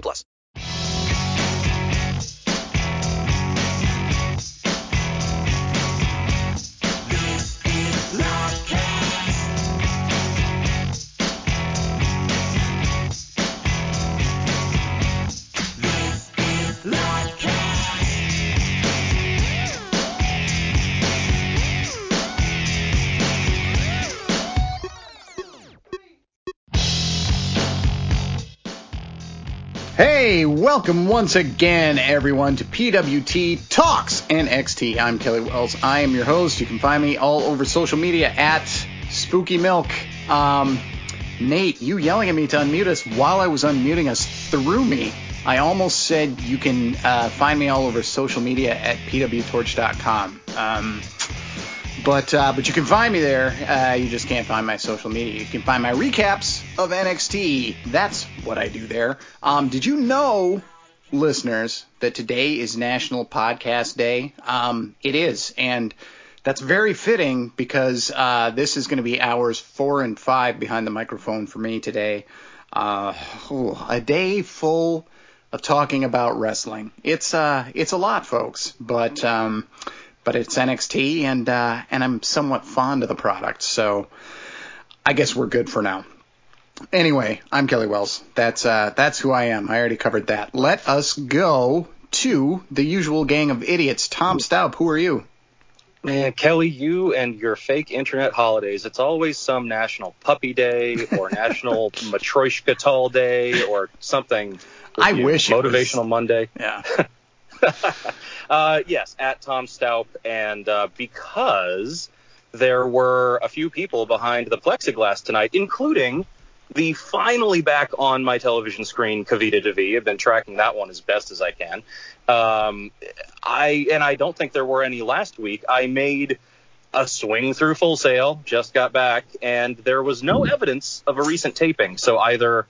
plus. Hey, welcome once again, everyone, to PWT Talks NXT. I'm Kelly Wells. I am your host. You can find me all over social media at Spooky Milk. Um, Nate, you yelling at me to unmute us while I was unmuting us threw me. I almost said you can uh, find me all over social media at pwtorch.com. Um, but uh, but you can find me there. Uh, you just can't find my social media. You can find my recaps of NXT. That's what I do there. Um, did you know, listeners, that today is National Podcast Day? Um, it is, and that's very fitting because uh, this is going to be hours four and five behind the microphone for me today. Oh, a day full of talking about wrestling. It's uh, it's a lot, folks, but um, but it's NXT, and uh, and I'm somewhat fond of the product, so I guess we're good for now. Anyway, I'm Kelly Wells. That's uh, that's who I am. I already covered that. Let us go to the usual gang of idiots. Tom Staub, who are you? Man, Kelly, you and your fake internet holidays. It's always some National Puppy Day or National Matryoshka Tall Day or something. I you. wish Motivational Monday. Yeah. Uh, yes, at Tom Staup, and uh, because there were a few people behind the plexiglass tonight, including the finally back on my television screen Kavita Devi. I've been tracking that one as best as I can. Um, I and I don't think there were any last week. I made a swing through Full Sail, just got back, and there was no evidence of a recent taping. So either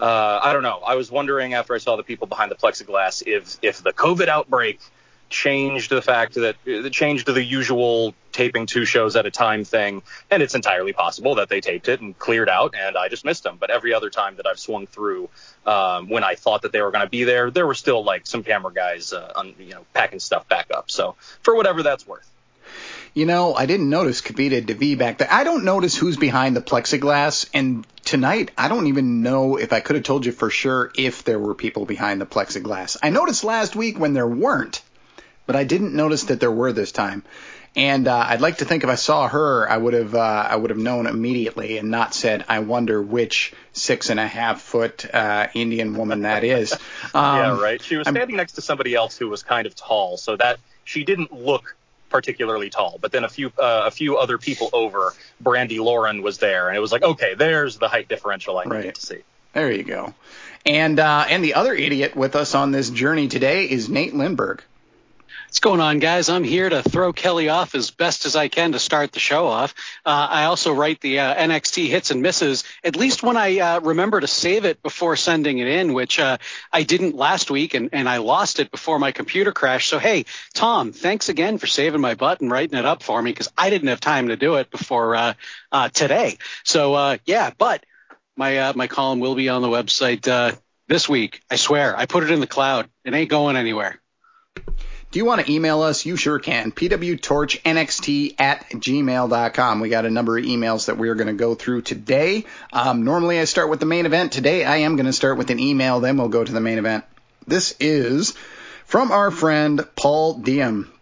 uh, I don't know. I was wondering after I saw the people behind the plexiglass if if the COVID outbreak changed the fact that it changed the usual taping two shows at a time thing, and it's entirely possible that they taped it and cleared out, and I just missed them. But every other time that I've swung through, um, when I thought that they were going to be there, there were still like some camera guys, uh, on, you know, packing stuff back up. So for whatever that's worth. You know, I didn't notice Kavita Devi back there. I don't notice who's behind the plexiglass, and tonight I don't even know if I could have told you for sure if there were people behind the plexiglass. I noticed last week when there weren't, but I didn't notice that there were this time. And uh, I'd like to think if I saw her, I would have uh, I would have known immediately and not said, "I wonder which six and a half foot uh, Indian woman that is." Um, yeah, right. She was I'm- standing next to somebody else who was kind of tall, so that she didn't look particularly tall. But then a few uh, a few other people over, Brandy Lauren was there, and it was like, okay, there's the height differential I needed Right. to see. There you go. And uh, and the other idiot with us on this journey today is Nate Lindberg. What's going on, guys? I'm here to throw Kelly off as best as I can to start the show off. Uh, I also write the uh, NXT hits and misses, at least when I uh, remember to save it before sending it in, which uh, I didn't last week, and, and I lost it before my computer crashed. So, hey, Tom, thanks again for saving my butt and writing it up for me because I didn't have time to do it before uh, uh, today. So, yeah, but my my column will be on the website this week. I swear. I put it in the cloud. It ain't going anywhere. If you want to email us, you sure can. pwtorchnxt at gmail.com. We got a number of emails that we're going to go through today. Um, normally I start with the main event. Today I am going to start with an email, then we'll go to the main event. This is from our friend Paul Diem.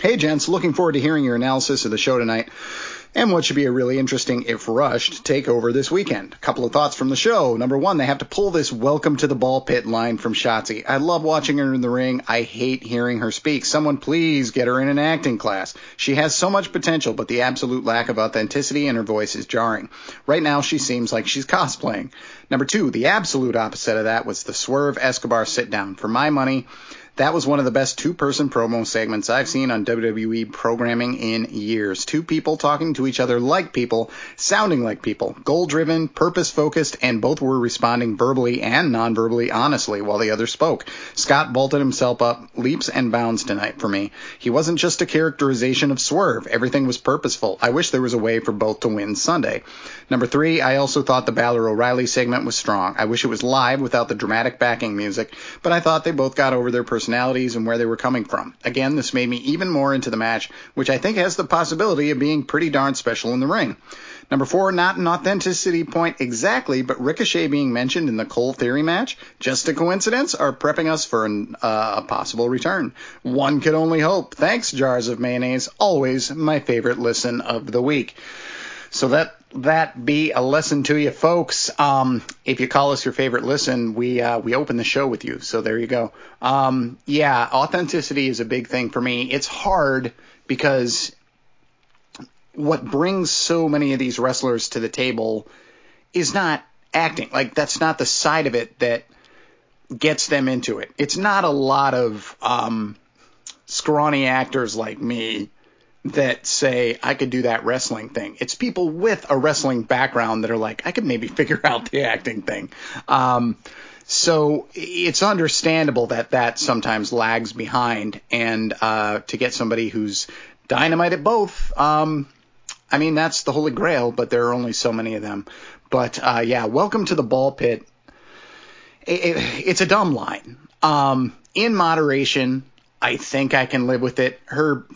Hey, gents, looking forward to hearing your analysis of the show tonight and what should be a really interesting, if rushed, takeover this weekend. A couple of thoughts from the show. Number one, they have to pull this welcome to the ball pit line from Shotzi. I love watching her in the ring. I hate hearing her speak. Someone please get her in an acting class. She has so much potential, but the absolute lack of authenticity in her voice is jarring. Right now, she seems like she's cosplaying. Number two, the absolute opposite of that was the Swerve Escobar sit down. For my money, that was one of the best two person promo segments I've seen on WWE programming in years. Two people talking to each other like people, sounding like people, goal driven, purpose focused, and both were responding verbally and non verbally honestly while the other spoke. Scott vaulted himself up leaps and bounds tonight for me. He wasn't just a characterization of Swerve, everything was purposeful. I wish there was a way for both to win Sunday. Number three, I also thought the Balor O'Reilly segment was strong. I wish it was live without the dramatic backing music, but I thought they both got over their personality personalities and where they were coming from. Again, this made me even more into the match, which I think has the possibility of being pretty darn special in the ring. Number four, not an authenticity point exactly, but Ricochet being mentioned in the Cole Theory match, just a coincidence, are prepping us for an, uh, a possible return. One could only hope. Thanks, Jars of Mayonnaise. Always my favorite listen of the week. So that that be a lesson to you folks. Um, if you call us your favorite listen, we uh, we open the show with you. So there you go. Um, yeah, authenticity is a big thing for me. It's hard because what brings so many of these wrestlers to the table is not acting. Like that's not the side of it that gets them into it. It's not a lot of um, scrawny actors like me that say I could do that wrestling thing. It's people with a wrestling background that are like, I could maybe figure out the acting thing. Um, so it's understandable that that sometimes lags behind, and uh, to get somebody who's dynamite at both, um, I mean that's the holy grail. But there are only so many of them. But uh, yeah, welcome to the ball pit. It, it, it's a dumb line. Um, in moderation, I think I can live with it. Her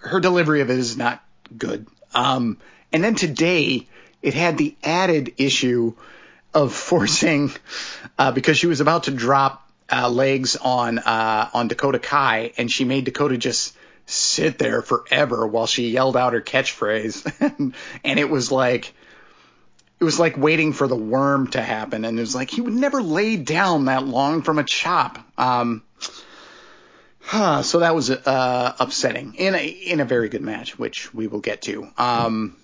her delivery of it is not good. Um, and then today it had the added issue of forcing uh, because she was about to drop uh, legs on uh, on Dakota Kai, and she made Dakota just sit there forever while she yelled out her catchphrase, and it was like it was like waiting for the worm to happen, and it was like he would never lay down that long from a chop. Um, Huh, so that was uh, upsetting in a in a very good match, which we will get to. Um,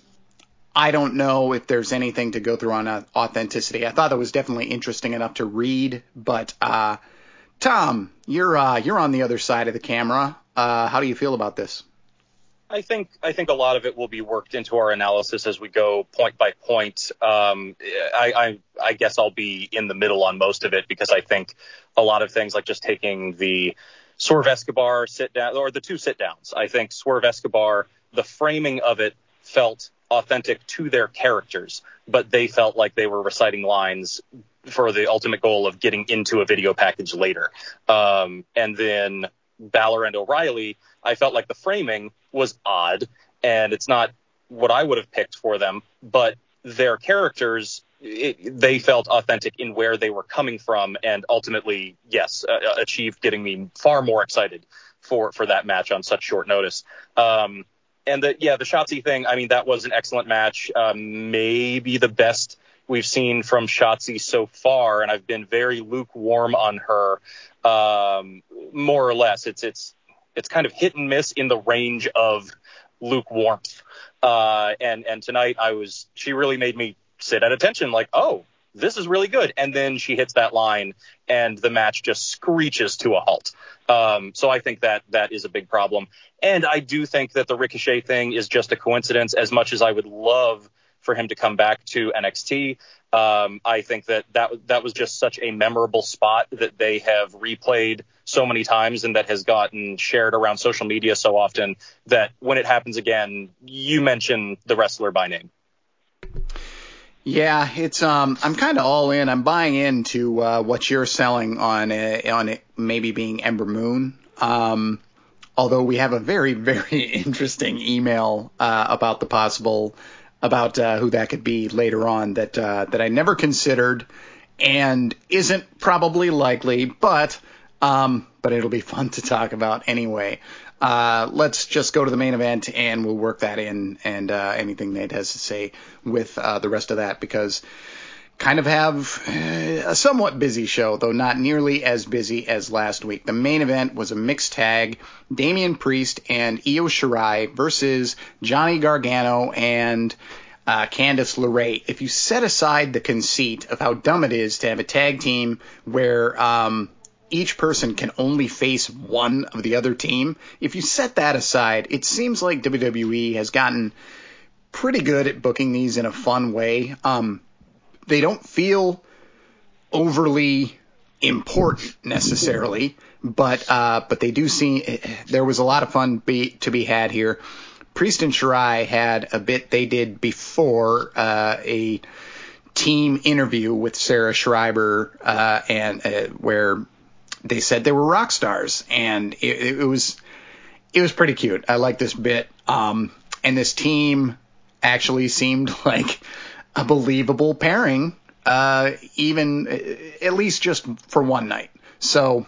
I don't know if there's anything to go through on uh, authenticity. I thought that was definitely interesting enough to read, but uh, Tom, you're uh, you're on the other side of the camera. Uh, how do you feel about this? I think I think a lot of it will be worked into our analysis as we go point by point. Um, I, I, I guess I'll be in the middle on most of it because I think a lot of things like just taking the Swerve Escobar sit down, or the two sit downs. I think Swerve Escobar, the framing of it felt authentic to their characters, but they felt like they were reciting lines for the ultimate goal of getting into a video package later. Um, and then Balor and O'Reilly, I felt like the framing was odd, and it's not what I would have picked for them, but their characters it, they felt authentic in where they were coming from, and ultimately, yes, uh, uh, achieved getting me far more excited for for that match on such short notice. Um, and the yeah, the Shotzi thing. I mean, that was an excellent match. Um, maybe the best we've seen from Shotzi so far, and I've been very lukewarm on her. Um, more or less, it's it's it's kind of hit and miss in the range of lukewarm. Uh, and and tonight I was she really made me sit at attention, like, oh, this is really good. And then she hits that line, and the match just screeches to a halt. Um, so I think that that is a big problem. And I do think that the Ricochet thing is just a coincidence. As much as I would love for him to come back to NXT, um, I think that, that that was just such a memorable spot that they have replayed so many times and that has gotten shared around social media so often that when it happens again, you mention the wrestler by name. Yeah, it's um I'm kind of all in. I'm buying into uh, what you're selling on uh, on it maybe being Ember Moon. Um, although we have a very, very interesting email uh, about the possible about uh, who that could be later on that uh, that I never considered and isn't probably likely, but um, but it'll be fun to talk about anyway. Uh, let's just go to the main event and we'll work that in and uh, anything Nate has to say with uh, the rest of that because kind of have uh, a somewhat busy show, though not nearly as busy as last week. The main event was a mixed tag Damian Priest and Io Shirai versus Johnny Gargano and uh, Candice LeRae. If you set aside the conceit of how dumb it is to have a tag team where um, each person can only face one of the other team, if you set that aside, it seems like WWE has gotten pretty good at booking these in a fun way. Um, they don't feel overly important necessarily, but uh, but they do seem there was a lot of fun be, to be had here. Priest and Shirai had a bit they did before uh, a team interview with Sarah Schreiber uh, and uh, where they said they were rock stars, and it, it was it was pretty cute. I like this bit, um, and this team actually seemed like a believable pairing, uh, even uh, at least just for one night. So,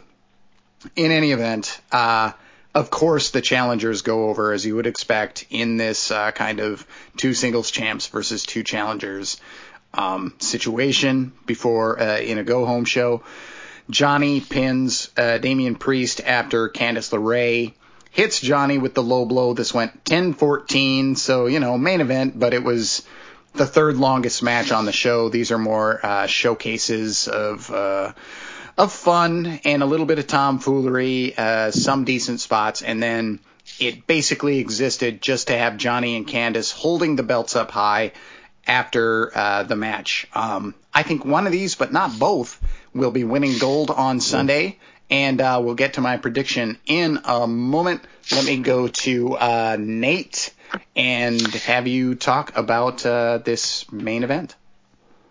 in any event, uh, of course, the challengers go over as you would expect in this uh, kind of two singles champs versus two challengers um, situation before uh, in a go home show. Johnny pins uh, Damian Priest after Candice LeRae hits Johnny with the low blow. This went 10-14, so you know main event, but it was the third longest match on the show. These are more uh, showcases of uh, of fun and a little bit of tomfoolery, uh, some decent spots, and then it basically existed just to have Johnny and Candice holding the belts up high after uh, the match. Um, I think one of these, but not both, will be winning gold on Sunday. And uh, we'll get to my prediction in a moment. Let me go to uh, Nate and have you talk about uh, this main event.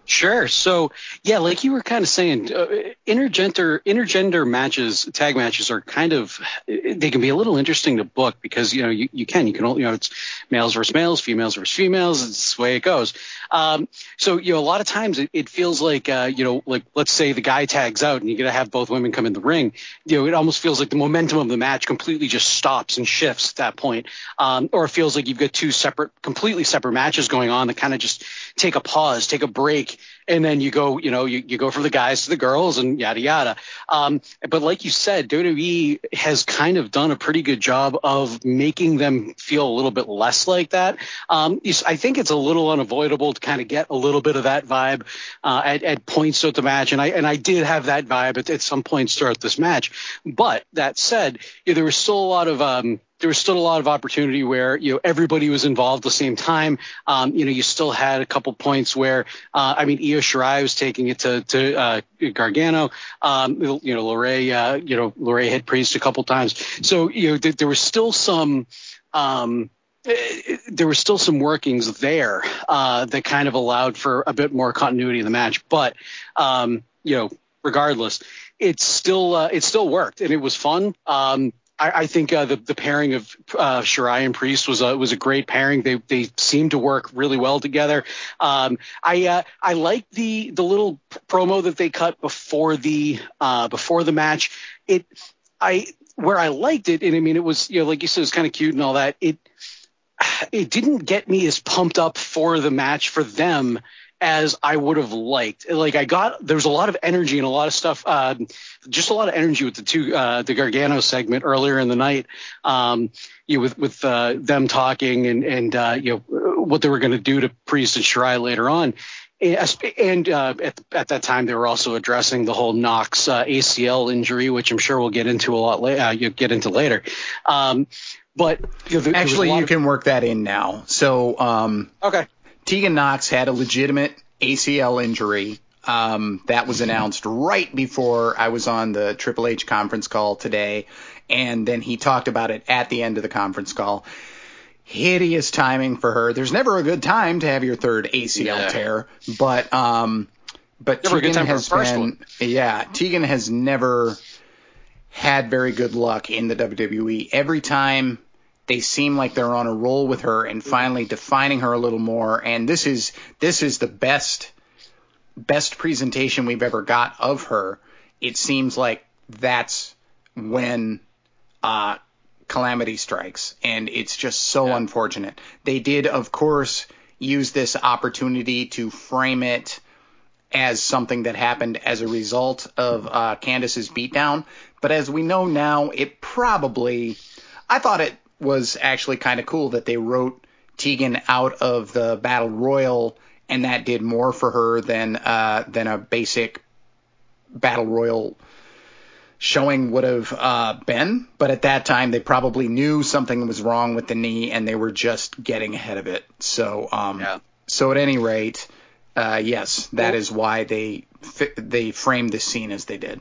Sure. So yeah, like you were kind of saying, uh, intergender intergender matches, tag matches are kind of they can be a little interesting to book because you know you, you can you can only you know it's males versus males, females versus females. It's the way it goes. Um, so you know a lot of times it, it feels like uh, you know like let's say the guy tags out and you got to have both women come in the ring. You know it almost feels like the momentum of the match completely just stops and shifts at that point, um, or it feels like you've got two separate, completely separate matches going on that kind of just take a pause, take a break and then you go, you know, you, you go from the guys to the girls and yada yada. Um, but like you said, WWE has kind of done a pretty good job of making them feel a little bit less like that. Um, I think it's a little unavoidable to kind of get a little bit of that vibe uh, at, at points throughout the match, and I and I did have that vibe at, at some points throughout this match. But that said, know, there was still a lot of um, there was still a lot of opportunity where you know everybody was involved at the same time. Um, you know, you still had a couple points where uh, I mean, Io Shirai was taking it to to uh, Gargano. Um, you know, LeRae, uh, you know, LeRae hit Priest a couple times. So you know, th- there was still some. Um, there were still some workings there uh, that kind of allowed for a bit more continuity in the match, but um, you know, regardless, it's still uh, it still worked and it was fun. Um, I, I think uh, the the pairing of uh, Shirai and Priest was a was a great pairing. They they seemed to work really well together. Um, I uh, I like the the little promo that they cut before the uh, before the match. It I where I liked it, and I mean it was you know like you said it was kind of cute and all that. It it didn't get me as pumped up for the match for them as I would have liked. Like I got there was a lot of energy and a lot of stuff, uh, just a lot of energy with the two uh, the Gargano segment earlier in the night. Um, you know, with with uh, them talking and and uh, you know what they were going to do to Priest and Shirai later on. And uh, at, at that time, they were also addressing the whole Knox uh, ACL injury, which I'm sure we'll get into a lot later. Uh, you get into later. Um, but you know, there, actually, there you of- can work that in now. So, um, okay. Tegan Knox had a legitimate ACL injury. Um, that was announced right before I was on the Triple H conference call today, and then he talked about it at the end of the conference call. Hideous timing for her. There's never a good time to have your third ACL Yeah. tear, but um, but Never a good Tegan time has been one. yeah, Tegan has never had very good luck in the WWE. Every time they seem like they're on a roll with her and finally defining her a little more. And this is this is the best best presentation we've ever got of her. It seems like that's when uh, calamity strikes, and it's just so yeah. unfortunate. They did, of course, use this opportunity to frame it as something that happened as a result of uh, Candice's beatdown. But as we know now, it probably, I thought it was actually kind of cool that they wrote Tegan out of the battle royal, and that did more for her than uh, than a basic battle royal showing would have uh, been. But at that time, they probably knew something was wrong with the knee, and they were just getting ahead of it. So, um, yeah. so at any rate, uh, yes, that is why they they framed the scene as they did.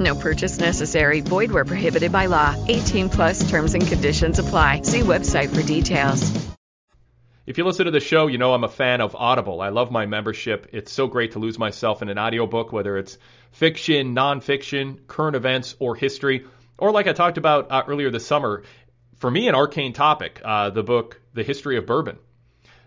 No purchase necessary. Void where prohibited by law. 18 plus terms and conditions apply. See website for details. If you listen to the show, you know I'm a fan of Audible. I love my membership. It's so great to lose myself in an audiobook, whether it's fiction, nonfiction, current events, or history. Or like I talked about uh, earlier this summer, for me, an arcane topic, uh, the book, The History of Bourbon.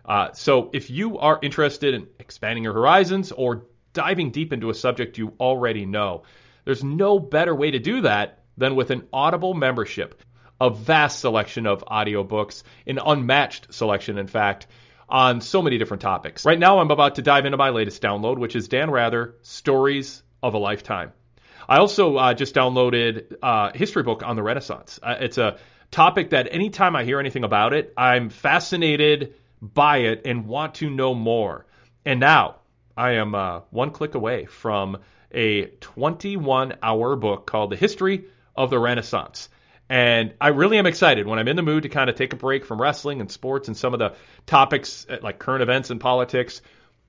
Uh, so if you are interested in expanding your horizons or diving deep into a subject you already know, there's no better way to do that than with an Audible membership a vast selection of audiobooks, an unmatched selection, in fact, on so many different topics. Right now, I'm about to dive into my latest download, which is Dan Rather Stories of a Lifetime. I also uh, just downloaded uh, a history book on the Renaissance. Uh, it's a topic that anytime I hear anything about it, I'm fascinated by it and want to know more. And now I am uh, one click away from a 21 hour book called The History of the Renaissance. And I really am excited when I'm in the mood to kind of take a break from wrestling and sports and some of the topics uh, like current events and politics.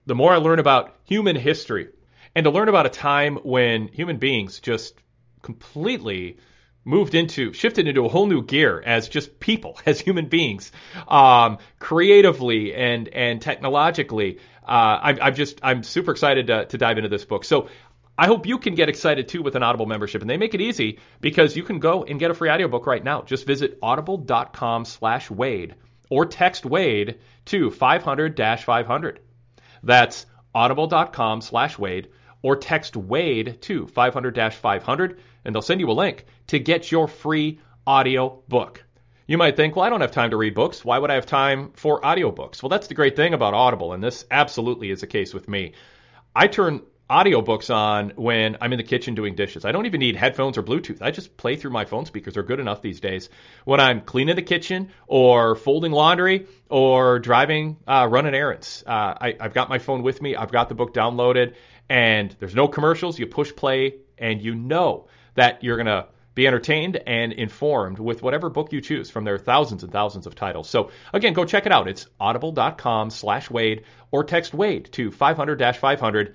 The more I learn about human history and to learn about a time when human beings just completely moved into, shifted into a whole new gear as just people, as human beings, um, creatively and and technologically. Uh, I'm, I'm just I'm super excited to, to dive into this book. So I hope you can get excited too with an Audible membership. And they make it easy because you can go and get a free audiobook right now. Just visit audible.com slash Wade or text Wade to 500 500. That's audible.com slash Wade or text Wade to 500 500 and they'll send you a link to get your free audio book. You might think, well, I don't have time to read books. Why would I have time for audiobooks? Well, that's the great thing about Audible, and this absolutely is the case with me. I turn audiobooks on when I'm in the kitchen doing dishes. I don't even need headphones or Bluetooth. I just play through my phone speakers. They're good enough these days. When I'm cleaning the kitchen or folding laundry or driving, uh, running errands, uh, I, I've got my phone with me. I've got the book downloaded, and there's no commercials. You push play, and you know that you're going to be entertained and informed with whatever book you choose from their thousands and thousands of titles. So again, go check it out. It's audible.com slash Wade or text Wade to 500-500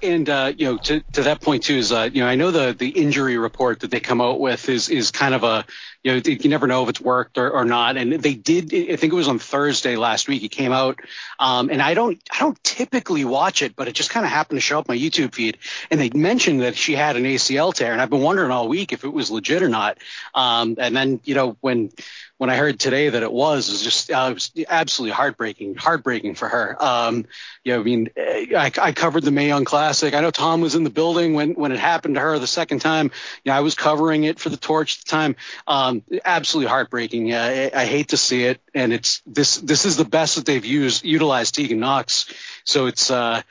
And uh, you know, to, to that point too is uh, you know I know the the injury report that they come out with is is kind of a you know you never know if it's worked or, or not. And they did I think it was on Thursday last week it came out. Um, and I don't I don't typically watch it, but it just kind of happened to show up my YouTube feed. And they mentioned that she had an ACL tear, and I've been wondering all week if it was legit or not. Um, and then you know when when I heard today that it was, it was just uh, it was absolutely heartbreaking, heartbreaking for her. Um, you know, I mean, I, I covered the Mae Young Classic. I know Tom was in the building when when it happened to her the second time. You know, I was covering it for the Torch at the time. Um, absolutely heartbreaking. Uh, I, I hate to see it, and it's this this is the best that they've used utilized Tegan Knox. So it's uh,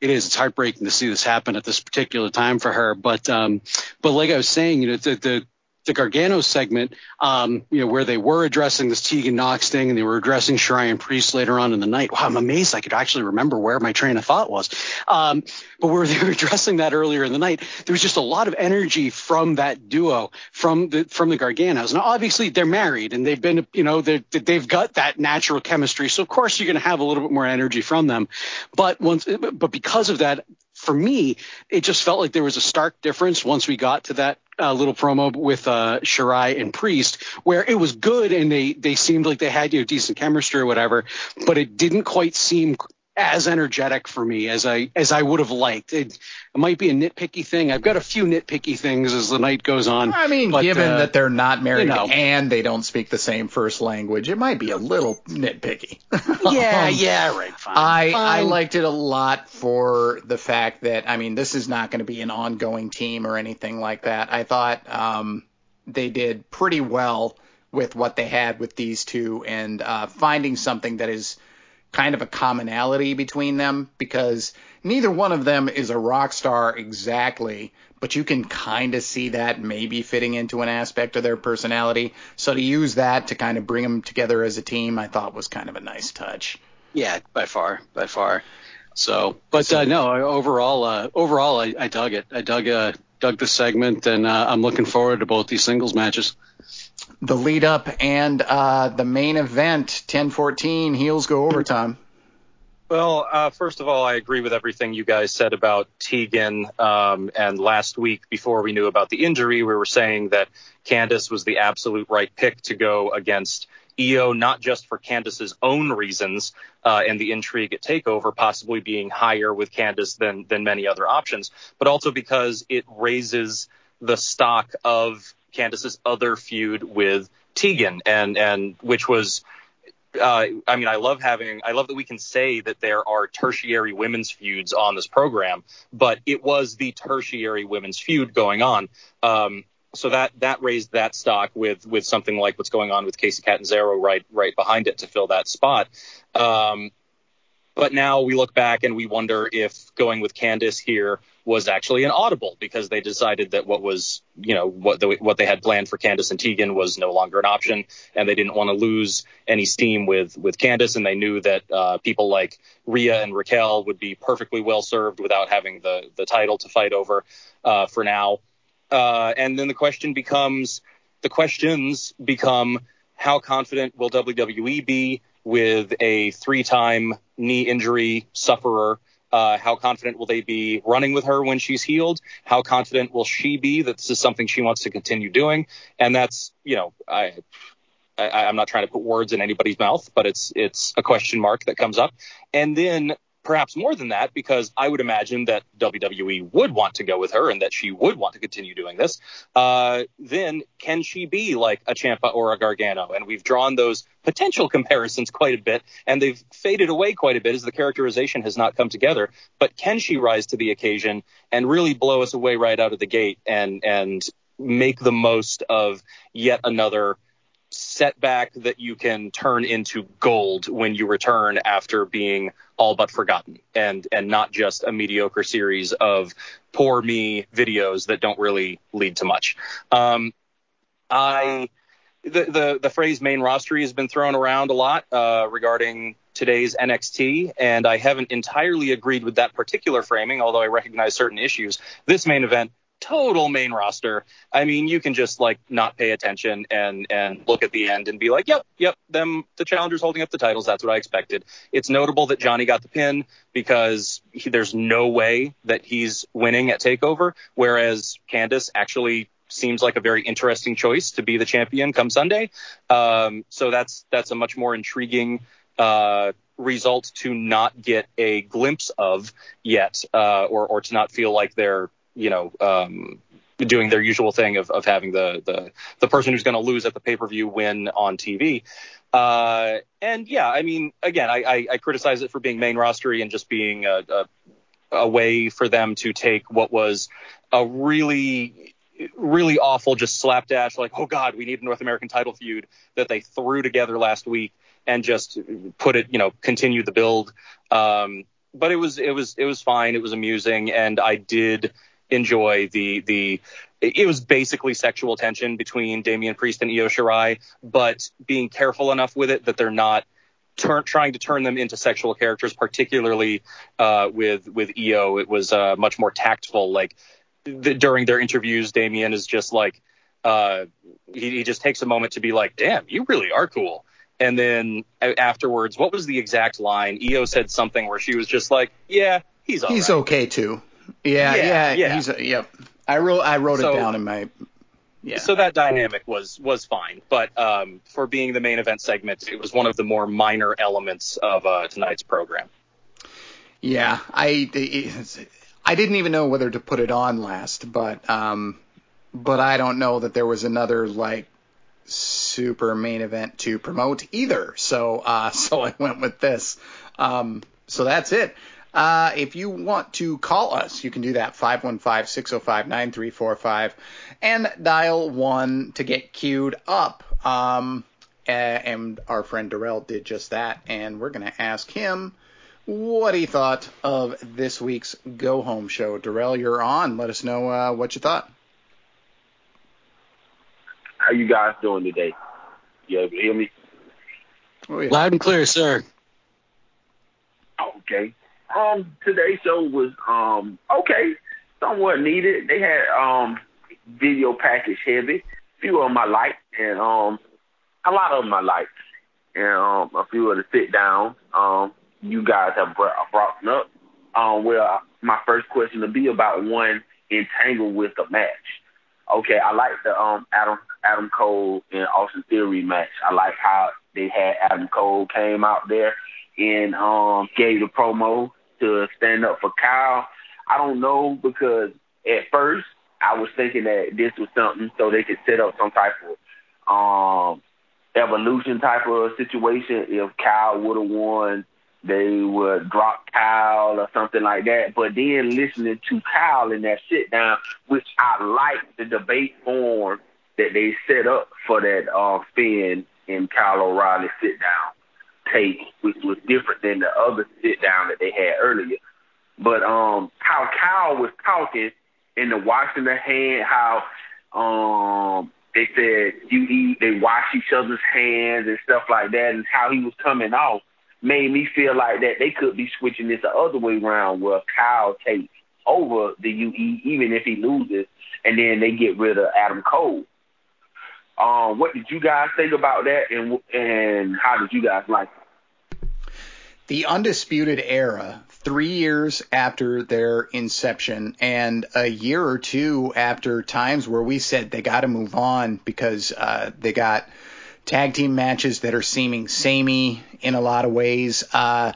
it is. It's heartbreaking to see this happen at this particular time for her. But um, but like I was saying, you know, the, the the Gargano segment, um, you know, where they were addressing this Tegan Knox thing and they were addressing Sharian Priest later on in the night. Wow, I'm amazed I could actually remember where my train of thought was. Um, but where they were addressing that earlier in the night, there was just a lot of energy from that duo, from the from the Garganos. Now, obviously, they're married and they've been, you know, they've got that natural chemistry. So of course, you're going to have a little bit more energy from them. But once, but because of that, for me, it just felt like there was a stark difference once we got to that uh, little promo with uh, Shirai and Priest, where it was good and they they seemed like they had you know decent chemistry or whatever, but it didn't quite seem as energetic for me as I as I would have liked. It, it, might be a nitpicky thing. I've got a few nitpicky things as the night goes on. I mean, but, given uh, that they're not married you know. and they don't speak the same first language, it might be a little nitpicky. yeah, Um, yeah, right. Fine. I I liked it a lot for the fact that I mean this is not going to be an ongoing team or anything like that. I thought um, they did pretty well with what they had with these two and uh, finding something that is kind of a commonality between them because neither one of them is a rock star exactly, but you can kind of see that maybe fitting into an aspect of their personality. So to use that to kind of bring them together as a team, I thought was kind of a nice touch. Yeah, by far, by far. So, but uh, no, overall, uh, overall, I, I dug it. I dug, uh, dug the segment, and uh, I'm looking forward to both these singles matches. The lead up and uh, the main event, 10-14, heels go overtime. Well, uh, first of all, I agree with everything you guys said about Tegan. Um, and last week, before we knew about the injury, we were saying that Candice was the absolute right pick to go against Io, not just for Candice's own reasons uh, and the intrigue at Takeover possibly being higher with Candice than than many other options, but also because it raises the stock of Candice's other feud with Tegan, and and which was uh, I mean, I love having, I love that we can say that there are tertiary women's feuds on this program, but it was the tertiary women's feud going on. Um, so that that raised that stock with with something like what's going on with Kacy Catanzaro right right behind it to fill that spot. Um, but now we look back and we wonder if going with Candice here was actually an audible because they decided that what was, you know, what the, what they had planned for Candice and Tegan was no longer an option, and they didn't want to lose any steam with with Candice, and they knew that uh, people like Rhea and Raquel would be perfectly well served without having the the title to fight over uh, for now. Uh, and then the question becomes, the questions become, how confident will WWE be with a three-time knee injury sufferer? Uh, how confident will they be running with her when she's healed? How confident will she be that this is something she wants to continue doing? And that's, you know, I, I, I'm not trying to put words in anybody's mouth, but it's it's a question mark that comes up. And then perhaps more than that, because I would imagine that WWE would want to go with her and that she would want to continue doing this. Uh, then can she be like a Ciampa or a Gargano? And we've drawn those potential comparisons quite a bit, and they've faded away quite a bit as the characterization has not come together. But can she rise to the occasion and really blow us away right out of the gate and and make the most of yet another setback that you can turn into gold when you return after being all but forgotten and and not just a mediocre series of poor me videos that don't really lead to much. Um, I the, the the phrase main rostery has been thrown around a lot uh, regarding today's NXT, and I haven't entirely agreed with that particular framing, although I recognize certain issues. This main event total main roster. I mean, you can just like not pay attention and and look at the end and be like, yep, yep, them the challengers holding up the titles. That's what I expected. It's notable that Johnny got the pin because he, there's no way that he's winning at Takeover, whereas Candice actually seems like a very interesting choice to be the champion come Sunday. Um, so that's that's a much more intriguing uh, result to not get a glimpse of yet, uh, or or to not feel like they're you know, um, doing their usual thing of, of having the, the, the person who's going to lose at the pay per view win on TV. Uh, and yeah, I mean, again, I, I, I, criticize it for being main rostery and just being a, a, a way for them to take what was a really really awful, just slapdash, like, oh God, we need a North American title feud that they threw together last week and just put it, you know, continue the build. Um, but it was, it was, it was fine. It was amusing. And I did enjoy the the it was basically sexual tension between Damian Priest and Io Shirai, but being careful enough with it that they're not turn, trying to turn them into sexual characters, particularly uh, with with Io. It was uh, much more tactful. Like the, during their interviews, Damian is just like uh, he, he just takes a moment to be like, "Damn, you really are cool." And then afterwards, what was the exact line? Io said something where she was just like, "Yeah, he's he's right. okay too." Yeah, yeah, yeah. yeah. He's a, yep. I wrote I wrote so, it down in my yeah. So that dynamic was was fine, but um, for being the main event segment, it was one of the more minor elements of uh, tonight's program. Yeah, I it, I didn't even know whether to put it on last, but um, but I don't know that there was another like super main event to promote either. So uh, so I went with this. Um, so that's it. Uh, if you want to call us, you can do that 515-605-9345 and dial 1 to get queued up. Um, and our friend Darrell did just that, and we're going to ask him what he thought of this week's Go Home show. Darrell, you're on. Let us know uh, what you thought. How you guys doing today? You able to hear me? Oh, yeah. Loud and clear, sir. Okay. Um, today's show was um okay, somewhat needed. They had um video package heavy. A few of them I liked, and um a lot of them I liked, and um a few of the sit downs um you guys have brought, brought up. Um, well, my first question to be about one entangled with the match. Okay, I like the um Adam Adam Cole and Austin Theory match. I like how they had Adam Cole came out there and um gave the promo to stand up for Kyle. I don't know because at first I was thinking that this was something so they could set up some type of um evolution type of situation. If Kyle would have won, they would drop Kyle or something like that. But then listening to Kyle in that sit down, which I like the debate form that they set up for that uh Finn and Kyle O'Reilly sit down take, which was different than the other sit down that they had earlier. But um, how Kyle was talking in the washing the hand, how um they said you eat, they wash each other's hands and stuff like that, and how he was coming off made me feel like that they could be switching this the other way around, where Kyle takes over the UE even if he loses, and then they get rid of Adam Cole. Um, what did you guys think about that, and and how did you guys like it? The Undisputed Era, three years after their inception, and a year or two after times where we said they got to move on because uh, they got tag team matches that are seeming samey in a lot of ways. Uh,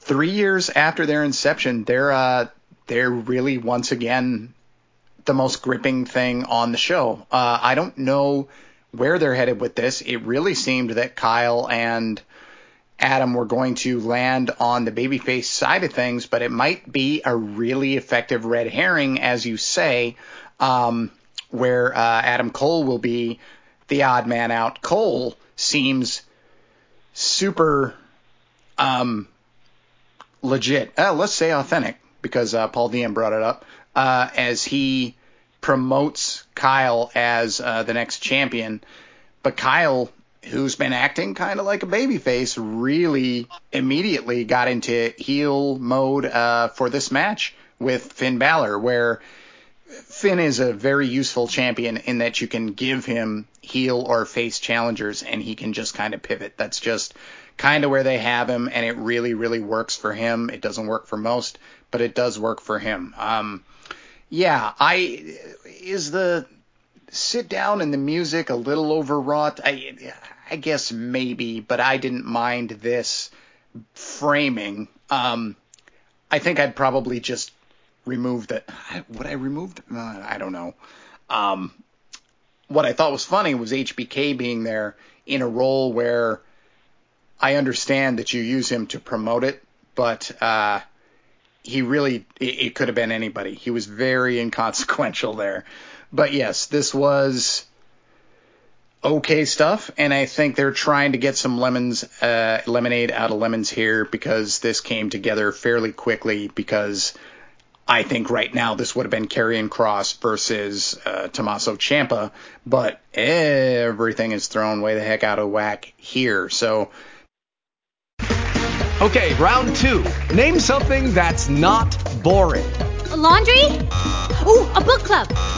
three years after their inception, they're uh, they're really once again the most gripping thing on the show. Uh, I don't know where they're headed with this. It really seemed that Kyle and Adam we're going to land on the babyface side of things, but it might be a really effective red herring, as you say, um, where uh, Adam Cole will be the odd man out. Cole seems super um, legit. Uh, let's say authentic because uh, Paul Dean brought it up uh, as he promotes Kyle as uh, the next champion. But Kyle, who's been acting kind of like a babyface, really immediately got into heel mode uh, for this match with Finn Balor, where Finn is a very useful champion in that you can give him heel or face challengers and he can just kind of pivot. That's just kind of where they have him, and it really, really works for him. It doesn't work for most, but it does work for him. Um, yeah, I is the sit down and the music a little overwrought. I I guess maybe, but I didn't mind this framing. Um, I think I'd probably just remove the. Would I removed? Uh, I don't know. Um, what I thought was funny was HBK being there in a role where I understand that you use him to promote it, but uh, he really it, it could have been anybody. He was very inconsequential there. But yes, this was okay stuff, and I think they're trying to get some lemons, uh, lemonade out of lemons here because this came together fairly quickly. Because I think right now this would have been Karrion Kross versus uh, Tommaso Ciampa, but everything is thrown way the heck out of whack here. So Okay, round two. Name something that's not boring. A laundry? Ooh, a book club.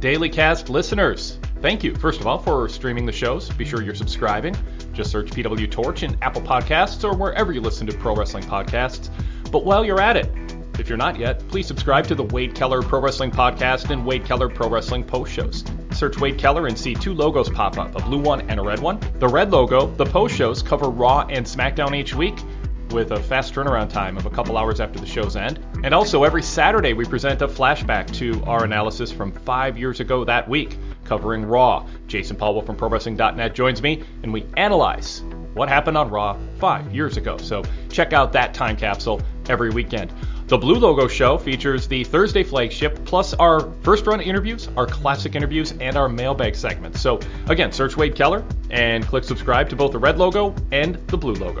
Daily Cast listeners, thank you, first of all, for streaming the shows. Be sure you're subscribing. Just search PW Torch in Apple Podcasts or wherever you listen to pro wrestling podcasts. But while you're at it, if you're not yet, please subscribe to the Wade Keller Pro Wrestling Podcast and Wade Keller Pro Wrestling Post Shows. Search Wade Keller and see two logos pop up, a blue one and a red one. The red logo, the post shows, cover Raw and SmackDown each week with a fast turnaround time of a couple hours after the show's end. And also, every Saturday, we present a flashback to our analysis from five years ago that week, covering Raw. Jason Powell from ProWrestling.net joins me, and we analyze what happened on Raw five years ago. So check out that time capsule every weekend. The Blue Logo Show features the Thursday flagship, plus our first run interviews, our classic interviews, and our mailbag segments. So again, search Wade Keller and click subscribe to both the red logo and the blue logo.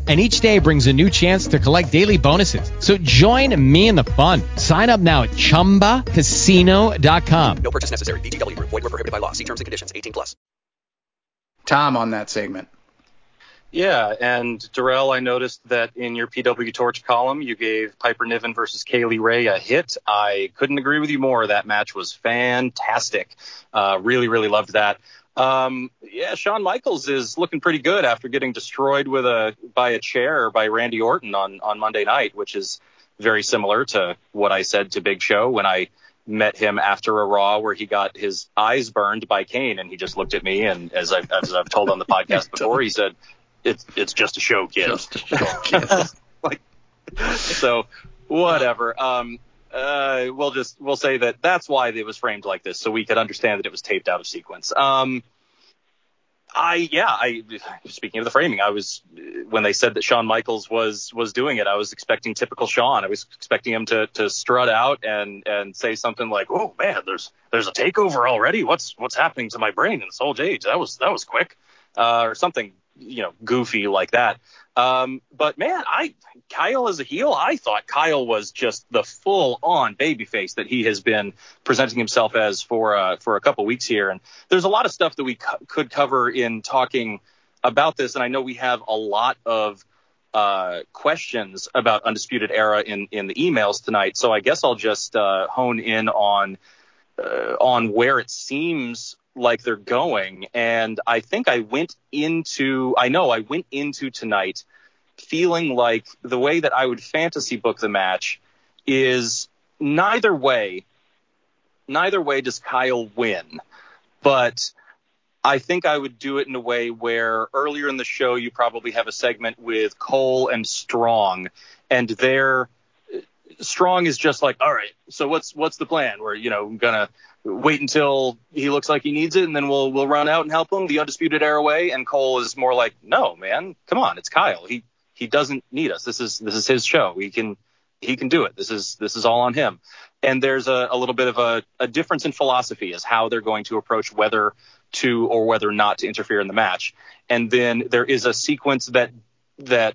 and each day brings a new chance to collect daily bonuses. So join me in the fun. Sign up now at ChumbaCasino.com. No purchase necessary. VGW Group. Void were prohibited by law. See terms and conditions. 18 plus. Tom on that segment. Yeah, and Darrell, I noticed that in your PW Torch column, you gave Piper Niven versus Kay Lee Ray a hit. I couldn't agree with you more. That match was fantastic. Uh, really, really loved that. Um, yeah, Shawn Michaels is looking pretty good after getting destroyed with a by a chair by Randy Orton on on Monday night, which is very similar to what I said to Big Show when I met him after a Raw where he got his eyes burned by Kane, and he just looked at me and as I've, as I've told on the podcast before, he said, "It's it's just a show, kid." Just a show, kid. like, so whatever. Um, uh, we'll just we'll say that that's why it was framed like this, so we could understand that it was taped out of sequence. Um, I yeah, I speaking of the framing, I was when they said that Shawn Michaels was was doing it, I was expecting typical Shawn. I was expecting him to to strut out and and say something like, "Oh man, there's there's a takeover already. What's what's happening to my brain in this old age? That was that was quick." Uh, or something you know goofy like that. Um, but man, I Kyle as a heel, I thought Kyle was just the full on babyface that he has been presenting himself as for uh, for a couple weeks here. And there's a lot of stuff that we co- could cover in talking about this. And I know we have a lot of uh, questions about Undisputed Era in in the emails tonight. So I guess I'll just uh, hone in on uh, on where it seems like they're going. And I think I went into, I know I went into tonight feeling like the way that I would fantasy book the match is neither way, neither way does Kyle win. But I think I would do it in a way where earlier in the show you probably have a segment with Cole and Strong, and their Strong is just like, all right, so what's what's the plan? We're you know gonna wait until he looks like he needs it, and then we'll we'll run out and help him the undisputed era way. And Cole is more like, no, man, come on, it's Kyle. He he doesn't need us. This is this is his show. He can he can do it. This is this is all on him. And there's a, a little bit of a, a difference in philosophy as how they're going to approach whether to or whether not to interfere in the match. And then there is a sequence that that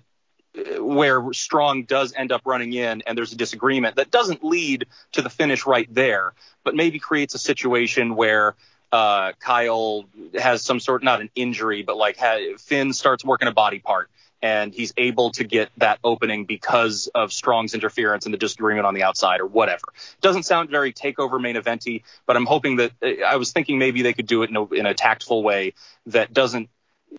where Strong does end up running in and there's a disagreement that doesn't lead to the finish right there, but maybe creates a situation where uh, Kyle has some sort, not an injury, but like Finn starts working a body part and he's able to get that opening because of Strong's interference and the disagreement on the outside or whatever. It Doesn't sound very takeover main eventy, but I'm hoping that uh, I was thinking maybe they could do it in a, in a tactful way that doesn't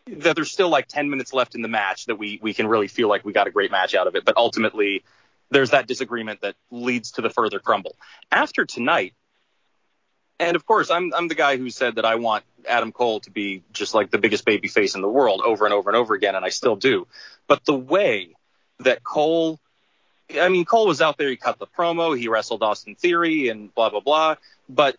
that there's still like 10 minutes left in the match that we we can really feel like we got a great match out of it. But ultimately, there's that disagreement that leads to the further crumble. After tonight, and of course, I'm I'm the guy who said that I want Adam Cole to be just like the biggest baby face in the world over and over and over again, and I still do. But the way that Cole I mean, Cole was out there. He cut the promo. He wrestled Austin Theory and blah blah blah. But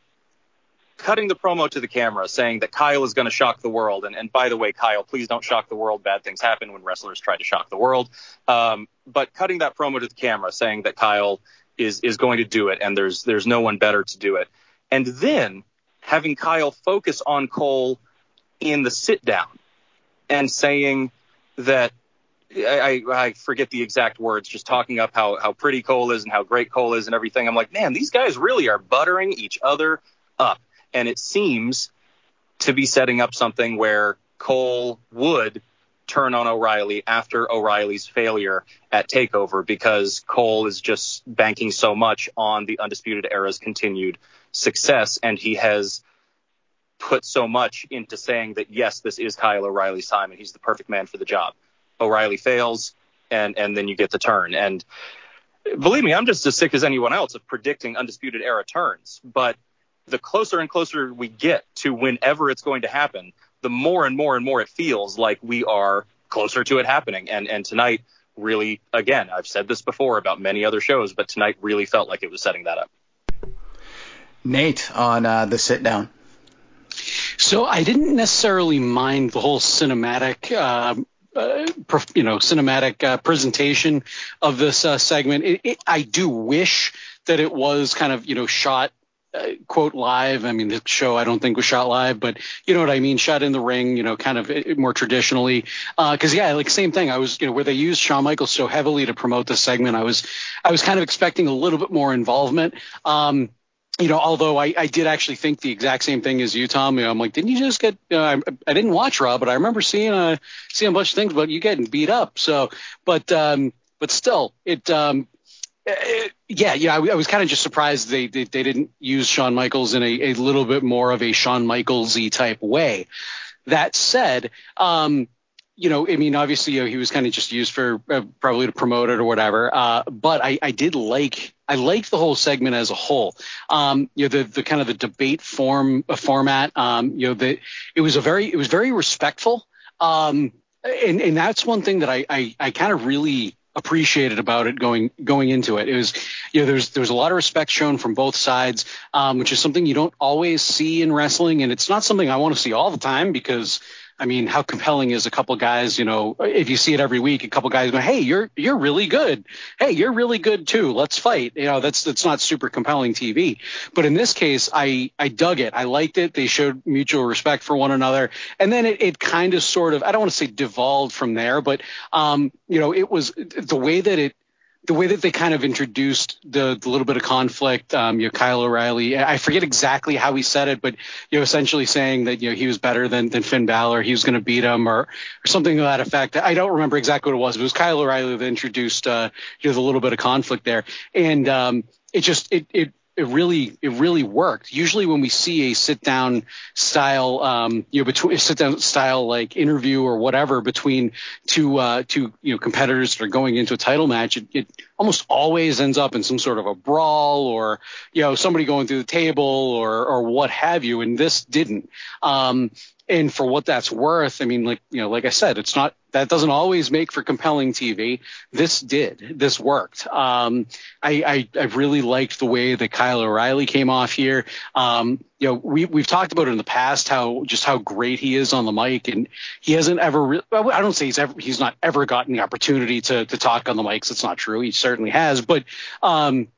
cutting the promo to the camera saying that Kyle is going to shock the world. And, and by the way, Kyle, please don't shock the world. Bad things happen when wrestlers try to shock the world. Um, but cutting that promo to the camera saying that Kyle is, is going to do it and there's, there's no one better to do it. And then having Kyle focus on Cole in the sit down and saying that I, I forget the exact words, just talking up how, how pretty Cole is and how great Cole is and everything. I'm like, man, these guys really are buttering each other up and it seems to be setting up something where Cole would turn on O'Reilly after O'Reilly's failure at Takeover because Cole is just banking so much on the Undisputed Era's continued success, and he has put so much into saying that yes, this is Kyle O'Reilly's time, and he's the perfect man for the job. O'Reilly fails, and and then you get the turn. And believe me, I'm just as sick as anyone else of predicting Undisputed Era turns, but the closer and closer we get to whenever it's going to happen, the more and more and more it feels like we are closer to it happening. And and tonight really, again, I've said this before about many other shows, but tonight really felt like it was setting that up. Nate on uh, the sit down. So I didn't necessarily mind the whole cinematic. Uh, uh, you know, cinematic uh, presentation of this uh, segment. It, it, I do wish that it was kind of, you know, shot uh, quote live. I mean, the show I don't think was shot live, but you know what I mean, shot in the ring, you know, kind of uh, more traditionally. Because uh, yeah, like same thing. I was, you know, where they used Shawn Michaels so heavily to promote the segment, I was, I was kind of expecting a little bit more involvement. Um, you know, although I, I did actually think the exact same thing as you, Tom. You know, I'm like, didn't you just get? Know, I, I didn't watch Raw, but I remember seeing a seeing a bunch of things about you getting beat up. So, but um, but still, it um, Uh, yeah, yeah, I, I was kind of just surprised they, they, they didn't use Shawn Michaels in a, a little bit more of a Shawn Michaelsy type way. That said, um, you know, I mean, obviously, you know, he was kind of just used for uh, probably to promote it or whatever. Uh, but I, I did like, I liked the whole segment as a whole. Um, you know, the, the kind of the debate form uh, format. Um, you know, the it was a very, it was very respectful. Um, and and that's one thing that I I, I kind of really appreciated about it going going into it. It was, you know, there's there's a lot of respect shown from both sides, um, which is something you don't always see in wrestling, and it's not something I want to see all the time because I mean, how compelling is a couple guys, you know, if you see it every week, a couple guys go, Hey, you're, you're really good. Hey, you're really good too. Let's fight. You know, that's, that's not super compelling TV. But in this case, I, I dug it. I liked it. They showed mutual respect for one another. And then it, it kind of sort of, I don't want to say devolved from there, but, um, you know, it was the way that it, the way that they kind of introduced the, the little bit of conflict, um, you know, Kyle O'Reilly, I forget exactly how he said it, but you know, essentially saying that you know he was better than than Finn Balor, he was going to beat him, or or something to that effect. I don't remember exactly what it was. But it was Kyle O'Reilly that introduced uh, you know the little bit of conflict there, and um, it just it it it really it really worked. Usually when we see a sit down style um, you know between sit down style like interview or whatever between two uh, two you know competitors that are going into a title match, it, it almost always ends up in some sort of a brawl or you know somebody going through the table or or what have you. And this didn't. Um, and for what that's worth, I mean, like you know, like I said, it's not that doesn't always make for compelling TV. This did. This worked. Um, I, I, I really liked the way that Kyle O'Reilly came off here. Um, you know, we we've talked about in the past how just how great he is on the mic, and he hasn't ever. Re- I don't say he's ever he's not ever gotten the opportunity to to talk on the mics. It's not true. He certainly has, but um,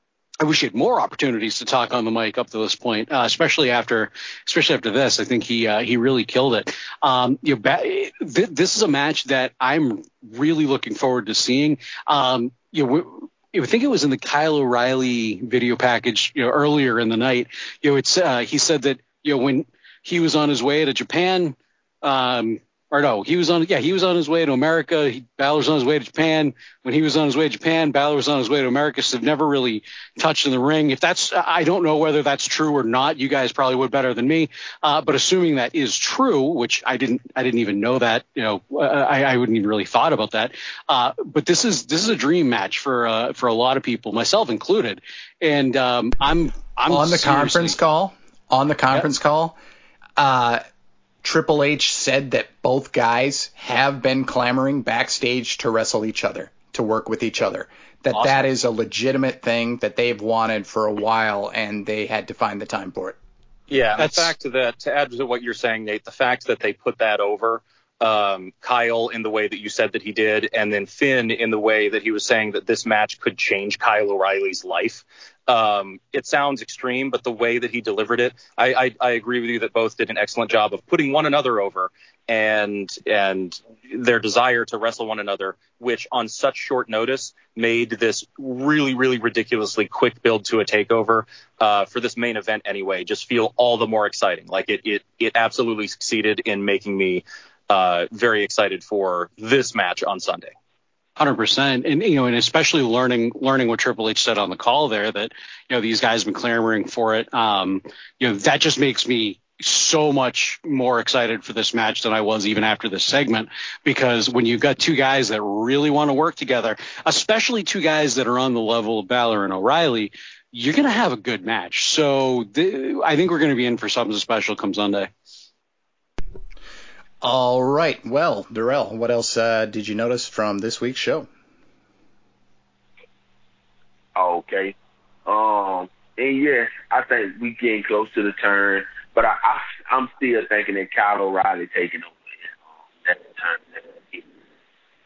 I wish he had more opportunities to talk on the mic up to this point, uh, especially after, especially after this. I think he uh, he really killed it. Um, you know, ba- th- this is a match that I'm really looking forward to seeing. Um, you know, I think it was in the Kyle O'Reilly video package, you know, earlier in the night. You know, it's uh, he said that you know when he was on his way to Japan, um, or no, he was on yeah, he was on his way to America. He, Balor's on his way to Japan. When he was on his way to Japan, Balor was on his way to America. So they've never really touched in the ring. If that's, I don't know whether that's true or not. You guys probably would better than me. Uh, but assuming that is true, which I didn't, I didn't even know that. You know, I, I wouldn't even really thought about that. Uh, but this is this is a dream match for uh, for a lot of people, myself included. And um, I'm I'm on the conference call. On the conference call, uh, Triple H said that both guys have been clamoring backstage to wrestle each other, to work with each other. That Awesome. that is a legitimate thing that they've wanted for a while, and they had to find the time for it. Yeah, and the That's- fact that to add to what you're saying, Nate, the fact that they put that over um, Kyle in the way that you said that he did, and then Finn in the way that he was saying that this match could change Kyle O'Reilly's life. Um, it sounds extreme, but the way that he delivered it, I, I, I agree with you that both did an excellent job of putting one another over and and their desire to wrestle one another, which on such short notice made this really, really ridiculously quick build to a takeover uh, for this main event anyway. Just feel all the more exciting. Like it, it, it absolutely succeeded in making me uh, very excited for this match on Sunday. Hundred percent, and you know, and especially learning learning what Triple H said on the call there that you know these guys have been clamoring for it. Um, you know, that just makes me so much more excited for this match than I was even after this segment because when you've got two guys that really want to work together, especially two guys that are on the level of Balor and O'Reilly, you're going to have a good match. So th- I think we're going to be in for something special come Sunday. All right. Well, Darrell, what else uh, did you notice from this week's show? Okay. Um, and yes, I think we getting close to the turn, but I, I I'm still thinking that Kyle O'Reilly taking over that turn.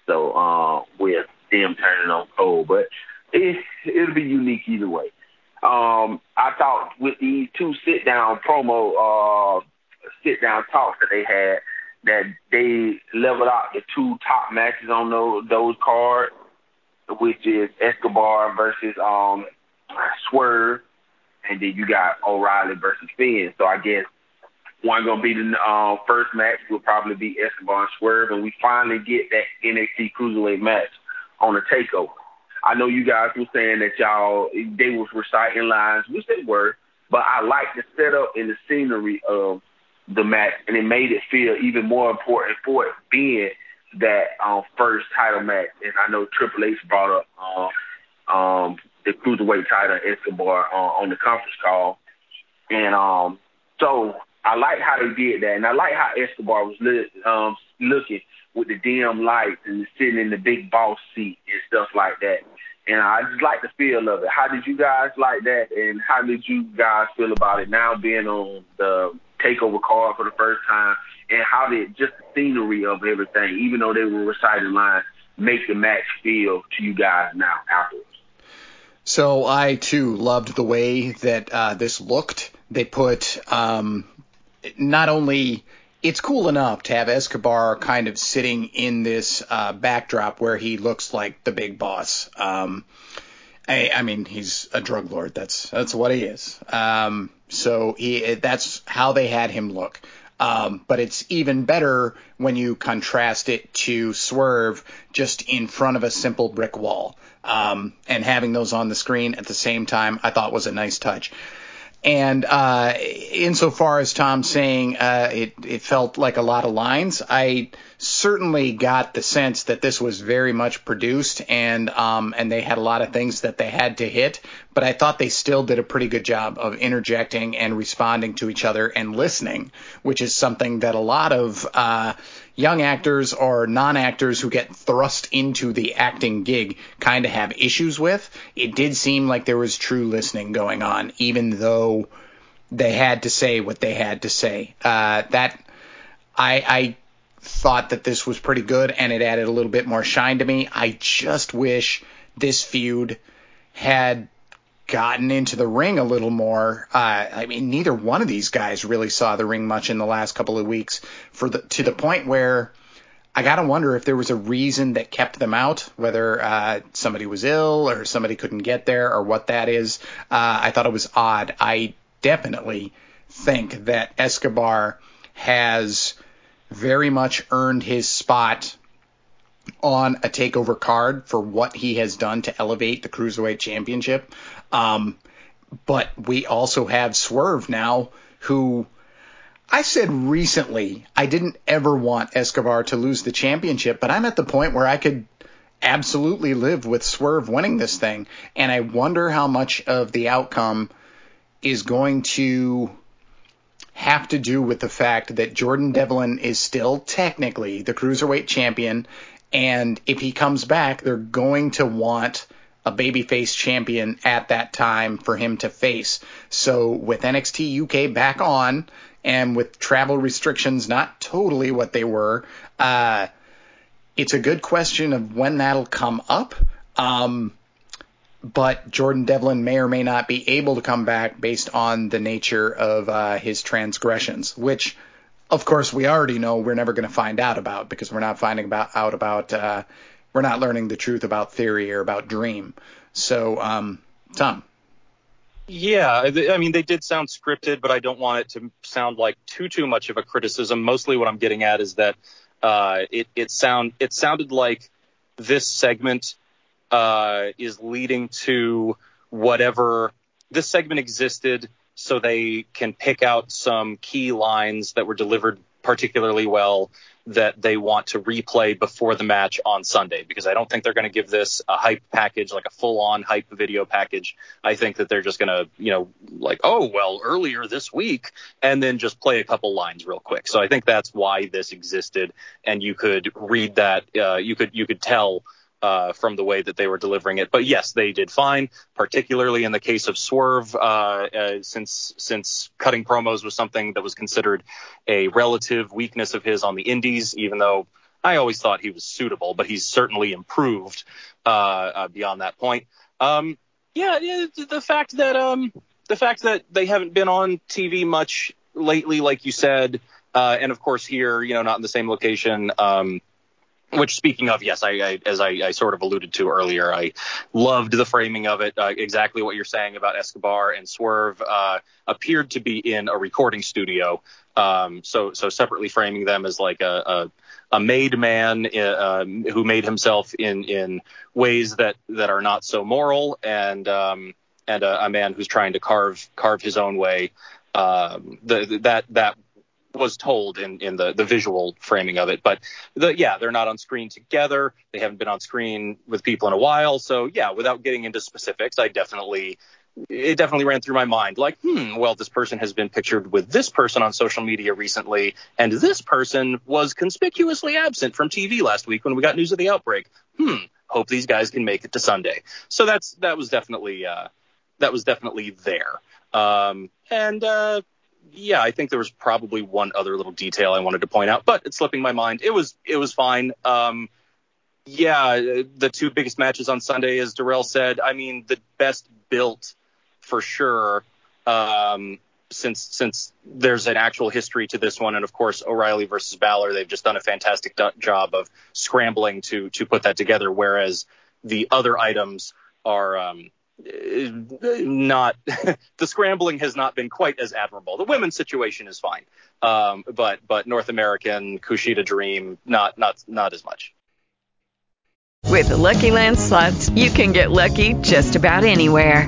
So uh, with them turning on Cole, but it it'll be unique either way. Um, I thought with these two sit down promo uh sit down talks that they had that they leveled out the two top matches on those those cards, which is Escobar versus um Swerve, and then you got O'Reilly versus Finn. So I guess one gonna be the uh, first match will probably be Escobar and Swerve, and we finally get that NXT Cruiserweight match on the takeover. I know you guys were saying that y'all they was reciting lines, which they were, but I like the setup and the scenery of the match, and it made it feel even more important for it being that um, first title match. And I know Triple H brought up um, um, the cruiserweight title Escobar uh, on the conference call, and um, so I like how they did that, and I like how Escobar was li- um, looking with the dim lights and sitting in the big boss seat and stuff like that. And I just like the feel of it. How did you guys like that? And how did you guys feel about it now being on the takeover card for the first time? And how did just the scenery of everything, even though they were reciting lines, make the match feel to you guys now afterwards? So I too loved the way that uh, this looked. They put um, not only it's cool enough to have Escobar kind of sitting in this uh, backdrop where he looks like the big boss. Um, I, I mean, he's a drug lord. That's that's what he is. Um, so he that's how they had him look. Um, but it's even better when you contrast it to Swerve just in front of a simple brick wall. Um, and having those on the screen at the same time, I thought was a nice touch. And uh, insofar as Tom saying uh, it, it felt like a lot of lines, I certainly got the sense that this was very much produced and um, and they had a lot of things that they had to hit. But I thought they still did a pretty good job of interjecting and responding to each other and listening, which is something that a lot of uh, young actors or non-actors who get thrust into the acting gig kind of have issues with. It did seem like there was true listening going on, even though they had to say what they had to say. Uh, that I, I thought that this was pretty good, and it added a little bit more shine to me. I just wish this feud had gotten into the ring a little more. Uh, I mean, neither one of these guys really saw the ring much in the last couple of weeks, for the to the point where I gotta wonder if there was a reason that kept them out, whether uh, somebody was ill or somebody couldn't get there or what that is. Uh, I thought it was odd. I definitely think that Escobar has very much earned his spot on a takeover card for what he has done to elevate the cruiserweight championship. Um, but we also have Swerve now, who I said recently I didn't ever want Escobar to lose the championship, but I'm at the point where I could absolutely live with Swerve winning this thing, and I wonder how much of the outcome is going to have to do with the fact that Jordan Devlin is still technically the cruiserweight champion, and if he comes back, they're going to want a babyface champion at that time for him to face. So with NXT UK back on and with travel restrictions not totally what they were, uh, it's a good question of when that'll come up. Um, but Jordan Devlin may or may not be able to come back based on the nature of uh, his transgressions, which, of course, we already know we're never going to find out about because we're not finding about, out about uh, we're not learning the truth about theory or about dream. So, um, Tom. Yeah, I mean they did sound scripted, but I don't want it to sound like too too much of a criticism. Mostly, what I'm getting at is that uh, it it sound it sounded like this segment uh, is leading to whatever this segment existed, so they can pick out some key lines that were delivered particularly well that they want to replay before the match on Sunday because I don't think they're going to give this a hype package, like a full on hype video package. I think that they're just going to, you know, like, oh, well, earlier this week, and then just play a couple lines real quick. So I think that's why this existed. And you could read that, uh, you could, you could tell uh, from the way that they were delivering it. But yes, they did fine, particularly in the case of Swerve, uh, uh, since since cutting promos was something that was considered a relative weakness of his on the Indies, even though I always thought he was suitable, but he's certainly improved uh, uh, beyond that point. Um, yeah, the fact that um, the fact that they haven't been on TV much lately, like you said, uh, and of course here, you know, not in the same location. Um, which speaking of yes I, I as I, I, sort of alluded to earlier i loved the framing of it. Uh, exactly what you're saying about escobar and swerve uh, appeared to be in a recording studio. Um, so so separately framing them as like a, a, a made man uh, um, who made himself in in ways that that are not so moral and um, and a, a, man who's trying to carve carve his own way. Um, the, that that was told in, in the, the visual framing of it. But the, yeah, they're not on screen together. They haven't been on screen with people in a while. So yeah, without getting into specifics, I definitely it definitely ran through my mind like, hmm, well, this person has been pictured with this person on social media recently, and this person was conspicuously absent from TV last week when we got news of the outbreak. Hmm, hope these guys can make it to Sunday. So that's that was definitely uh, that was definitely there. Um, and uh, yeah, I think there was probably one other little detail I wanted to point out, but it's slipping my mind. It was it was fine. Um, yeah, the two biggest matches on Sunday, as Darrell said. I mean, the best built for sure. Um, since since there's an actual history to this one, and of course O'Reilly versus Balor, they've just done a fantastic do- job of scrambling to to put that together. Whereas the other items are um, not the scrambling has not been quite as admirable. The women's situation is fine, um, but but North American Kushida Dream not not not as much. With the Lucky Land slots, you can get lucky just about anywhere.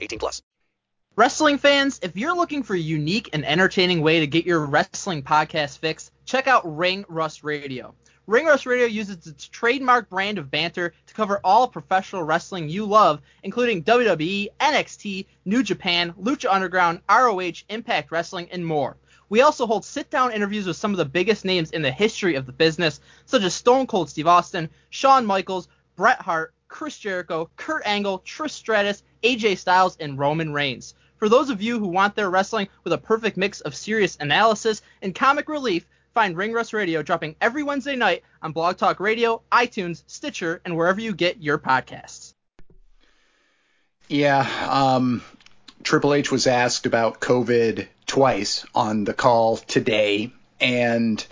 18 plus. Wrestling fans, if you're looking for a unique and entertaining way to get your wrestling podcast fix, check out Ring Rust Radio. Ring Rust Radio uses its trademark brand of banter to cover all professional wrestling you love, including WWE, NXT, New Japan, Lucha Underground, ROH, Impact Wrestling, and more. We also hold sit down interviews with some of the biggest names in the history of the business, such as Stone Cold Steve Austin, Shawn Michaels, Bret Hart, Chris Jericho, Kurt Angle, Trish Stratus, AJ Styles, and Roman Reigns. For those of you who want their wrestling with a perfect mix of serious analysis and comic relief, find Ring Rust Radio dropping every Wednesday night on Blog Talk Radio, iTunes, Stitcher, and wherever you get your podcasts. Yeah, um, Triple H was asked about COVID twice on the call today, and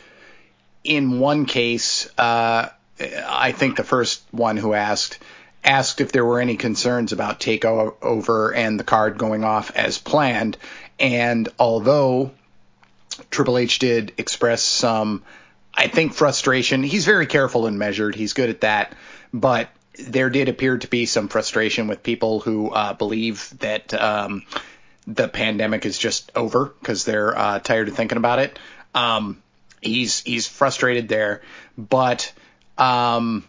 in one case, uh, I think the first one who asked asked if there were any concerns about takeover and the card going off as planned, and although Triple H did express some, I think, frustration. He's very careful and measured. He's good at that, but there did appear to be some frustration with people who uh, believe that um, the pandemic is just over because they're uh, tired of thinking about it. Um, he's he's frustrated there, but um,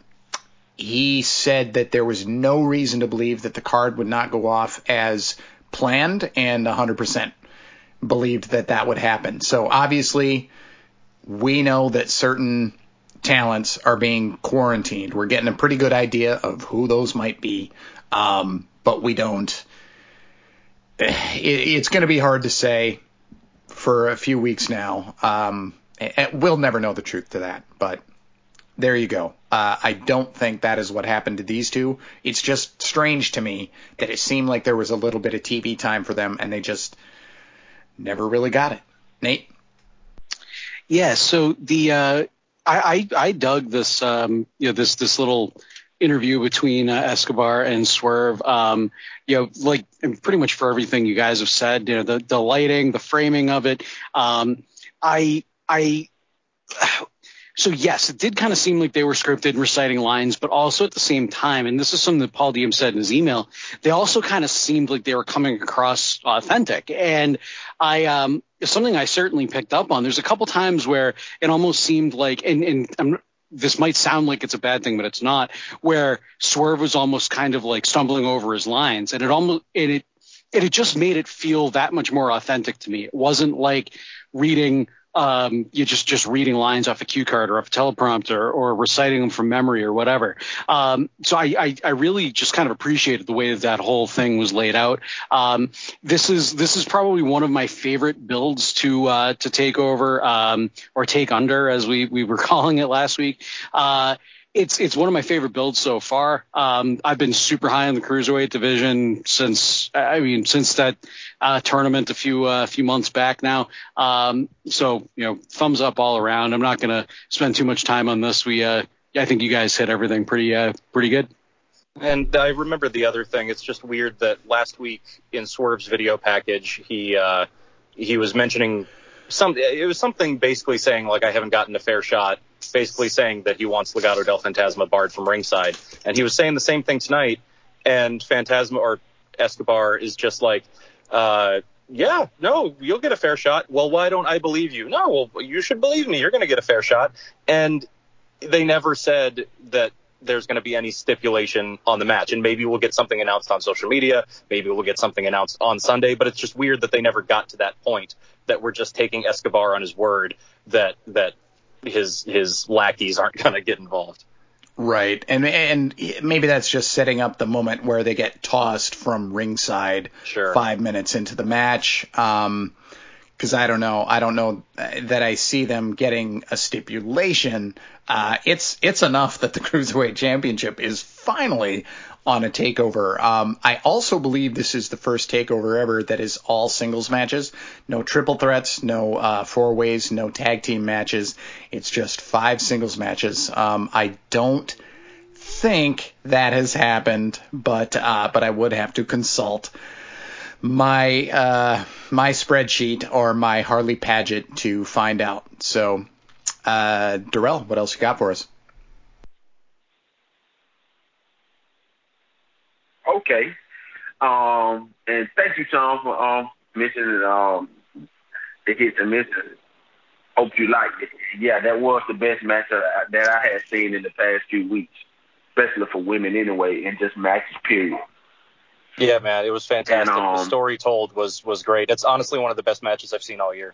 he said that there was no reason to believe that the card would not go off as planned, and 100% believed that that would happen. So obviously, we know that certain talents are being quarantined. We're getting a pretty good idea of who those might be, um, but we don't it, it's going to be hard to say for a few weeks now. Um, we'll never know the truth to that, but there you go. Uh, I don't think that is what happened to these two. It's just strange to me that it seemed like there was a little bit of TV time for them, and they just never really got it. Nate. Yeah. So the uh, I, I, I dug this um, you know this this little interview between uh, Escobar and Swerve. Um, you know, like pretty much for everything you guys have said, you know, the, the lighting, the framing of it. Um, I, I, so yes, it did kind of seem like they were scripted and reciting lines, but also at the same time, and this is something that Paul Diem said in his email, they also kind of seemed like they were coming across authentic. And I, um, something I certainly picked up on. There's a couple times where it almost seemed like, and, and I'm, this might sound like it's a bad thing, but it's not, where Swerve was almost kind of like stumbling over his lines, and it almost, and it, it just made it feel that much more authentic to me. It wasn't like reading um, you just just reading lines off a cue card or off a teleprompter or reciting them from memory or whatever. Um, so I, I, I really just kind of appreciated the way that that whole thing was laid out. Um, this is this is probably one of my favorite builds to uh, to take over um, or take under as we we were calling it last week. Uh, it's it's one of my favorite builds so far. Um, I've been super high in the cruiserweight division since I mean since that uh, tournament a few uh, few months back now. Um, so you know, thumbs up all around. I'm not gonna spend too much time on this. We uh, I think you guys hit everything pretty uh, pretty good. And I remember the other thing. It's just weird that last week in Swerve's video package, he uh, he was mentioning some. It was something basically saying like I haven't gotten a fair shot basically saying that he wants Legado del Fantasma barred from ringside. And he was saying the same thing tonight. And Fantasma or Escobar is just like, uh, yeah, no, you'll get a fair shot. Well, why don't I believe you? No, well, you should believe me. You're going to get a fair shot. And they never said that there's going to be any stipulation on the match. And maybe we'll get something announced on social media. Maybe we'll get something announced on Sunday. But it's just weird that they never got to that point. That we're just taking Escobar on his word that that his his lackeys aren't going to get involved. Right, and and maybe that's just setting up the moment where they get tossed from ringside sure. five minutes into the match. Um, because I don't know, I don't know that I see them getting a stipulation. Uh, it's it's enough that the cruiserweight championship is finally on a takeover. Um, I also believe this is the first takeover ever that is all singles matches. No triple threats, no uh, four ways, no tag team matches. It's just five singles matches. Um, I don't think that has happened, but uh, but I would have to consult my uh, my spreadsheet or my Harley Paget to find out. So, uh, Darrell, what else you got for us? Okay. Um, and thank you, Tom, for um, mentioning um, the hits and misses. Hope you liked it. Yeah, that was the best match that I had seen in the past few weeks, especially for women anyway, and just matches period. Yeah, man, it was fantastic. And, um, the story told was was great. It's honestly one of the best matches I've seen all year.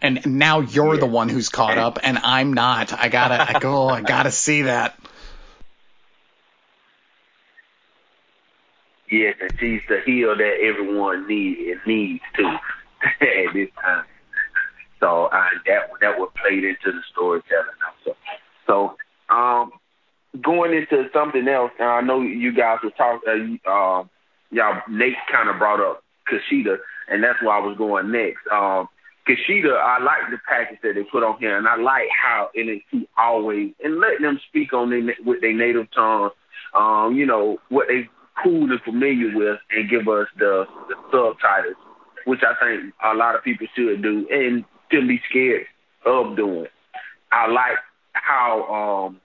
And now you're yeah. the one who's caught up, and I'm not. I gotta, I go, I gotta see that. Yes, and she's the heel that everyone needs needs to at this time. So uh, that that was played into the storytelling also. So um, going into something else, and I know you guys were talking. Uh, uh, y'all Nate kind of brought up Kushida, and that's where I was going next. Um, Kushida, I like the package that they put on here, and I like how NXT always and let them speak on their with their native tongue. Um, you know what they cool and familiar with and give us the, the subtitles, which I think a lot of people should do and shouldn't be scared of doing. I like how um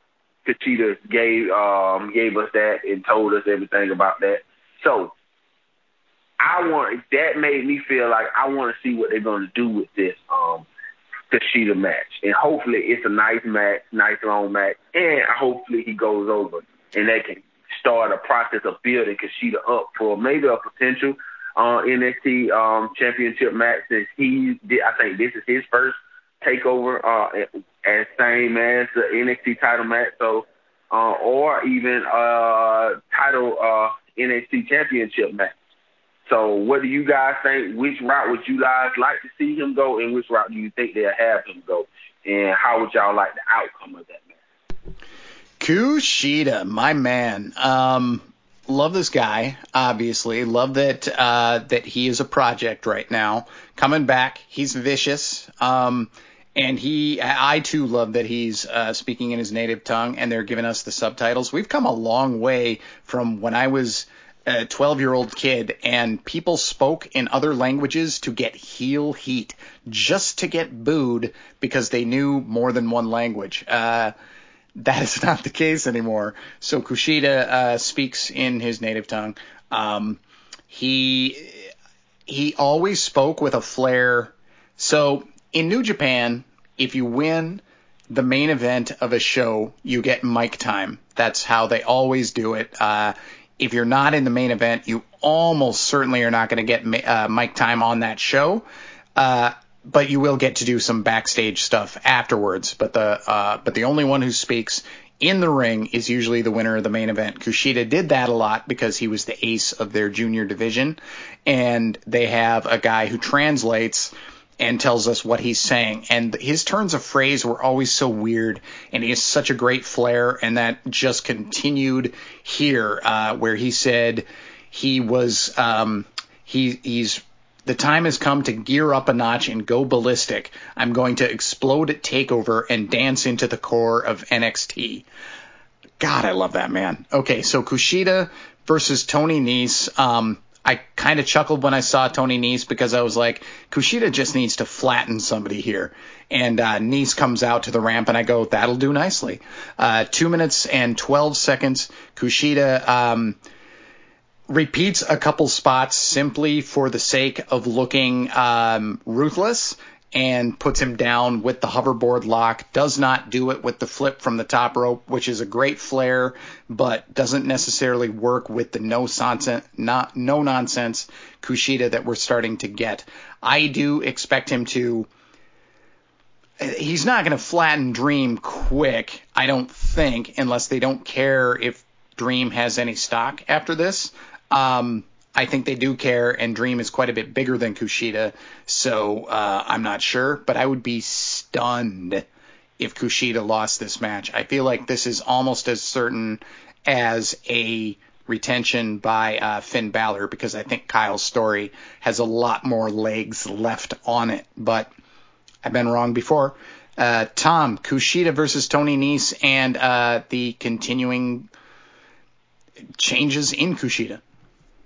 Kushida gave um gave us that and told us everything about that. So I want that made me feel like I want to see what they're to do with this um Kushida match, and hopefully it's a nice match, nice long match, and hopefully he goes over and they can start a process of building Kushida up for maybe a potential uh, NXT um, championship match since he did. I think this is his first takeover uh, as same as the NXT title match. So, uh, or even uh, title uh, NXT championship match. So, what do you guys think? Which route would you guys like to see him go, and which route do you think they'll have him go? And how would y'all like the outcome of that? Kushida, my man. Um, love this guy, obviously. Love that uh, that he is a project right now. Coming back, he's vicious. Um, and he, I too love that he's uh, speaking in his native tongue, and they're giving us the subtitles. We've come a long way from when I was a 12 year old kid, and people spoke in other languages to get heel heat, just to get booed because they knew more than one language. Uh, that is not the case anymore. So Kushida uh, speaks in his native tongue. Um, he he always spoke with a flair. So in New Japan, if you win the main event of a show, you get mic time. That's how they always do it. Uh, if you're not in the main event, you almost certainly are not going to get uh, mic time on that show. Uh, but you will get to do some backstage stuff afterwards. But the uh, but the only one who speaks in the ring is usually the winner of the main event. Kushida did that a lot because he was the ace of their junior division, and they have a guy who translates and tells us what he's saying. And his turns of phrase were always so weird, and he has such a great flair, and that just continued here, uh, where he said he was um, he he's the time has come to gear up a notch and go ballistic. I'm going to explode at Takeover and dance into the core of NXT. God, I love that man. Okay, so Kushida versus Tony Nese. Um, I kind of chuckled when I saw Tony Nese because I was like, Kushida just needs to flatten somebody here. And uh, Nese comes out to the ramp, and I go, that'll do nicely. Uh, two minutes and 12 seconds. Kushida. Um, repeats a couple spots simply for the sake of looking um, ruthless and puts him down with the hoverboard lock. Does not do it with the flip from the top rope, which is a great flair, but doesn't necessarily work with the no nonsense, not no nonsense Kushida that we're starting to get. I do expect him to. He's not going to flatten Dream quick, I don't think, unless they don't care if Dream has any stock after this. Um, I think they do care, and Dream is quite a bit bigger than Kushida, so uh, I'm not sure, but I would be stunned if Kushida lost this match. I feel like this is almost as certain as a retention by uh, Finn Balor because I think Kyle's story has a lot more legs left on it, but I've been wrong before. Uh, Tom, Kushida versus Tony Nese and uh, the continuing changes in Kushida.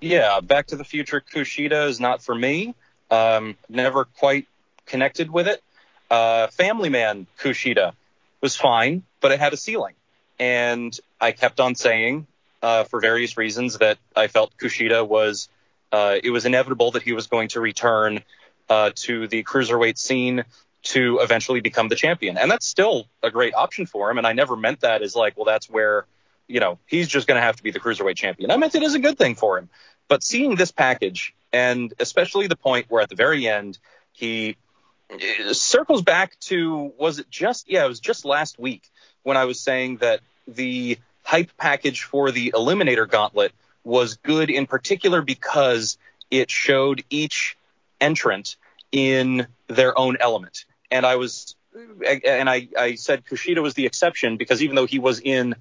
Yeah, Back to the Future Kushida is not for me. Um, never quite connected with it. Uh, Family Man Kushida was fine, but it had a ceiling. And I kept on saying, uh, for various reasons, that I felt Kushida was, uh, it was inevitable that he was going to return uh, to the cruiserweight scene to eventually become the champion. And that's still a great option for him. And I never meant that as like, well, that's where, you know, he's just going to have to be the cruiserweight champion. I meant it as a good thing for him. But seeing this package, and especially the point where at the very end he uh, circles back to was it just yeah it was just last week when I was saying that the hype package for the Eliminator Gauntlet was good in particular because it showed each entrant in their own element. And I was and I, I said Kushida was the exception because even though he was in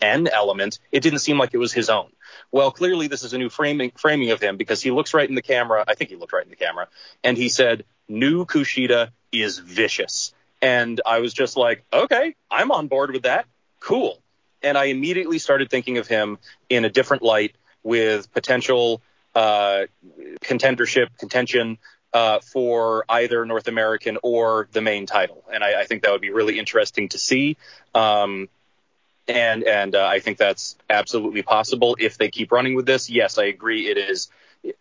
an element, it didn't seem like it was his own. Well, clearly this is a new framing framing of him because he looks right in the camera. I think he looked right in the camera, and he said, "New Kushida is vicious." And I was just like, "Okay, I'm on board with that. Cool." And I immediately started thinking of him in a different light with potential uh, contendership, contention uh, for either North American or the main title. And I, I, think that would be really interesting to see. Um, and and uh, I think that's absolutely possible if they keep running with this. Yes, I agree. It is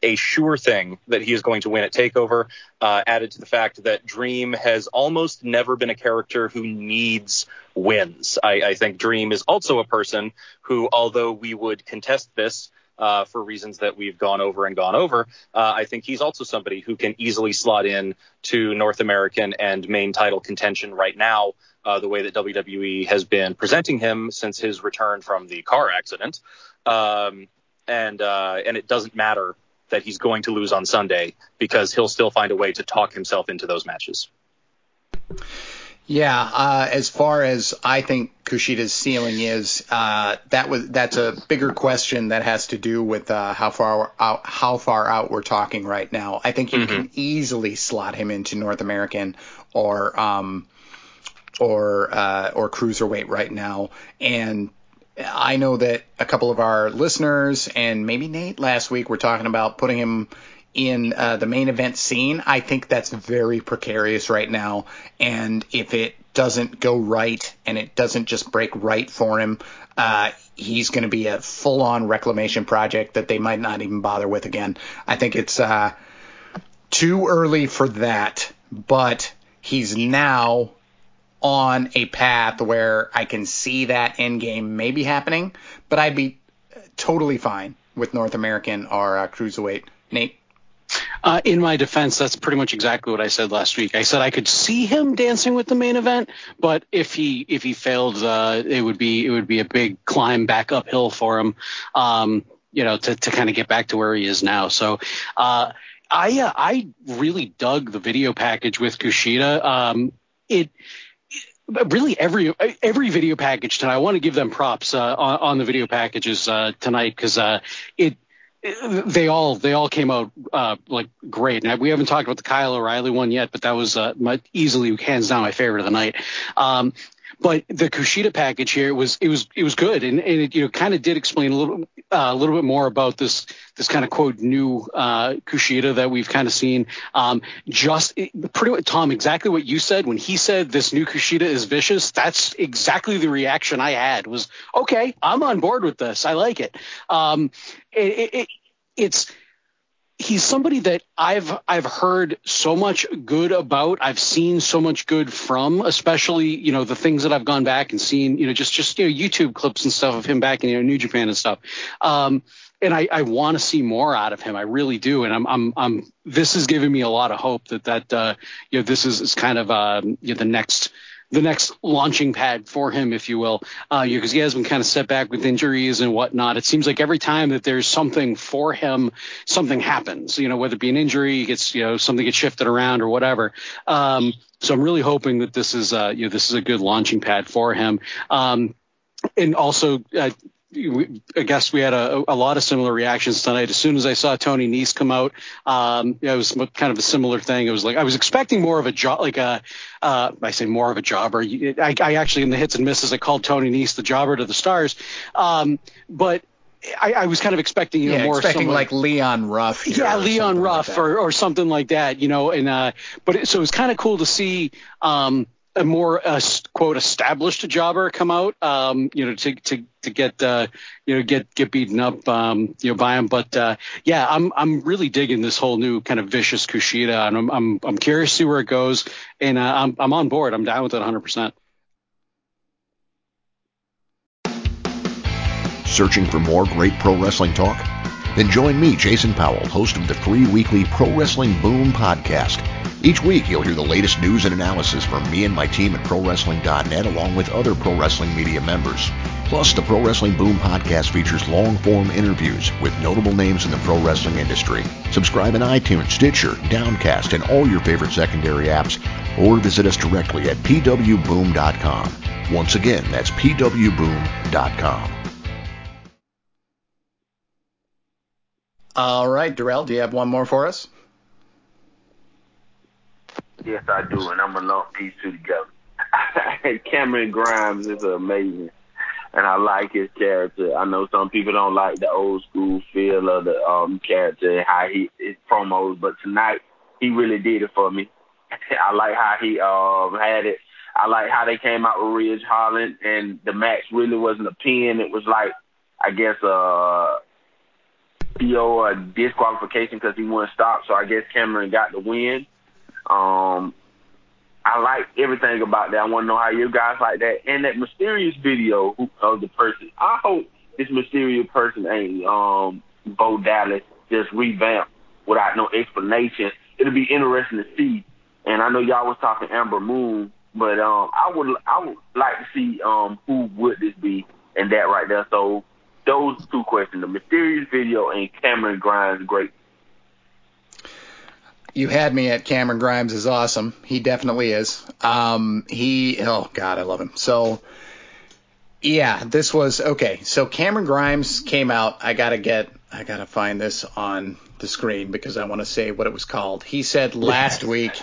a sure thing that he is going to win at Takeover. Uh, added to the fact that Dream has almost never been a character who needs wins. I, I think Dream is also a person who, although we would contest this. Uh, for reasons that we've gone over and gone over. Uh, I think he's also somebody who can easily slot in to North American and main title contention right now uh, the way that WWE has been presenting him since his return from the car accident. Um, and uh, and it doesn't matter that he's going to lose on Sunday because he'll still find a way to talk himself into those matches. Yeah, uh, as far as I think Kushida's ceiling is, uh, that was that's a bigger question that has to do with uh, how far out how far out we're talking right now. I think you mm-hmm. can easily slot him into North American or um, or uh, or cruiserweight right now, and I know that a couple of our listeners and maybe Nate last week were talking about putting him in uh, the main event scene. I think that's very precarious right now. And if it doesn't go right and it doesn't just break right for him, uh, he's going to be a full on reclamation project that they might not even bother with again. I think it's uh, too early for that, but he's now on a path where I can see that end game maybe happening, but I'd be totally fine with North American or uh, cruiserweight. Nate. Uh, in my defense, that's pretty much exactly what I said last week. I said I could see him dancing with the main event, but if he if he failed, uh, it would be it would be a big climb back uphill for him. Um, you know, to to kind of get back to where he is now. So. Uh, I uh, I really dug the video package with Kushida. Um, it really every every video package tonight. I want to give them props uh, on, on, the video packages uh, tonight because uh, it, it, they all they all came out uh, like great. Now we haven't talked about the Kyle O'Reilly one yet, but that was uh, my, easily hands down my favorite of the night. Um, but the Kushida package here was it was it was good, and, and it you know kind of did explain a little uh, a little bit more about this this kind of quote new uh, Kushida that we've kind of seen. Um, just pretty much, Tom, exactly what you said when he said this new Kushida is vicious. That's exactly the reaction I had. Was okay, I'm on board with this. I like it. Um, it, it it's he's somebody that I've I've heard so much good about. I've seen so much good from, especially you know the things that I've gone back and seen. You know, just just you know YouTube clips and stuff of him back in you know New Japan and stuff. Um, and I, I want to see more out of him. I really do. And I'm, I'm, I'm, this is giving me a lot of hope that, that, uh, you know, this is, is kind of, um, you know, the next, the next launching pad for him, if you will, uh, because he has been kind of set back with injuries and whatnot. It seems like every time that there's something for him, something happens. You know, whether it be an injury, he gets you know something gets shifted around or whatever. Um, so I'm really hoping that this is uh, you know this is a good launching pad for him. Um, and also uh, I guess we had a, a, lot of similar reactions tonight. As soon as I saw Tony Nese come out, um, it was kind of a similar thing. It was like I was expecting more of a job, like a, uh, I say more of a jobber. I, I, actually in the hits and misses I called Tony Nese the jobber to the stars, um, but I, I, was kind of expecting you know yeah, more expecting like Leon Ruff. yeah, Leon Ruff like or, or something like that, you know. And uh, but it, so it was kind of cool to see. Um, a more uh, quote established jobber come out, um, you know, to to to get uh, you know get get beaten up, um, you know, by him. But uh, yeah, I'm I'm really digging this whole new kind of vicious Kushida, and I'm I'm I'm curious to see where it goes, and uh, I'm I'm on board. I'm down with it 100. percent Searching for more great pro wrestling talk? Then join me, Jason Powell, host of the free weekly Pro Wrestling Boom podcast. Each week, you'll hear the latest news and analysis from me and my team at ProWrestling.net, along with other pro wrestling media members. Plus, the Pro Wrestling Boom podcast features long form interviews with notable names in the pro wrestling industry. Subscribe in iTunes, Stitcher, Downcast, and all your favorite secondary apps, or visit us directly at pwboom.com. Once again, that's pwboom.com. All right, Darrell, do you have one more for us? Yes, I do, and I'm gonna lump these two together. Cameron Grimes is amazing, and I like his character. I know some people don't like the old school feel of the um character, how he his promos, but tonight he really did it for me. I like how he um had it. I like how they came out with Ridge Holland, and the match really wasn't a pin. It was like, I guess, uh PO a disqualification because he wouldn't stop. So I guess Cameron got the win. Um, I like everything about that. I want to know how you guys like that. And that mysterious video of the person. I hope this mysterious person ain't um Bo Dallas just revamped without no explanation. It'll be interesting to see. And I know y'all was talking Ember Moon, but um I would I would like to see um who would this be and that right there. So those two questions, the mysterious video and Cameron Grimes great. You had me at Cameron Grimes is awesome. He definitely is. Um, he, oh God, I love him. So, yeah, this was okay. So Cameron Grimes came out. I gotta get, I gotta find this on the screen because I want to say what it was called. He said last week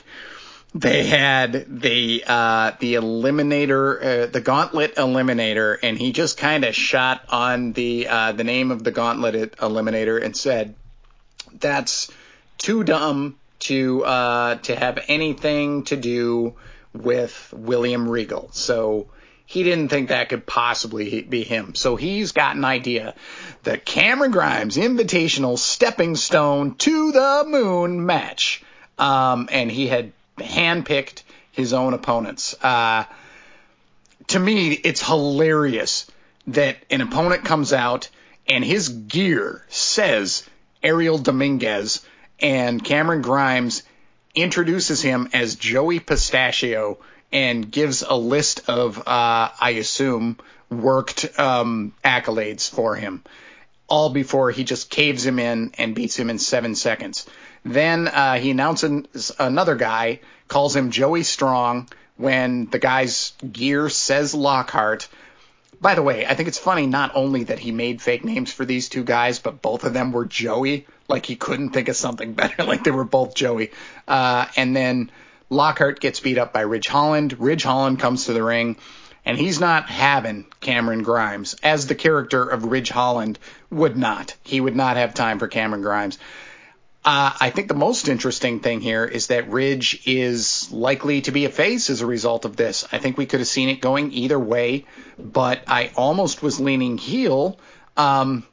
they had the uh, the eliminator, uh, the gauntlet eliminator, and he just kind of shot on the uh, the name of the gauntlet eliminator and said, "That's too dumb to uh, to have anything to do with William Regal." So he didn't think that could possibly be him. So he's got an idea. The Cameron Grimes Invitational Stepping Stone to the Moon match. Um, and he had handpicked his own opponents. Uh, to me, it's hilarious that an opponent comes out and his gear says Ariel Dominguez and Cameron Grimes introduces him as Joey Pistachio and gives a list of, uh, I assume, worked um, accolades for him, all before he just caves him in and beats him in seven seconds. Then uh, he announces another guy, calls him Joey Strong when the guy's gear says Lockhart. By the way, I think it's funny not only that he made fake names for these two guys, but both of them were Joey. Like he couldn't think of something better. like they were both Joey. Uh, and then Lockhart gets beat up by Ridge Holland. Ridge Holland comes to the ring, and he's not having Cameron Grimes, as the character of Ridge Holland would not. He would not have time for Cameron Grimes. Uh, I think the most interesting thing here is that Ridge is likely to be a face as a result of this. I think we could have seen it going either way, but I almost was leaning heel. Um,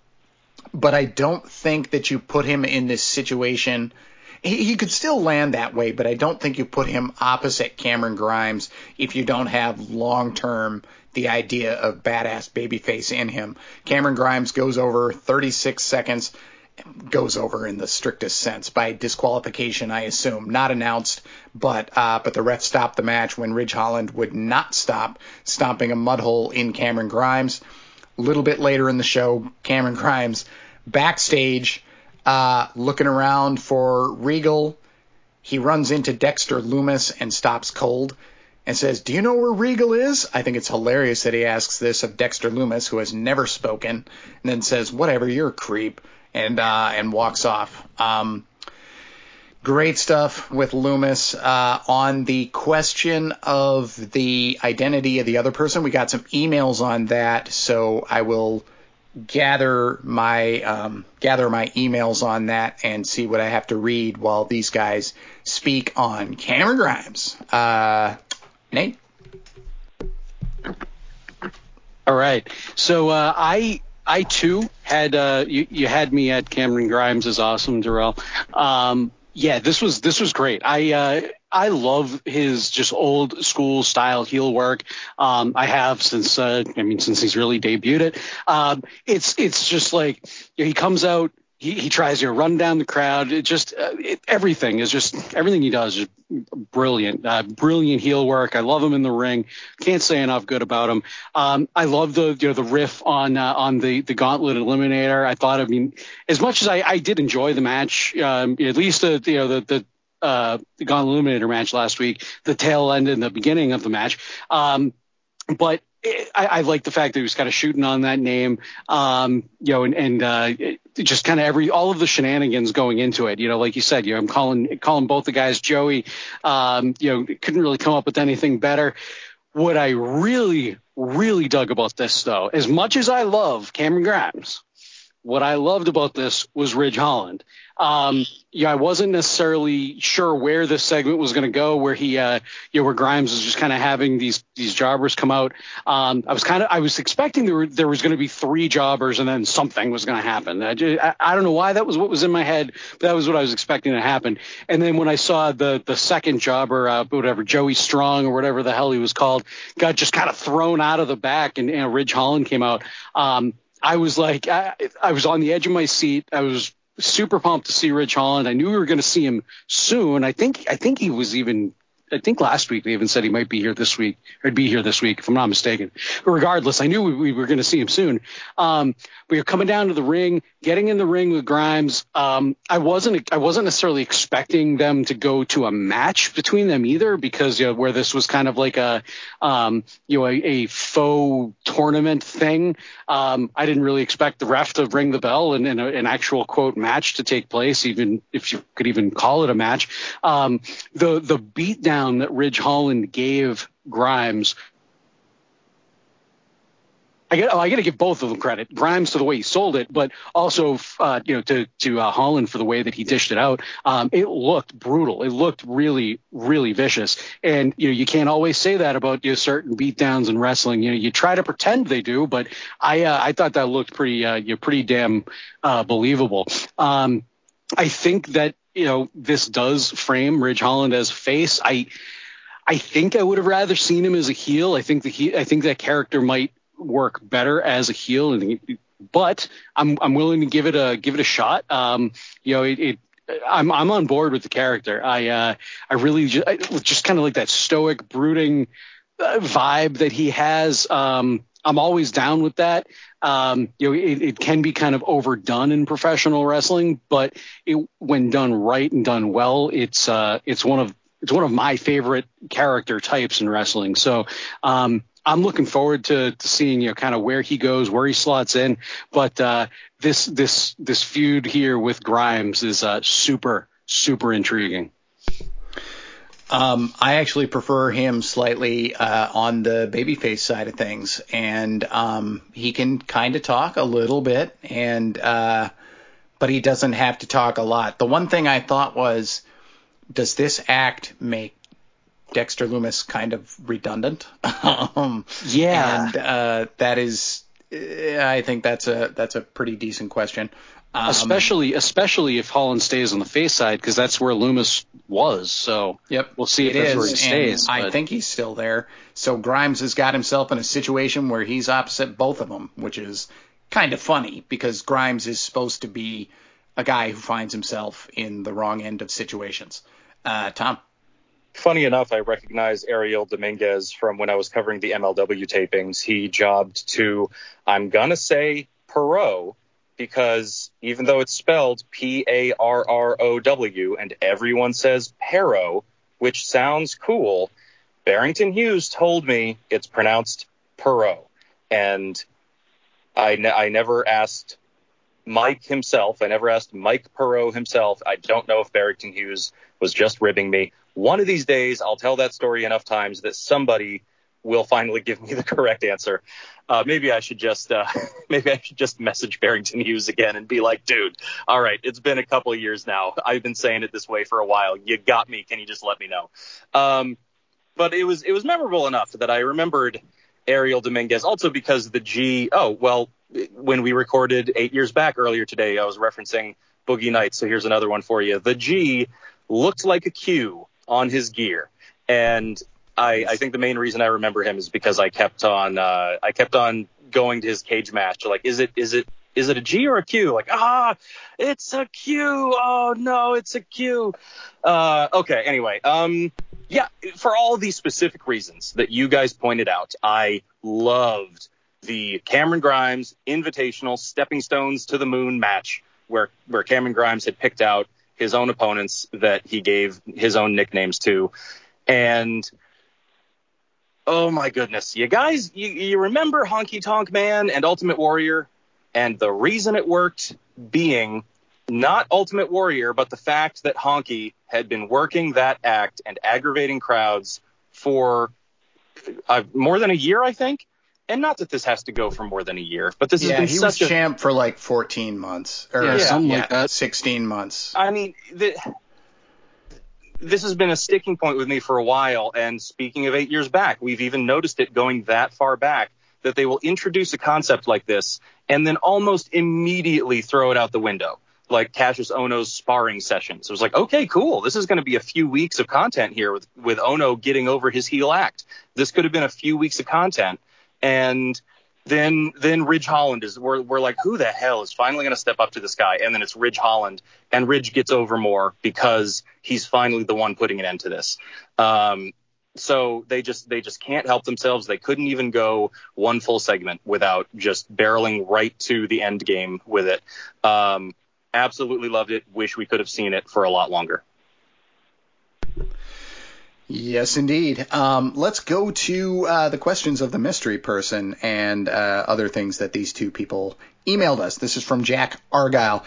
but I don't think that you put him in this situation. He, he could still land that way, but I don't think you put him opposite Cameron Grimes if you don't have long term the idea of badass babyface in him. Cameron Grimes goes over 36 seconds goes over in the strictest sense by disqualification, I assume, not announced, but uh, but the ref stopped the match when Ridge Holland would not stop, stomping a mud hole in Cameron Grimes. A little bit later in the show, Cameron Grimes backstage, uh, looking around for Regal. He runs into Dexter Lumis and stops cold and says, Do you know where Regal is? I think it's hilarious that he asks this of Dexter Lumis, who has never spoken, and then says, Whatever, you're a creep and uh, and walks off. Um, great stuff with Lumis uh, on the question of the identity of the other person. We got some emails on that, so I will gather my um, gather my emails on that and see what I have to read while these guys speak on Cameron Grimes. Uh, Nate. All right. So uh, I I too had uh, you, you had me at Cameron Grimes is awesome, Darrell. Um, yeah, this was this was great. I uh, I love his just old school style heel work. Um, I have since uh, I mean since he's really debuted it. Um, it's it's just like he comes out he, he tries to run down the crowd. It just uh, it, everything is just everything he does is brilliant, uh, brilliant heel work. I love him in the ring. Can't say enough good about him. Um, I love the you know the riff on uh, on the the Gauntlet Eliminator. I thought I mean as much as I, I did enjoy the match, um, at least the you know the the uh, the Gauntlet Eliminator match last week, the tail end and the beginning of the match. Um, but I, I, like the fact that he was kind of shooting on that name, um, you know, and, and uh, just kind of every all of the shenanigans going into it. You know, like you said, you know, I'm calling calling both the guys Joey. Um, you know, couldn't really come up with anything better. What I really, really dug about this, though, as much as I love Cameron Grimes, what I loved about this was Ridge Holland. Um, yeah, I wasn't necessarily sure where this segment was going to go, where he, uh, you know, where Grimes was just kind of having these these jobbers come out. Um, I was kind of, I was expecting there were, there was going to be three jobbers and then something was going to happen. I, just, I, I, don't know why that was what was in my head, but that was what I was expecting to happen. And then when I saw the the second jobber, uh, whatever Joey Strong or whatever the hell he was called, got just kind of thrown out of the back, and, and Ridge Holland came out. Um, I was like, I, I was on the edge of my seat. I was super pumped to see Ridge Holland. I knew we were going to see him soon. I think I think he was even I think last week they even said he might be here this week or he'd be here this week if I'm not mistaken. But regardless, I knew we, we were going to see him soon. Um, we were coming down to the ring, getting in the ring with Grimes. Um, I wasn't I wasn't necessarily expecting them to go to a match between them either because you know where this was kind of like a um, you know a, a faux tournament thing. Um, I didn't really expect the ref to ring the bell and, and a, an actual quote match to take place, even if you could even call it a match. Um, the the beatdown beatdown that Ridge Holland gave Grimes I get, oh, I got to give both of them credit. Grimes for the way he sold it, but also, uh, you know, to to uh, Holland for the way that he dished it out. Um, it looked brutal. It looked really, really vicious. And you know, you can't always say that about you know, certain beatdowns in wrestling. You know, you try to pretend they do, but I uh, I thought that looked pretty, uh, you know, pretty damn uh, believable. Um, I think that you know this does frame Ridge Holland as face. I. I think I would have rather seen him as a heel. I think the he, I think that character might work better as a heel, and but I'm I'm willing to give it a give it a shot. Um, you know, it, it I'm I'm on board with the character. I uh, I really just, just kind of like that stoic, brooding uh, vibe that he has. Um, I'm always down with that. Um, you know, it, it, can be kind of overdone in professional wrestling, but it, when done right and done well, it's uh, it's one of it's one of my favorite character types in wrestling. So um, I'm looking forward to, to seeing you know kind of where he goes, where he slots in. But uh, this this this feud here with Grimes is uh, super super intriguing. Um, I actually prefer him slightly uh, on the babyface side of things, and um, he can kind of talk a little bit, and uh, but he doesn't have to talk a lot. The one thing I thought was, does this act make Dexter Lumis kind of redundant. um, yeah, and uh, that is, I think that's a that's a pretty decent question. Um, especially especially if Holland stays on the face side because that's where Lumis was. So yep, we'll see if it that's is, where he stays. I think he's still there. So Grimes has got himself in a situation where he's opposite both of them, which is kind of funny because Grimes is supposed to be a guy who finds himself in the wrong end of situations. Uh, Tom funny enough, I recognize Ariel Dominguez from when I was covering the MLW tapings. He jobbed to, I'm going to say Perot, because even though it's spelled P A R R O W and everyone says Pero, which sounds cool, Barrington Hughes told me it's pronounced Perot. And I, ne- I never asked Mike himself. I never asked Mike Perot himself. I don't know if Barrington Hughes was just ribbing me. One of these days, I'll tell that story enough times that somebody will finally give me the correct answer. Uh, maybe I should just uh, maybe I should just message Barrington Hughes again and be like, dude, all right, it's been a couple of years now. I've been saying it this way for a while. You got me. Can you just let me know? Um, but it was it was memorable enough that I remembered Ariel Dominguez also because the G. Oh well, when we recorded eight years back earlier today, I was referencing Boogie Nights. So here's another one for you. The G looked like a Q on his gear. And I, I think the main reason I remember him is because I kept on uh, I kept on going to his cage match. Like, is it is it is it a G or a Q? Like, ah, it's a Q. Oh no, it's a Q. Uh, okay. Anyway, um, yeah, for all these specific reasons that you guys pointed out, I loved the Cameron Grimes Invitational Stepping Stones to the Moon match, where where Cameron Grimes had picked out his own opponents that he gave his own nicknames to. And oh my goodness, you guys, you, you remember Honky Tonk Man and Ultimate Warrior? And the reason it worked being not Ultimate Warrior, but the fact that Honky had been working that act and aggravating crowds for uh, more than a year, I think and not that this has to go for more than a year, but this yeah, has been he such was a champ for like 14 months or Yeah, something like that. 16 months. I mean, the, this has been a sticking point with me for a while. And speaking of eight years back, we've even noticed it going that far back that they will introduce a concept like this and then almost immediately throw it out the window. Like Kassius Ohno's sparring sessions. It was like, okay, cool. This is going to be a few weeks of content here with, with Ohno getting over his heel act. This could have been a few weeks of content. And then then Ridge Holland is we're we're like who the hell is finally going to step up to this guy and then it's Ridge Holland and Ridge gets over more because he's finally the one putting an end to this. Um, so they just they just can't help themselves. They couldn't even go one full segment without just barreling right to the end game with it. Um, absolutely loved it. Wish we could have seen it for a lot longer. Yes, indeed. Um, let's go to uh, the questions of the mystery person and uh, other things that these two people emailed us. This is from Jack Argyle.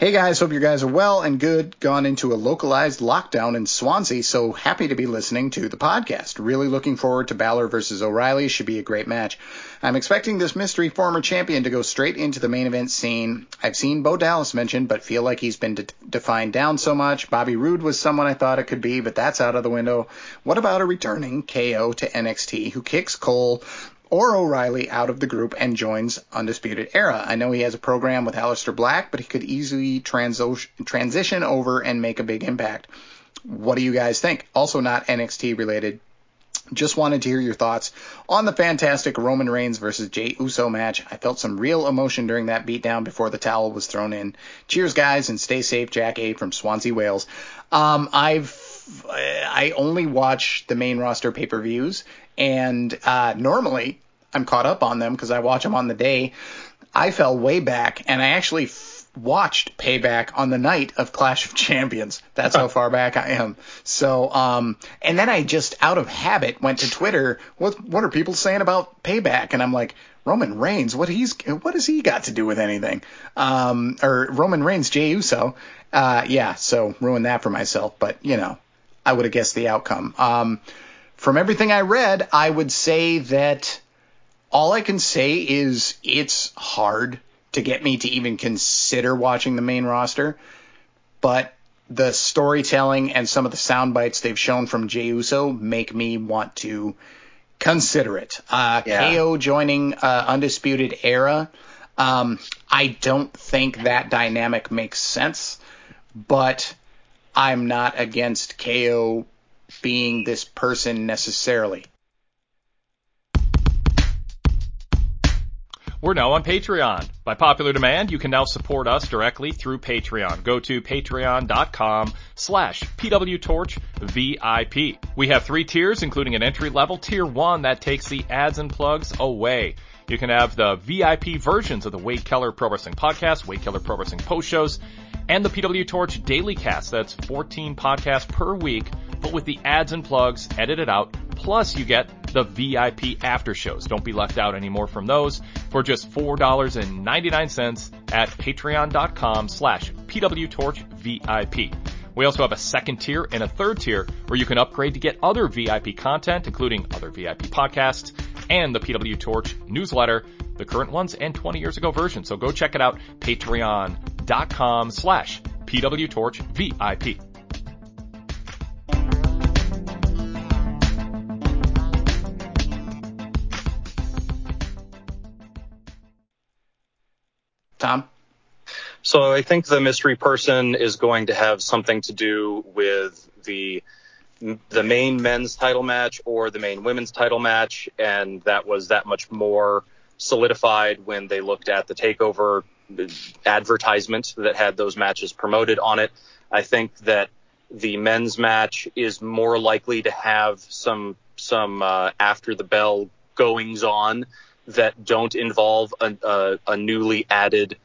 Hey guys, hope you guys are well and good. Gone into a localized lockdown in Swansea, so happy to be listening to the podcast. Really looking forward to Balor versus O'Reilly. Should be a great match. I'm expecting this mystery former champion to go straight into the main event scene. I've seen Bo Dallas mentioned, but feel like he's been de- defined down so much. Bobby Roode was someone I thought it could be, but that's out of the window. What about a returning KO to NXT who kicks Cole or O'Reilly out of the group and joins Undisputed Era. I know he has a program with Aleister Black, but he could easily transo- transition over and make a big impact. What do you guys think? Also, not NXT related. Just wanted to hear your thoughts on the fantastic Roman Reigns versus Jey Uso match. I felt some real emotion during that beatdown before the towel was thrown in. Cheers, guys, and stay safe. Jack A from Swansea, Wales. Um, I've I only watch the main roster pay per views, and uh, normally I'm caught up on them because I watch them on the day. I fell way back, and I actually f- watched Payback on the night of Clash of Champions. That's how far back I am. So, um, and then I just out of habit went to Twitter. What what are people saying about Payback? And I'm like, Roman Reigns, what he's what has he got to do with anything? Um, or Roman Reigns, Jey Uso. Uh, yeah, so ruined that for myself. But you know, I would have guessed the outcome. Um, from everything I read, I would say that all I can say is it's hard to get me to even consider watching the main roster, but the storytelling and some of the sound bites they've shown from Jey Uso make me want to consider it. Uh, Yeah. KO joining uh, Undisputed Era. Um, I don't think that dynamic makes sense, but I'm not against KO being this person necessarily. We're now on Patreon. By popular demand, you can now support us directly through Patreon. Go to patreon.com slash pwtorchvip. We have three tiers, including an entry level tier one that takes the ads and plugs away. You can have the VIP versions of the Wade Keller Pro Wrestling Podcast, Wade Keller Pro Wrestling Post Shows, and the PW Torch Daily Cast. That's 14 podcasts per week, but with the ads and plugs edited out. Plus, you get the VIP after shows. Don't be left out anymore from those for just $4.99 at patreon.com slash pwtorchvip. We also have a second tier and a third tier where you can upgrade to get other VIP content, including other VIP podcasts and the PW Torch newsletter, the current ones and 20 years ago version. So go check it out, patreon.com slash pwtorchvip. Tom? So I think the mystery person is going to have something to do with the the main men's title match or the main women's title match, and that was that much more solidified when they looked at the takeover advertisement that had those matches promoted on it. I think that the men's match is more likely to have some some uh, after the bell goings on that don't involve a, a, a newly added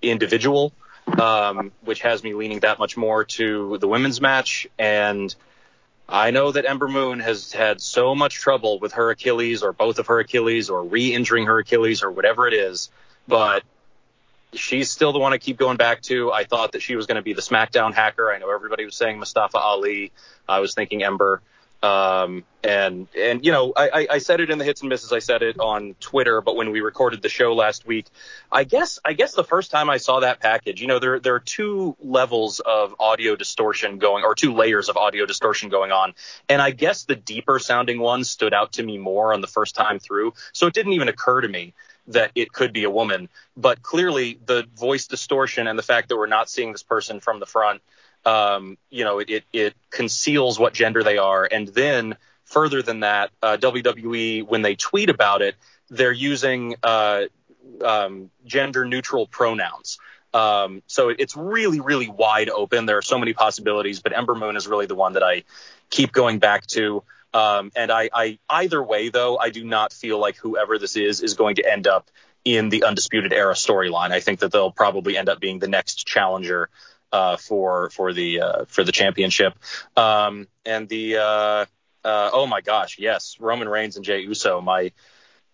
individual, um, which has me leaning that much more to the women's match. And I know that Ember Moon has had so much trouble with her Achilles or both of her Achilles or re-injuring her Achilles or whatever it is, but she's still the one I keep going back to. I thought that she was going to be the SmackDown hacker. I know everybody was saying Mustafa Ali. I was thinking Ember. Um, and, and, you know, I, I- said it in the hits and misses. I said it on Twitter, but when we recorded the show last week, I guess, I guess the first time I saw that package, you know, there, there are two levels of audio distortion going, or two layers of audio distortion going on. And I guess the deeper sounding one stood out to me more on the first time through. So it didn't even occur to me that it could be a woman, but clearly the voice distortion and the fact that we're not seeing this person from the front, um, you know, it, it, it conceals what gender they are. And then further than that, uh, WWE, when they tweet about it, they're using, uh, um, gender neutral pronouns. Um, so it- it's really, really wide open. There are so many possibilities, but Ember Moon is really the one that I keep going back to. Um, and I, I, either way though, I do not feel like whoever this is is going to end up in the Undisputed Era storyline. I think that they'll probably end up being the next challenger uh, for for the uh, for the championship. Um, and the uh, uh, oh my gosh, yes, Roman Reigns and Jey Uso. My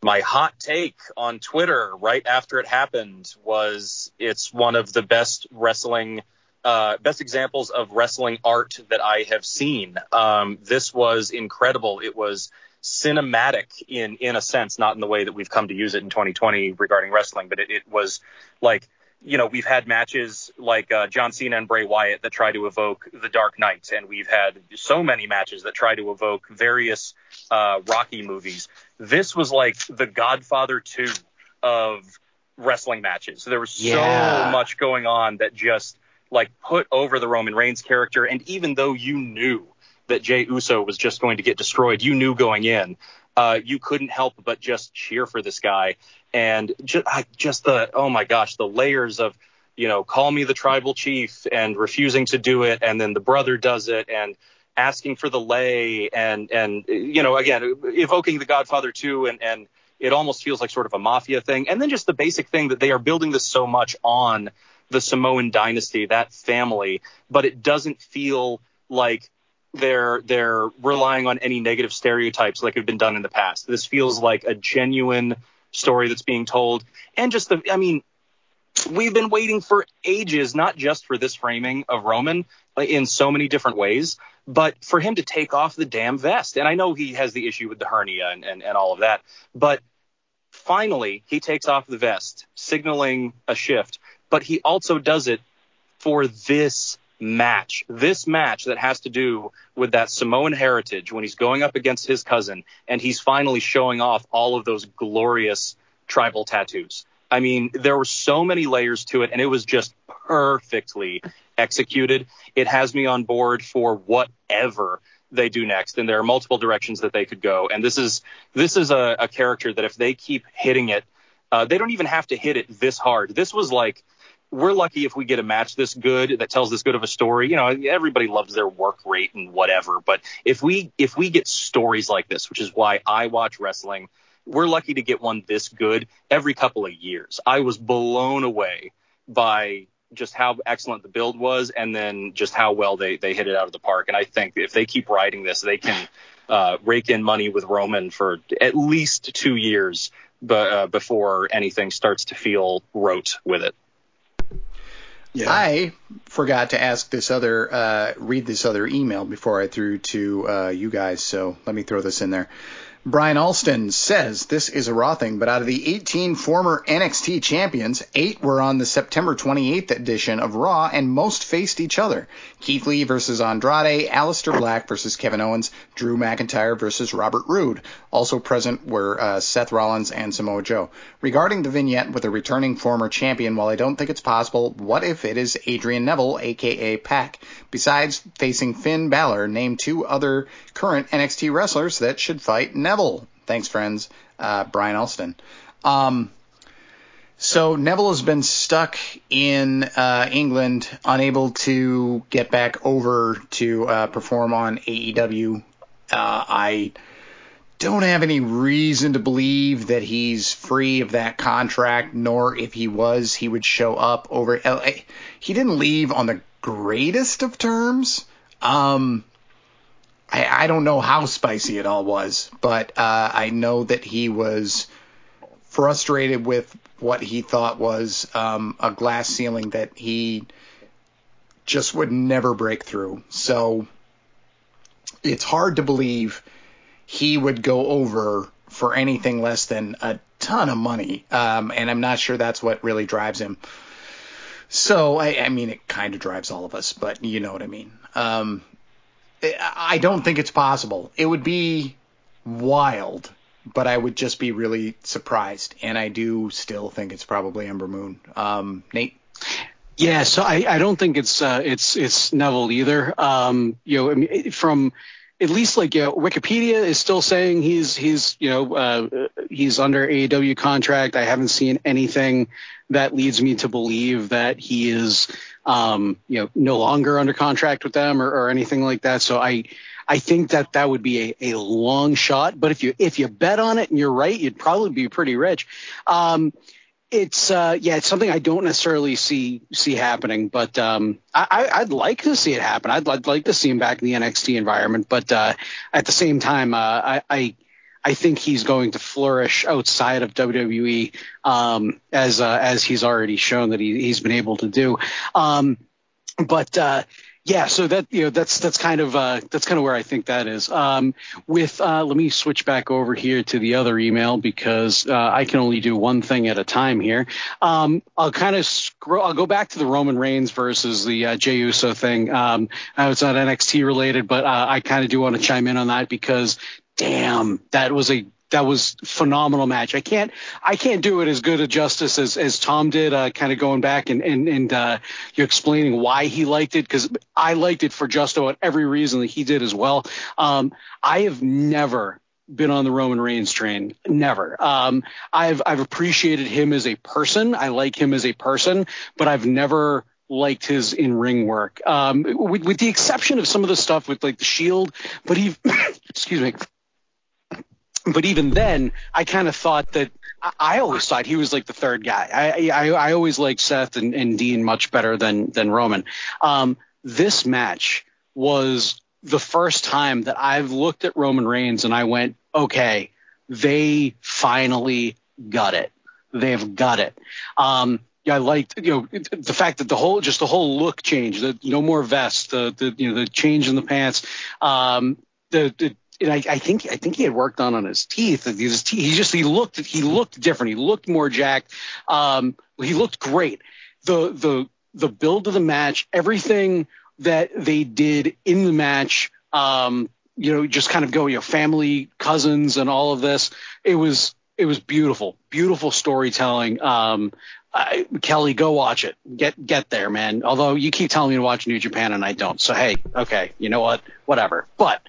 my hot take on Twitter right after it happened was it's one of the best wrestling, uh, best examples of wrestling art that I have seen. Um, this was incredible. It was cinematic in in a sense, not in the way that we've come to use it in 2020 regarding wrestling, but it, it was like you know, we've had matches like uh, John Cena and Bray Wyatt that try to evoke The Dark Knight, and we've had so many matches that try to evoke various uh, Rocky movies. This was like The Godfather 2 of wrestling matches. There was Yeah. so much going on that just like put over the Roman Reigns character, and even though you knew that Jey Uso was just going to get destroyed, you knew going in. Uh, you couldn't help but just cheer for this guy, and just, just the oh my gosh, the layers of you know, call me the tribal chief and refusing to do it, and then the brother does it, and asking for the lay, and and you know, again, evoking the Godfather too, and and it almost feels like sort of a mafia thing, and then just the basic thing that they are building this so much on the Samoan dynasty, that family, but it doesn't feel like they're they're relying on any negative stereotypes like have been done in the past. This feels like a genuine story that's being told, and just the I mean, we've been waiting for ages, not just for this framing of Roman uh, in so many different ways, but for him to take off the damn vest. And I know he has the issue with the hernia and, and, and all of that, but finally he takes off the vest, signaling a shift, but he also does it for this match. This match that has to do with that Samoan heritage when he's going up against his cousin and he's finally showing off all of those glorious tribal tattoos. I mean, there were so many layers to it and it was just perfectly executed. It has me on board for whatever they do next and there are multiple directions that they could go and this is this is a, a character that if they keep hitting it uh, they don't even have to hit it this hard this was like we're lucky if we get a match this good that tells this good of a story. You know, everybody loves their work rate and whatever, but if we if we get stories like this, which is why I watch wrestling, we're lucky to get one this good every couple of years. I was blown away by just how excellent the build was and then just how well they they hit it out of the park. And I think if they keep riding this, they can uh, rake in money with Roman for at least two years but, uh, before anything starts to feel rote with it. I forgot to ask this other, uh, read this other email before I threw to uh, you guys, so let me throw this in there. Brian Alston says this is a Raw thing, but out of the 18 former NXT champions, eight were on the September 28th edition of Raw, and most faced each other. Keith Lee versus Andrade, Aleister Black versus Kevin Owens, Drew McIntyre versus Robert Roode. Also present were uh, Seth Rollins and Samoa Joe. Regarding the vignette with a returning former champion, while I don't think it's possible, what if it is Adrian Neville, aka Pac? Besides facing Finn Balor, name two other current NXT wrestlers that should fight Neville. Thanks, friends. Uh, Brian Elston. Um, so Neville has been stuck in uh, England, unable to get back over to uh, perform on AEW. Uh, I don't have any reason to believe that he's free of that contract, nor if he was, he would show up over. LA. He didn't leave on the greatest of terms. Um, I, I don't know how spicy it all was, but uh, I know that he was frustrated with what he thought was um, a glass ceiling that he just would never break through. So it's hard to believe he would go over for anything less than a ton of money. Um, and I'm not sure that's what really drives him. So, I, I mean, it kind of drives all of us, but you know what I mean. Um, I don't think it's possible. It would be wild, but I would just be really surprised. And I do still think it's probably Ember Moon. Um, Nate? Yeah, so I, I don't think it's uh, it's it's Neville either. Um, you know, I mean, from at least like you know, Wikipedia is still saying he's he's you know uh, he's under AEW contract. I haven't seen anything that leads me to believe that he is um, you know no longer under contract with them or, or anything like that. So I I think that that would be a, a long shot. But if you if you bet on it and you're right, you'd probably be pretty rich. Um, it's uh, yeah, it's something I don't necessarily see see happening, but um, I, I'd like to see it happen. I'd, I'd like to see him back in the NXT environment, but uh, at the same time, uh, I, I I think he's going to flourish outside of WWE um, as uh, as he's already shown that he, he's been able to do. Um, but uh, yeah, so that you know that's that's kind of uh, that's kind of where I think that is. Um, with uh, let me switch back over here to the other email because uh, I can only do one thing at a time here. Um, I'll kind of scroll. I'll go back to the Roman Reigns versus the uh, Jey Uso thing. Um, I it's not NXT related, but uh, I kind of do want to chime in on that because damn, that was a that was phenomenal match. I can't I can't do it as good a justice as, as Tom did, uh, kind of going back and and and uh, you explaining why he liked it because I liked it for just about every reason that he did as well. Um, I have never been on the Roman Reigns train. Never. Um, I've I've appreciated him as a person. I like him as a person, but I've never liked his in ring work. Um, with, with the exception of some of the stuff with like the Shield, but he, excuse me but even then, I kind of thought that I always thought he was like the third guy. I I, I always liked Seth and, and, Dean much better than than Roman. Um, this match was the first time that I've looked at Roman Reigns and I went, okay, they finally got it. They've got it. Um, yeah, I liked you know the fact that the whole just the whole look changed. The no more vest. The the you know the change in the pants. Um, the, the and I, I, think I think he had worked on on his teeth. His teeth, he just he looked he looked different. He looked more jacked. Um, he looked great. The the the build of the match, everything that they did in the match, um, you know, just kind of go, you know, family, cousins, and all of this. It was it was beautiful, beautiful storytelling. Um, I, Kelly, go watch it. Get get there, man. Although you keep telling me to watch New Japan and I don't. So hey, okay, you know what? Whatever. But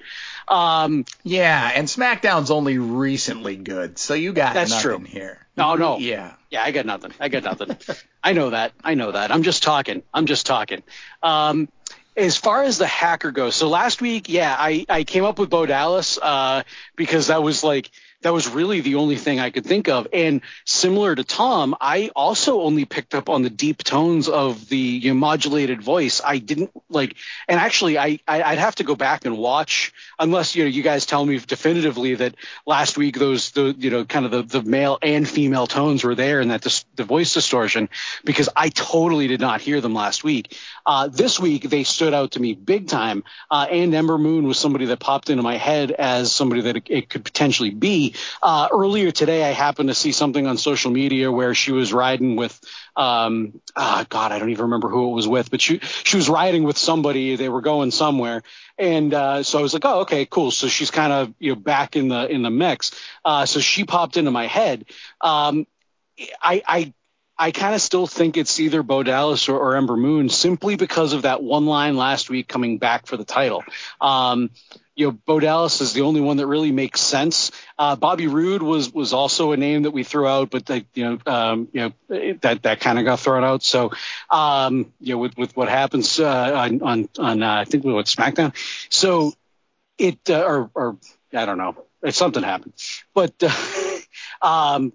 um, yeah, and SmackDown's only recently good, so you got that's nothing true. here. No, no. Yeah. Yeah, I got nothing. I got nothing. I know that. I know that. I'm just talking. I'm just talking. Um, as far as the hacker goes, so last week, yeah, I, I came up with Bo Dallas uh, because that was like – that was really the only thing I could think of. And similar to Tom, I also only picked up on the deep tones of the you know, modulated voice. I didn't like, and actually, I, I would have to go back and watch unless you know you guys tell me definitively that last week those the you know kind of the, the male and female tones were there and that the, the voice distortion because I totally did not hear them last week. Uh, this week they stood out to me big time. Uh, and Ember Moon was somebody that popped into my head as somebody that it, it could potentially be. Uh, earlier today, I happened to see something on social media where she was riding with, um, oh God, I don't even remember who it was with, but she she was riding with somebody. They were going somewhere, and uh, so I was like, oh, okay, cool. So she's kind of you know back in the in the mix. Uh, so she popped into my head. Um, I, I I kind of still think it's either Bo Dallas or, or, Ember Moon simply because of that one line last week coming back for the title. Um, you know, Bo Dallas is the only one that really makes sense. Uh, Bobby Roode was was also a name that we threw out, but they, you know, um, you know, that that kind of got thrown out. So, um, you know, with with what happens uh, on on, on uh, I think what SmackDown, so it uh, or or I don't know, something happened, but. Um,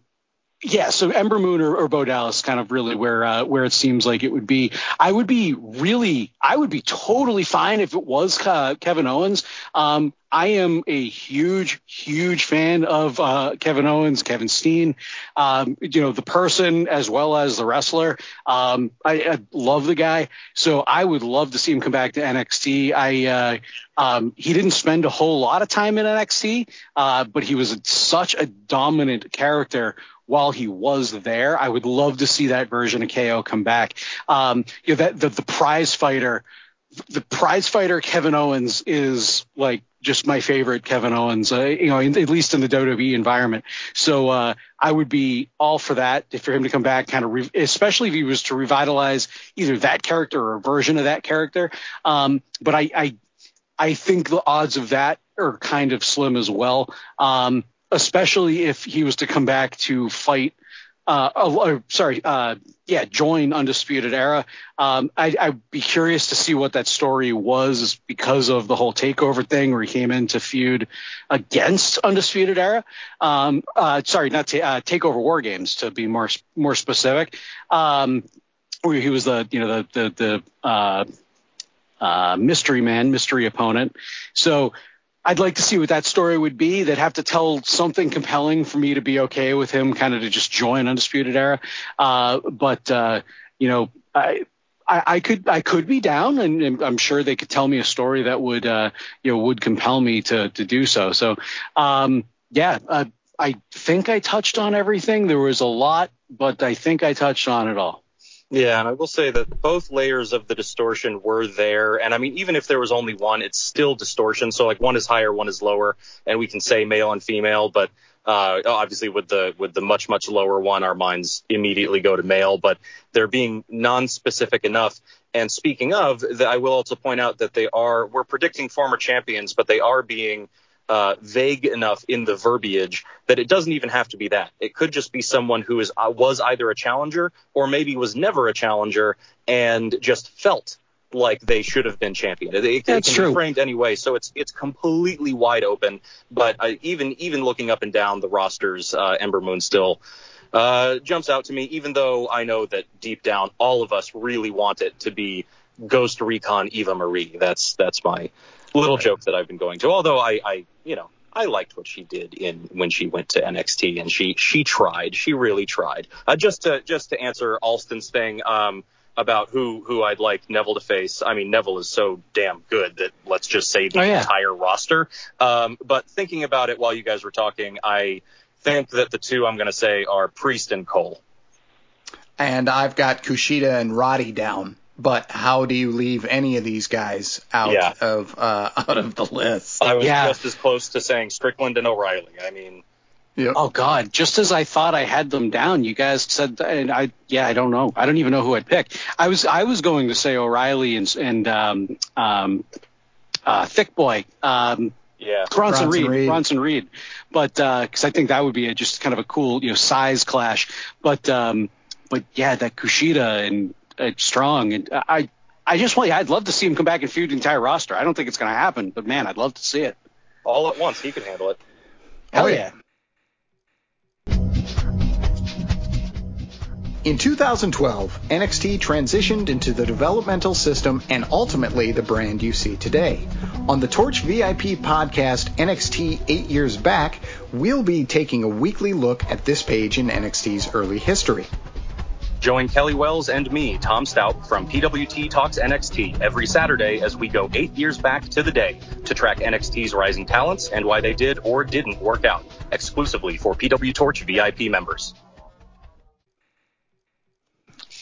yeah, so Ember Moon or, or Bo Dallas kind of really where uh, where it seems like it would be. I would be really, I would be totally fine if it was uh, Kevin Owens. Um, I am a huge, huge fan of uh, Kevin Owens, Kevin Steen. Um, you know, the person as well as the wrestler. Um, I, I, love the guy, so I would love to see him come back to NXT. I uh, um, he didn't spend a whole lot of time in NXT, uh, but he was such a dominant character while he was there. I would love to see that version of KO come back. Um, you know, that the, the prize fighter, the prize fighter Kevin Owens is like just my favorite Kevin Owens, uh, you know, in, at least in the WWE environment. So uh, I would be all for that for him to come back, kind of, re- especially if he was to revitalize either that character or a version of that character. Um, but I, I, I think the odds of that are kind of slim as well. Um, especially if he was to come back to fight. Uh, uh, sorry, uh, yeah, join Undisputed Era. Um, I, I'd be curious to see what that story was because of the whole takeover thing where he came in to feud against Undisputed Era. Um, uh, sorry, not ta- uh, takeover War Games to be more more specific. Um, where he was the you know the the, the uh, uh, mystery man, mystery opponent. So I'd like to see what that story would be. They'd have to tell something compelling for me to be okay with him, kind of to just join Undisputed Era. Uh, but uh, you know, I, I, I could I could be down, and, and, I'm sure they could tell me a story that would uh, you know would compel me to to do so. So um, yeah, uh, I think I touched on everything. There was a lot, but I think I touched on it all. Yeah, and I will say that both layers of the distortion were there. And I mean, even if there was only one, it's still distortion. So like one is higher, one is lower, and we can say male and female, but uh, obviously with the with the much much lower one, our minds immediately go to male. But they're being non-specific enough. And speaking of, the, I will also point out that they are we're predicting former champions, but they are being uh, vague enough in the verbiage that it doesn't even have to be that. It could just be someone who is uh, was either a challenger or maybe was never a challenger and just felt like they should have been champion. It, it, That's it can true. be framed anyway, so it's it's completely wide open. But uh, even even looking up and down the rosters, uh, Ember Moon still uh, jumps out to me. Even though I know that deep down, all of us really want it to be Ghost Recon Eva Marie. That's that's my little joke that I've been going to. Although I, I, you know, I liked what she did in when she went to NXT, and she she tried, she really tried. Uh, just to just to answer Alston's thing um, about who who I'd like Neville to face. I mean, Neville is so damn good that let's just say the Oh, yeah. entire roster. Um, but thinking about it while you guys were talking, I think that the two I'm going to say are Priest and Cole. And I've got Kushida and Roddy down. But how do you leave any of these guys out Yeah. of uh, out of the list? I was Yeah. just as close to saying Strickland and O'Reilly. I mean, Oh God! Just as I thought I had them down, you guys said, and I yeah, I don't know. I don't even know who I'd pick. I was I was going to say O'Reilly and and um, um, uh, Thick Boy. Um, yeah, Bronson, Bronson Reed, Reed. Bronson Reed, but because I think that would be a, just kind of a cool you know size clash. But um, but yeah, that Kushida and uh, Strong and I I just want you, I'd love to see him come back and feud the entire roster. I don't think it's going to happen, but man, I'd love to see it. all at once, he could handle it. Hell yeah. In 2012, NXT transitioned into the developmental system and ultimately the brand you see today. On the Torch VIP podcast, NXT 8 Years Back, we'll be taking a weekly look at this page in NXT's early history. Join Kelly Wells and me, Tom Stout, from PWT Talks NXT every Saturday as we go eight years back to the day to track NXT's rising talents and why they did or didn't work out, exclusively for PW Torch VIP members.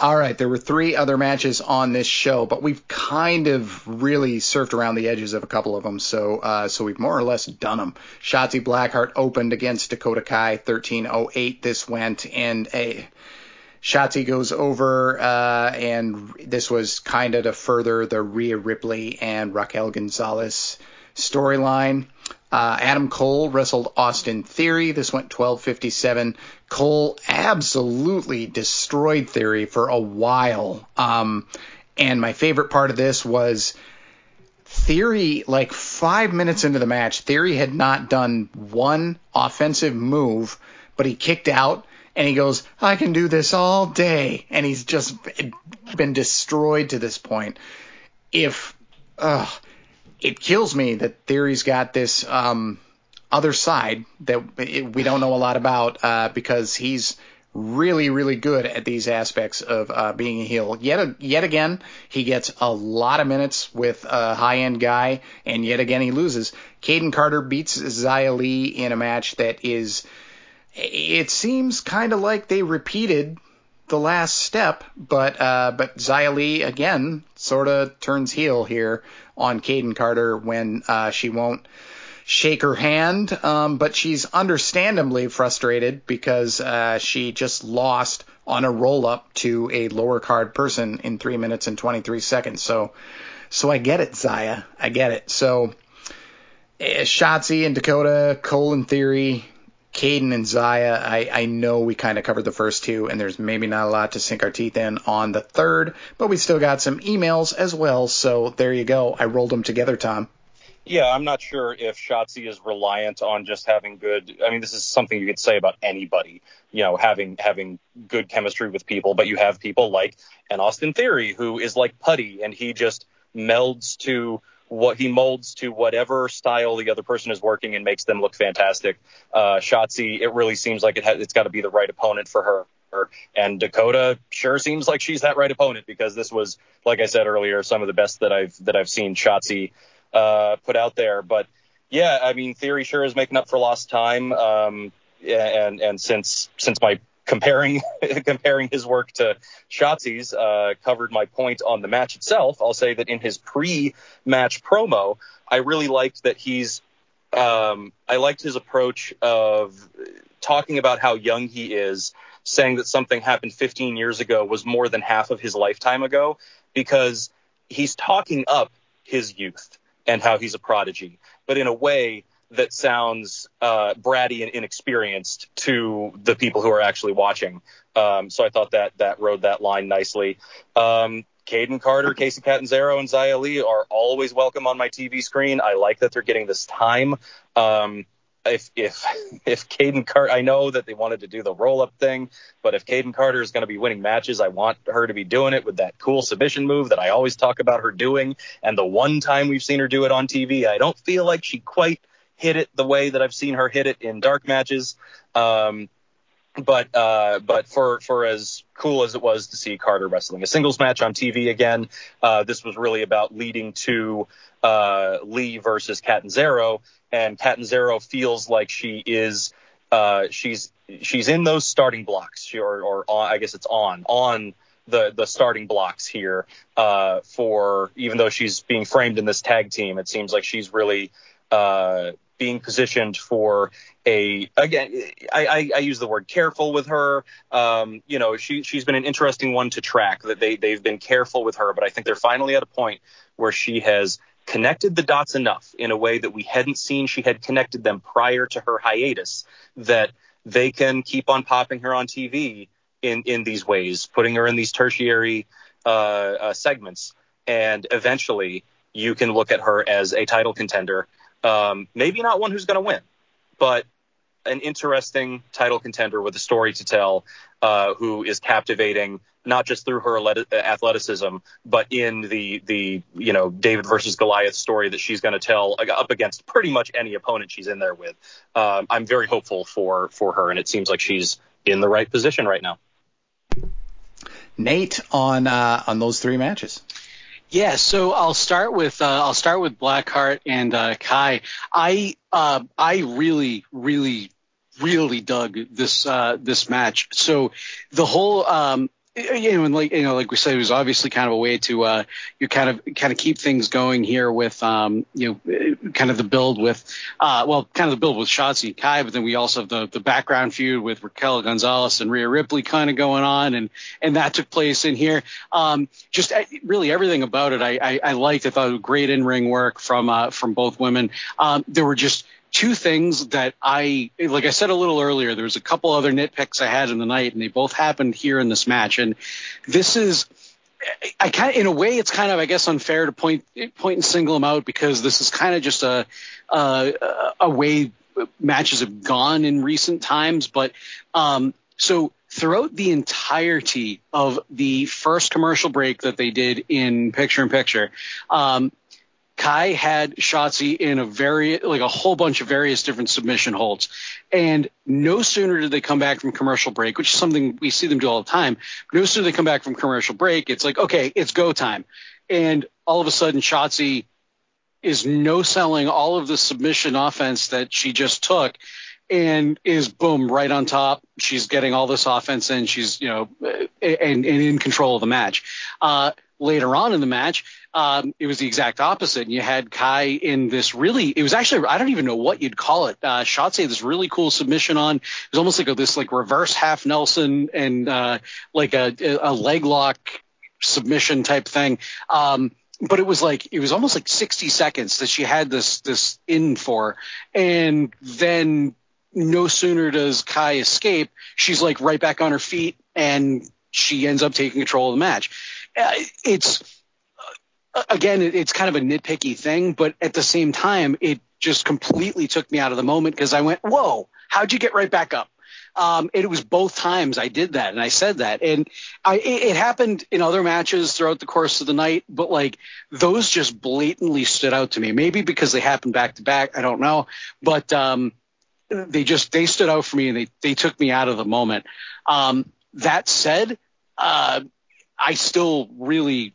All right, there were three other matches on this show, but we've kind of really surfed around the edges of a couple of them, so uh, so we've more or less done them. Shotzi Blackheart opened against Dakota Kai, 13:08. This went, and a Shotzi goes over, uh, and this was kind of to further the Rhea Ripley and Raquel Gonzalez storyline. Uh, Adam Cole wrestled Austin Theory. This went 12:57. Cole absolutely destroyed Theory for a while. Um, and my favorite part of this was Theory, like five minutes into the match, Theory had not done one offensive move, but he kicked out and he goes, I can do this all day. And he's just been destroyed to this point. If, it kills me that Theory's got this um, other side that we don't know a lot about uh, because he's really, really good at these aspects of uh, being a heel. Yet, yet again, he gets a lot of minutes with a high-end guy, and yet again he loses. Kayden Carter beats Xia Li in a match that is, it seems kind of like they repeated the last step, but uh, but Li again sort of turns heel here on Kayden Carter when uh, she won't shake her hand, um, but she's understandably frustrated because uh, she just lost on a roll up to a lower card person in three minutes and 23 seconds. So so I get it, Xia, I get it. So eh, Shotzi and Dakota, Cole in theory, Kayden and Xia, I, I know we kind of covered the first two, and there's maybe not a lot to sink our teeth in on the third, but we still got some emails as well. So there you go. I rolled them together, Tom. Yeah, I'm not sure if Shotzi is reliant on just having good. I mean, this is something you could say about anybody, you know, having having good chemistry with people. But you have people like an Austin Theory who is like putty, and he just melds to what he molds to whatever style the other person is working and makes them look fantastic. Uh, Shotzi, it really seems like it ha- it's got to be the right opponent for her. And Dakota sure seems like she's that right opponent because this was, like I said earlier, some of the best that I've that I've seen Shotzi uh, put out there. But yeah, I mean, Theory sure is making up for lost time. Um, and and since since my comparing comparing his work to Shotzi's uh, covered my point on the match itself. I'll say that in his pre-match promo, I really liked that he's um, I liked his approach of talking about how young he is, saying that something happened 15 years ago was more than half of his lifetime ago, because he's talking up his youth and how he's a prodigy, but in a way that sounds uh, bratty and inexperienced to the people who are actually watching. Um, so I thought that that rode that line nicely. Um, Kayden Carter, Kacy Catanzaro, and Xia Li are always welcome on my TV screen. I like that they're getting this time. Um, if if if Kayden Carter, I know that they wanted to do the roll up thing, but if Kayden Carter is going to be winning matches, I want her to be doing it with that cool submission move that I always talk about her doing. And the one time we've seen her do it on TV, I don't feel like she quite hit it the way that I've seen her hit it in dark matches. Um, but uh, but for for as cool as it was to see Carter wrestling a singles match on TV again, uh, this was really about leading to uh, Li versus Catanzaro, and Catanzaro feels like she is uh, she's she's in those starting blocks, or or on, I guess it's on on the the starting blocks here uh, for even though she's being framed in this tag team, it seems like she's really uh, being positioned for a again I, I, I, use the word careful with her. Um, you know she she's been an interesting one to track that they they've been careful with her but I think they're finally at a point where she has connected the dots enough in a way that we hadn't seen. She had connected them prior to her hiatus that they can keep on popping her on TV in in these ways putting her in these tertiary uh, uh, segments. And eventually you can look at her as a title contender um, maybe not one who's going to win, but an interesting title contender with a story to tell, uh, who is captivating not just through her athleticism, but in the the you know David versus Goliath story that she's going to tell up against pretty much any opponent she's in there with. Um, I'm very hopeful for for her, and it seems like she's in the right position right now. Nate on uh, on those three matches. Yeah, so I'll start with uh, I'll start with Blackheart and uh, Kai. I uh, I really really really dug this uh, this match. So the whole um, you know, and like you know, like we said, it was obviously kind of a way to uh, you kind of kind of keep things going here with um, you know, kind of the build with uh, well, kind of the build with Shotzi and Kai, but then we also have the the background feud with Raquel Gonzalez and Rhea Ripley kind of going on, and and that took place in here. Um, just uh, really everything about it, I I, I liked. I thought it was great in ring work from uh, from both women. Um, there were just two things that I, like I said a little earlier, there was a couple other nitpicks I had in the night, and they both happened here in this match. And this is, I kind of, in a way, it's kind of, I guess, unfair to point point and single them out because this is kind of just a, a a way matches have gone in recent times. But um, so throughout the entirety of the first commercial break that they did in Picture in Picture, um, Kai had Shotzi in a very like a whole bunch of various different submission holds. And no sooner did they come back from commercial break, which is something we see them do all the time. No sooner they come back from commercial break, it's like, okay, it's go time. And all of a sudden Shotzi is no selling all of the submission offense that she just took and is boom right on top. She's getting all this offense and she's, you know, and, and in control of the match. Uh, later on in the match, um, it was the exact opposite. And you had Kai in this really, it was actually, I don't even know what you'd call it. Uh, Shotzi this really cool submission on. It was almost like a, this like reverse half Nelson and uh, like a, a leg lock submission type thing. Um, but it was like it was almost like 60 seconds that she had this this in for, and then no sooner does Kai escape, she's like right back on her feet, and she ends up taking control of the match. Uh, it's again, it's kind of a nitpicky thing, but at the same time, it just completely took me out of the moment because I went, "Whoa, how'd you get right back up?" Um, it was both times I did that, and I said that, and I it, it happened in other matches throughout the course of the night, but like those just blatantly stood out to me. Maybe because they happened back to back, I don't know, but um, they just they stood out for me, and they they took me out of the moment. Um, that said, uh, I still really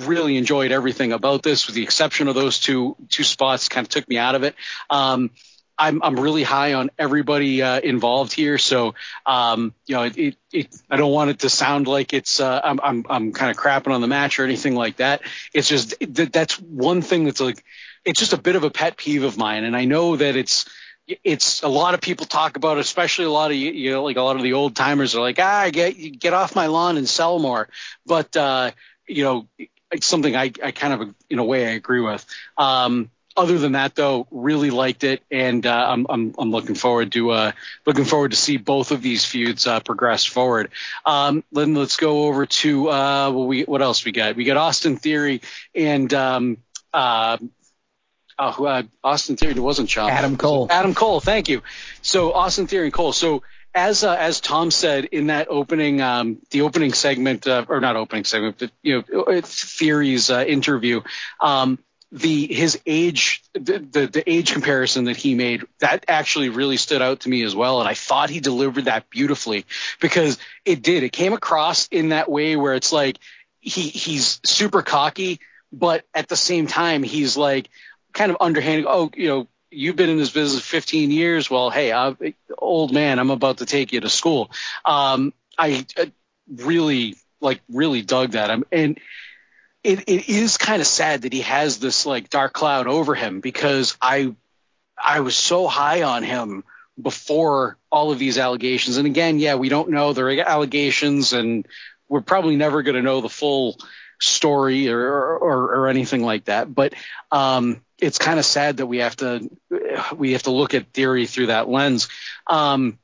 really enjoyed everything about this, with the exception of those two two spots, kind of took me out of it. Um, I'm I'm really high on everybody uh, involved here, so um, you know, it, it, it, I don't want it to sound like it's uh, I'm I'm I'm kind of crapping on the match or anything like that. It's just that that's one thing that's like it's just a bit of a pet peeve of mine, and I know that it's it's a lot of people talk about, it, especially a lot of you know, like a lot of the old timers are like, ah, get get off my lawn and sell more. But uh, you know, it's something I, I kind of in a way I agree with. Um, other than that, though, really liked it, and uh, I'm, I'm I'm looking forward to uh, looking forward to see both of these feuds uh, progress forward. Um, then let's go over to uh, what we what else we got? We got Austin Theory and um, uh, uh, uh, Austin Theory. It wasn't Sean. Adam Cole. Adam Cole. Thank you. So Austin Theory and Cole. So as uh, as Tom said in that opening um, the opening segment uh, or not opening segment but you know uh, theories uh, interview um, the his age the, the, the age comparison that he made that actually really stood out to me as well and I thought he delivered that beautifully because it did. It came across in that way where it's like he he's super cocky but at the same time he's like kind of underhanded oh you know you've been in this business 15 years. Well, hey, I'm, old man, I'm about to take you to school. Um, I, I really like really dug that. I'm, and it, it is kind of sad that he has this like dark cloud over him because I, I was so high on him before all of these allegations. And again, yeah, we don't know the allegations and we're probably never going to know the full story or, or, or anything like that. But, um, it's kind of sad that we have to we have to look at theory through that lens um,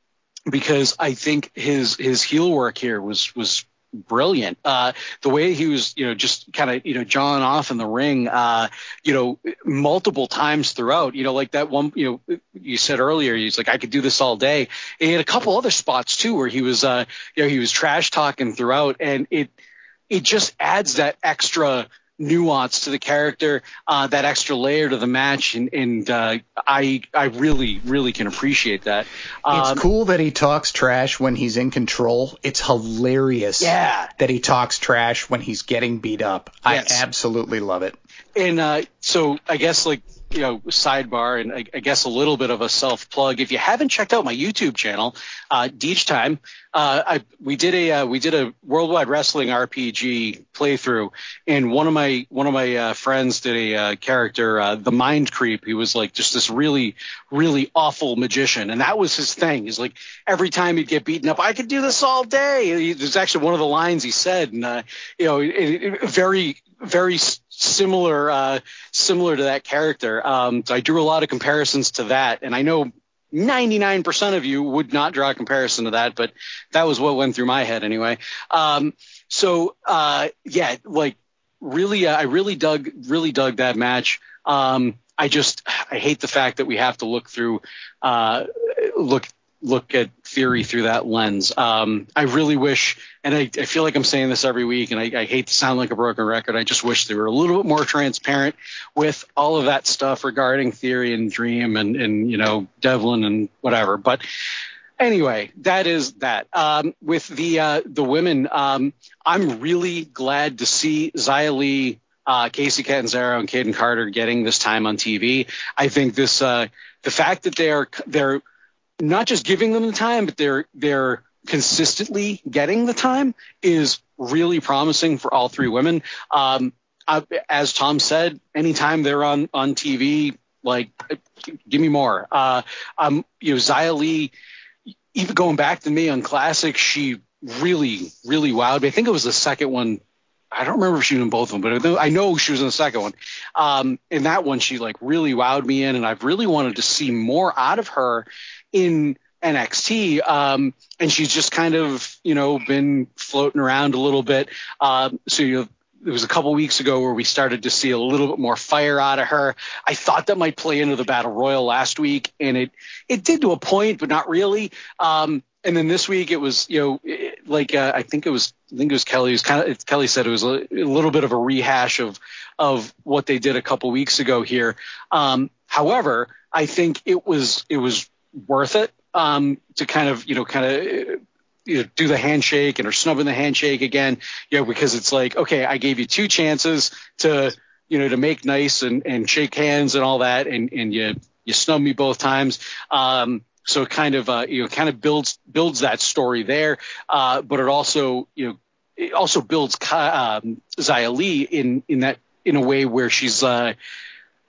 because I think his his heel work here was was brilliant. Uh, the way he was, you know, just kind of, you know, jawing off in the ring, uh, you know, multiple times throughout, you know, like that one, you know, you said earlier, he's like, I could do this all day. And he had a couple other spots too, where he was, uh, you know, he was trash talking throughout and it, it just adds that extra, nuance to the character, uh, that extra layer to the match, and, and uh, I I really really can appreciate that. Um, it's cool that he talks trash when he's in control. It's hilarious. Yeah. That he talks trash when he's getting beat up. Yes. I absolutely love it. And uh, so I guess like you know, sidebar and I, I, guess a little bit of a self plug. If you haven't checked out my YouTube channel, uh, Deej Time, uh, I, we did a uh, we did a worldwide wrestling RPG playthrough, and one of my one of my uh, friends did a uh, character, uh, the Mind Creep. He was like just this really really awful magician, and that was his thing. He's like every time he'd get beaten up, I could do this all day. There's actually one of the lines he said, and uh, you know, it, it, very very similar uh, similar to that character. Um, so I drew a lot of comparisons to that, and I know 99% of you would not draw a comparison to that, but that was what went through my head anyway. Um, so uh, yeah, like really, uh, I really dug really dug that match. Um, I just I hate the fact that we have to look through uh, look look at theory through that lens. Um, I really wish, and I, I, feel like I'm saying this every week, and I, I, hate to sound like a broken record. I just wish they were a little bit more transparent with all of that stuff regarding theory and dream and, and you know, Devlin and whatever. But anyway, that is that. Um, with the uh, the women, um, I'm really glad to see Xia Li, uh, Kacy Catanzaro, and Kayden Carter getting this time on TV. I think this. Uh, the fact that they're they're not just giving them the time, but they're they're consistently getting the time is really promising for all three women. Um, I, as Tom said, anytime they're on on TV, like give me more. Uh, um, you know, Xia Li, even going back to Mae Young Classic, she really really wowed me. I think it was the second one. I don't remember if she was in both of them, but I know she was in the second one. Um, in that one, she like really wowed me in, and I've really wanted to see more out of her in NXT, um, and she's just kind of, you know, been floating around a little bit. Um, so you it was a couple weeks ago where we started to see a little bit more fire out of her. I thought that might play into the battle royal last week, and it it did to a point, but not really. Um, and then this week it was you know it- like uh, I think it was I think it was Kelly was kind of Kelly said it was a, a little bit of a rehash of of what they did a couple weeks ago here. Um, however, I think it was it was worth it um, to kind of you know kind of you know, do the handshake and are snubbing the handshake again, you know, because it's like, okay, I gave you two chances to, you know, to make nice and, and shake hands and all that. And, and you, you snub me both times. Um, so it kind of, uh, you know, kind of builds, builds that story there. Uh, but it also, you know, it also builds, um, Xia Li in, in that, in a way where she's, uh,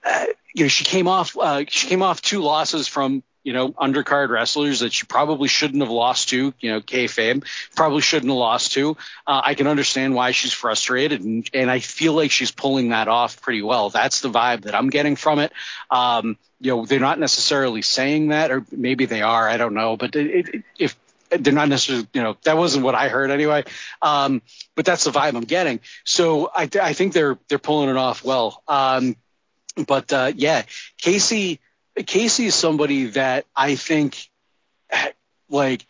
uh, you know, she came off, uh, she came off two losses from, you know, undercard wrestlers that she probably shouldn't have lost to, you know, kayfabe, probably shouldn't have lost to. Uh, I can understand why she's frustrated, and, and I feel like she's pulling that off pretty well. That's the vibe that I'm getting from it. Um, you know, they're not necessarily saying that, or maybe they are, I don't know, but it, it, if they're not necessarily, you know, that wasn't what I heard anyway. Um, but that's the vibe I'm getting. So I, I think they're they're pulling it off well. Um, but uh, yeah, Kacy Kacy is somebody that I think like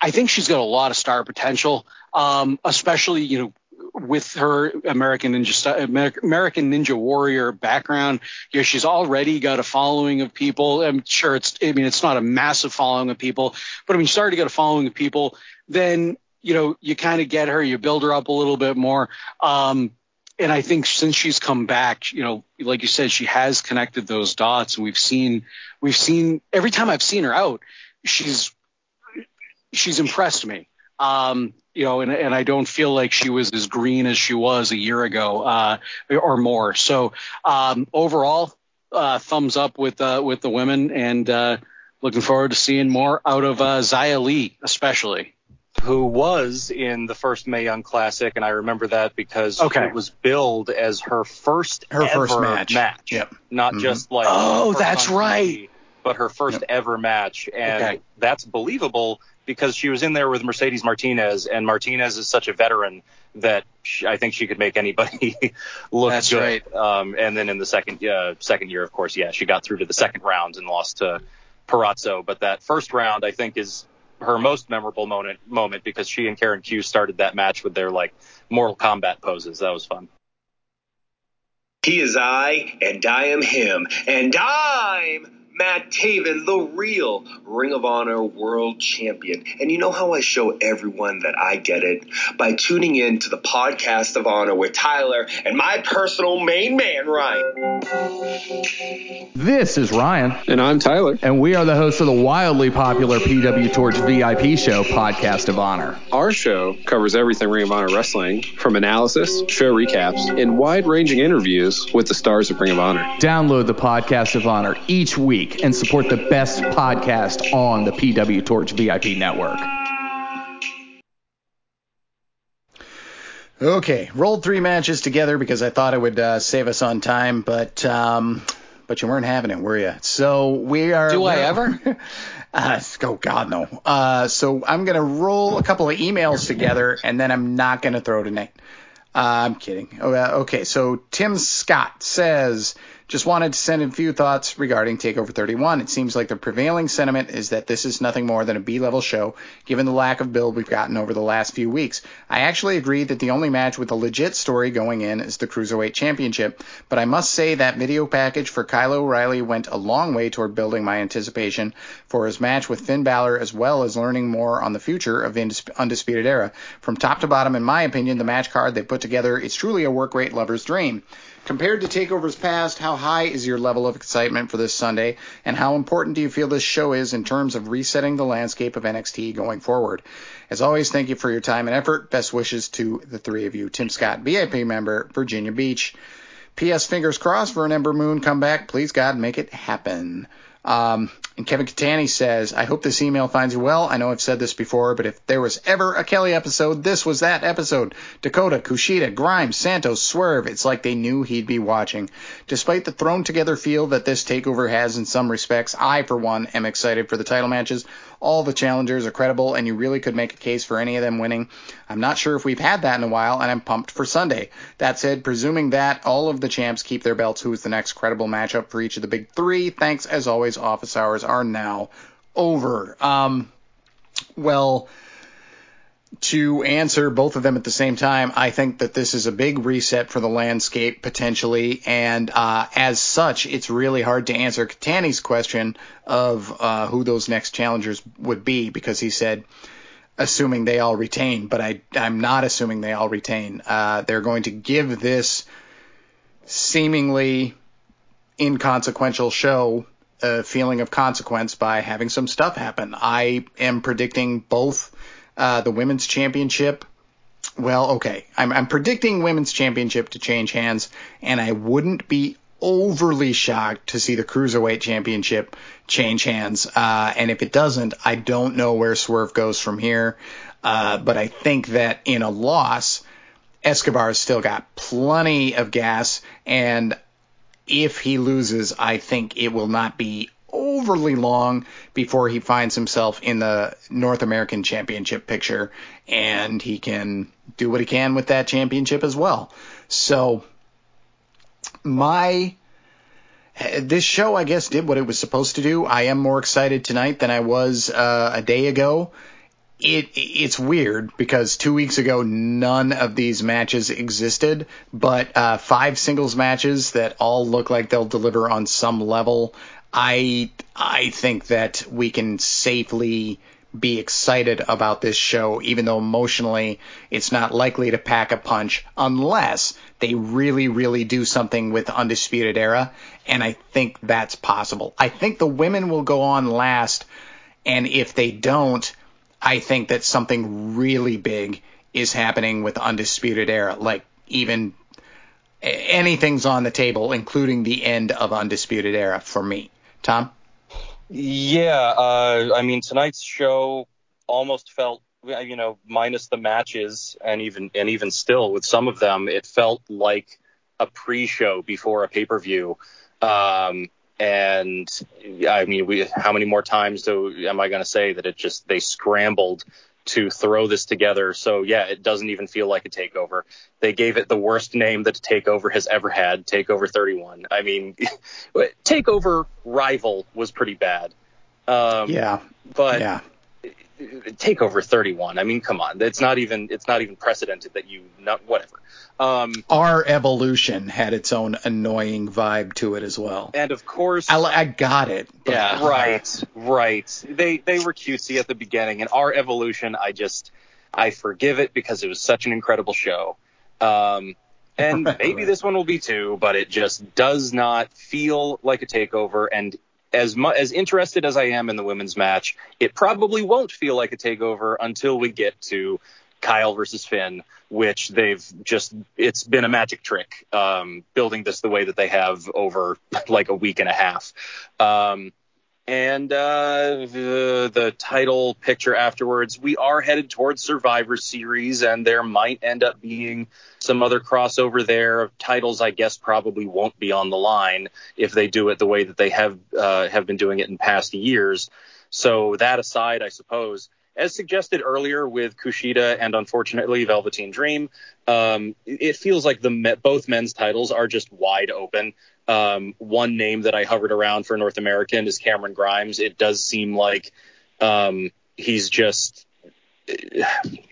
I think she's got a lot of star potential, um, especially you know with her American Ninja American Ninja Warrior background. You know, she's already got a following of people. I'm sure it's I mean it's not a massive following of people, but I mean she's already got a following of people. Then you know you kind of get her, you build her up a little bit more. Um, and I think since she's come back, you know, like you said, she has connected those dots, and we've seen, we've seen every time I've seen her out, she's, she's impressed me. Um, you know, and, and I don't feel like she was as green as she was a year ago, uh, or more. So, um, overall, uh, thumbs up with, uh, with the women and, uh, looking forward to seeing more out of, uh, Xia Li, especially. Who was in the first Mae Young Classic, and I remember that because Okay. it was billed as her first Her ever first match. Yep. not Mhm. just like Oh, that's right. TV, but her first ever match, and Okay. that's believable because she was in there with Mercedes Martinez, and Martinez is such a veteran that she, I think she could make anybody look That's good. right. Um, and then in the second uh, second year, of course, yeah, she got through to the second round and lost to Perazzo. But that first round, I think, is her most memorable moment moment because she and Karen Q started that match with their like Mortal Kombat poses. That was fun. He is I, and I am him, and I'm Matt Taven, the real Ring of Honor World Champion. And you know how I show everyone that I get it? By tuning in to the podcast of honor with Tyler and my personal main man, Ryan. This is Ryan. And I'm Tyler. And we are the hosts of the wildly popular PW Torch VIP show, Podcast of Honor. Our show covers everything Ring of Honor wrestling, from analysis, show recaps, and wide ranging interviews with the stars of Ring of Honor. Download the Podcast of Honor each week and support the best podcast on the PW Torch VIP network. Okay, rolled three matches together because I thought it would uh, save us on time, but um, but you weren't having it, were you? So we are. Do I ever? Uh, oh God, no. Uh, so I'm gonna roll a couple of emails together, and then I'm not gonna throw tonight. Uh, I'm kidding. Oh, uh, okay, so Tim Scott says, just wanted to send in a few thoughts regarding Takeover 31. It seems like the prevailing sentiment is that this is nothing more than a B-level show, given the lack of build we've gotten over the last few weeks. I actually agree that the only match with a legit story going in is the Cruiserweight Championship, but I must say that video package for Kyle O'Reilly went a long way toward building my anticipation for his match with Finn Balor, as well as learning more on the future of the Indis- Undisputed Era. From top to bottom, in my opinion, the match card they put together is truly a work rate lover's dream. Compared to takeovers past, how high is your level of excitement for this Sunday, and how important do you feel this show is in terms of resetting the landscape of NXT going forward? As always, thank you for your time and effort. Best wishes to the three of you. Tim Scott, VIP member, Virginia Beach. P.S. Fingers crossed for an Ember Moon comeback. Please, God, make it happen. Um, and Kevin Catani says, I hope this email finds you well. I know I've said this before, but if there was ever a Kelly episode, this was that episode. Dakota, Kushida, Grimes, Santos, Swerve, it's like they knew he'd be watching. Despite the thrown together feel that this takeover has in some respects, I, for one, am excited for the title matches. All the challengers are credible, and you really could make a case for any of them winning. I'm not sure if we've had that in a while, and I'm pumped for Sunday. That said, presuming that all of the champs keep their belts, who is the next credible matchup for each of the big three? Thanks, as always. Office hours are now over. Um, Well, to answer both of them at the same time, I think that this is a big reset for the landscape potentially, and uh, as such, it's really hard to answer Katani's question of uh, who those next challengers would be because he said, assuming they all retain, but I, I'm not assuming they all retain. Uh, they're going to give this seemingly inconsequential show a feeling of consequence by having some stuff happen. I am predicting both uh, the women's championship. Well, okay, I'm, I'm predicting women's championship to change hands, and I wouldn't be overly shocked to see the cruiserweight championship change hands. Uh, and if it doesn't, I don't know where Swerve goes from here. Uh, but I think that in a loss, Escobar's still got plenty of gas, and if he loses, I think it will not be overly long before he finds himself in the North American Championship picture, and he can do what he can with that championship as well. So, my this show, I guess, did what it was supposed to do. I am more excited tonight than I was uh, a day ago. It it's weird because two weeks ago none of these matches existed, but uh, five singles matches that all look like they'll deliver on some level. I I think that we can safely be excited about this show, even though emotionally it's not likely to pack a punch unless they really, really do something with Undisputed Era. And I think that's possible. I think the women will go on last. And if they don't, I think that something really big is happening with Undisputed Era. Like even anything's on the table, including the end of Undisputed Era for me. Tom? Yeah, uh, I mean tonight's show almost felt, you know, minus the matches and even and even still with some of them, it felt like a pre-show before a pay-per-view. Um, and I mean, we how many more times do am I going to say that it just they scrambled to throw this together. So yeah, it doesn't even feel like a takeover. They gave it the worst name that takeover has ever had, Takeover 31. I mean, Takeover Rival was pretty bad. Um, yeah, but yeah. Takeover 31. I mean, come on, it's not even it's not even precedented that you not whatever. Um, Our evolution had its own annoying vibe to it as well. And of course, I, I got it. Yeah, right, right. They they were cutesy at the beginning, and our evolution, I just I forgive it because it was such an incredible show. Um, and maybe this one will be too, but it just does not feel like a takeover. And as mu- as interested as I am in the women's match, it probably won't feel like a takeover until we get to Kyle versus Finn, which they've just it's been a magic trick um, building this the way that they have over like a week and a half. Um, and uh, the, the title picture afterwards, we are headed towards Survivor Series, and there might end up being some other crossover there. Titles, I guess, probably won't be on the line if they do it the way that they have uh, have been doing it in past years. So that aside, I suppose as suggested earlier with Kushida and unfortunately Velveteen Dream, um, it feels like the both men's titles are just wide open. Um, one name that I hovered around for North American is Cameron Grimes. It does seem like um, he's just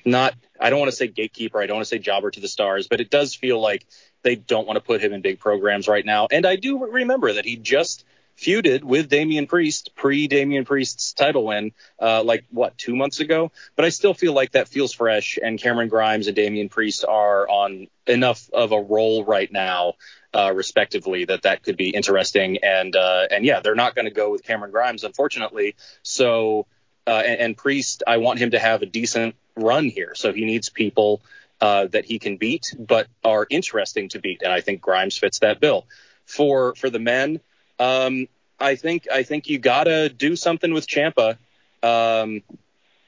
not. I don't want to say gatekeeper. I don't want to say jobber to the stars, but it does feel like they don't want to put him in big programs right now. And I do remember that he just feuded with Damian Priest pre Damian Priest's title win, uh, like what two months ago. But I still feel like that feels fresh, and Cameron Grimes and Damian Priest are on enough of a roll right now, uh, respectively, that that could be interesting. And uh, and yeah, they're not going to go with Cameron Grimes, unfortunately. So uh, and, and Priest, I want him to have a decent run here. So he needs people. Uh, that he can beat, but are interesting to beat, and I think Grimes fits that bill. For for the men, um, I think I think you gotta do something with Ciampa. Um,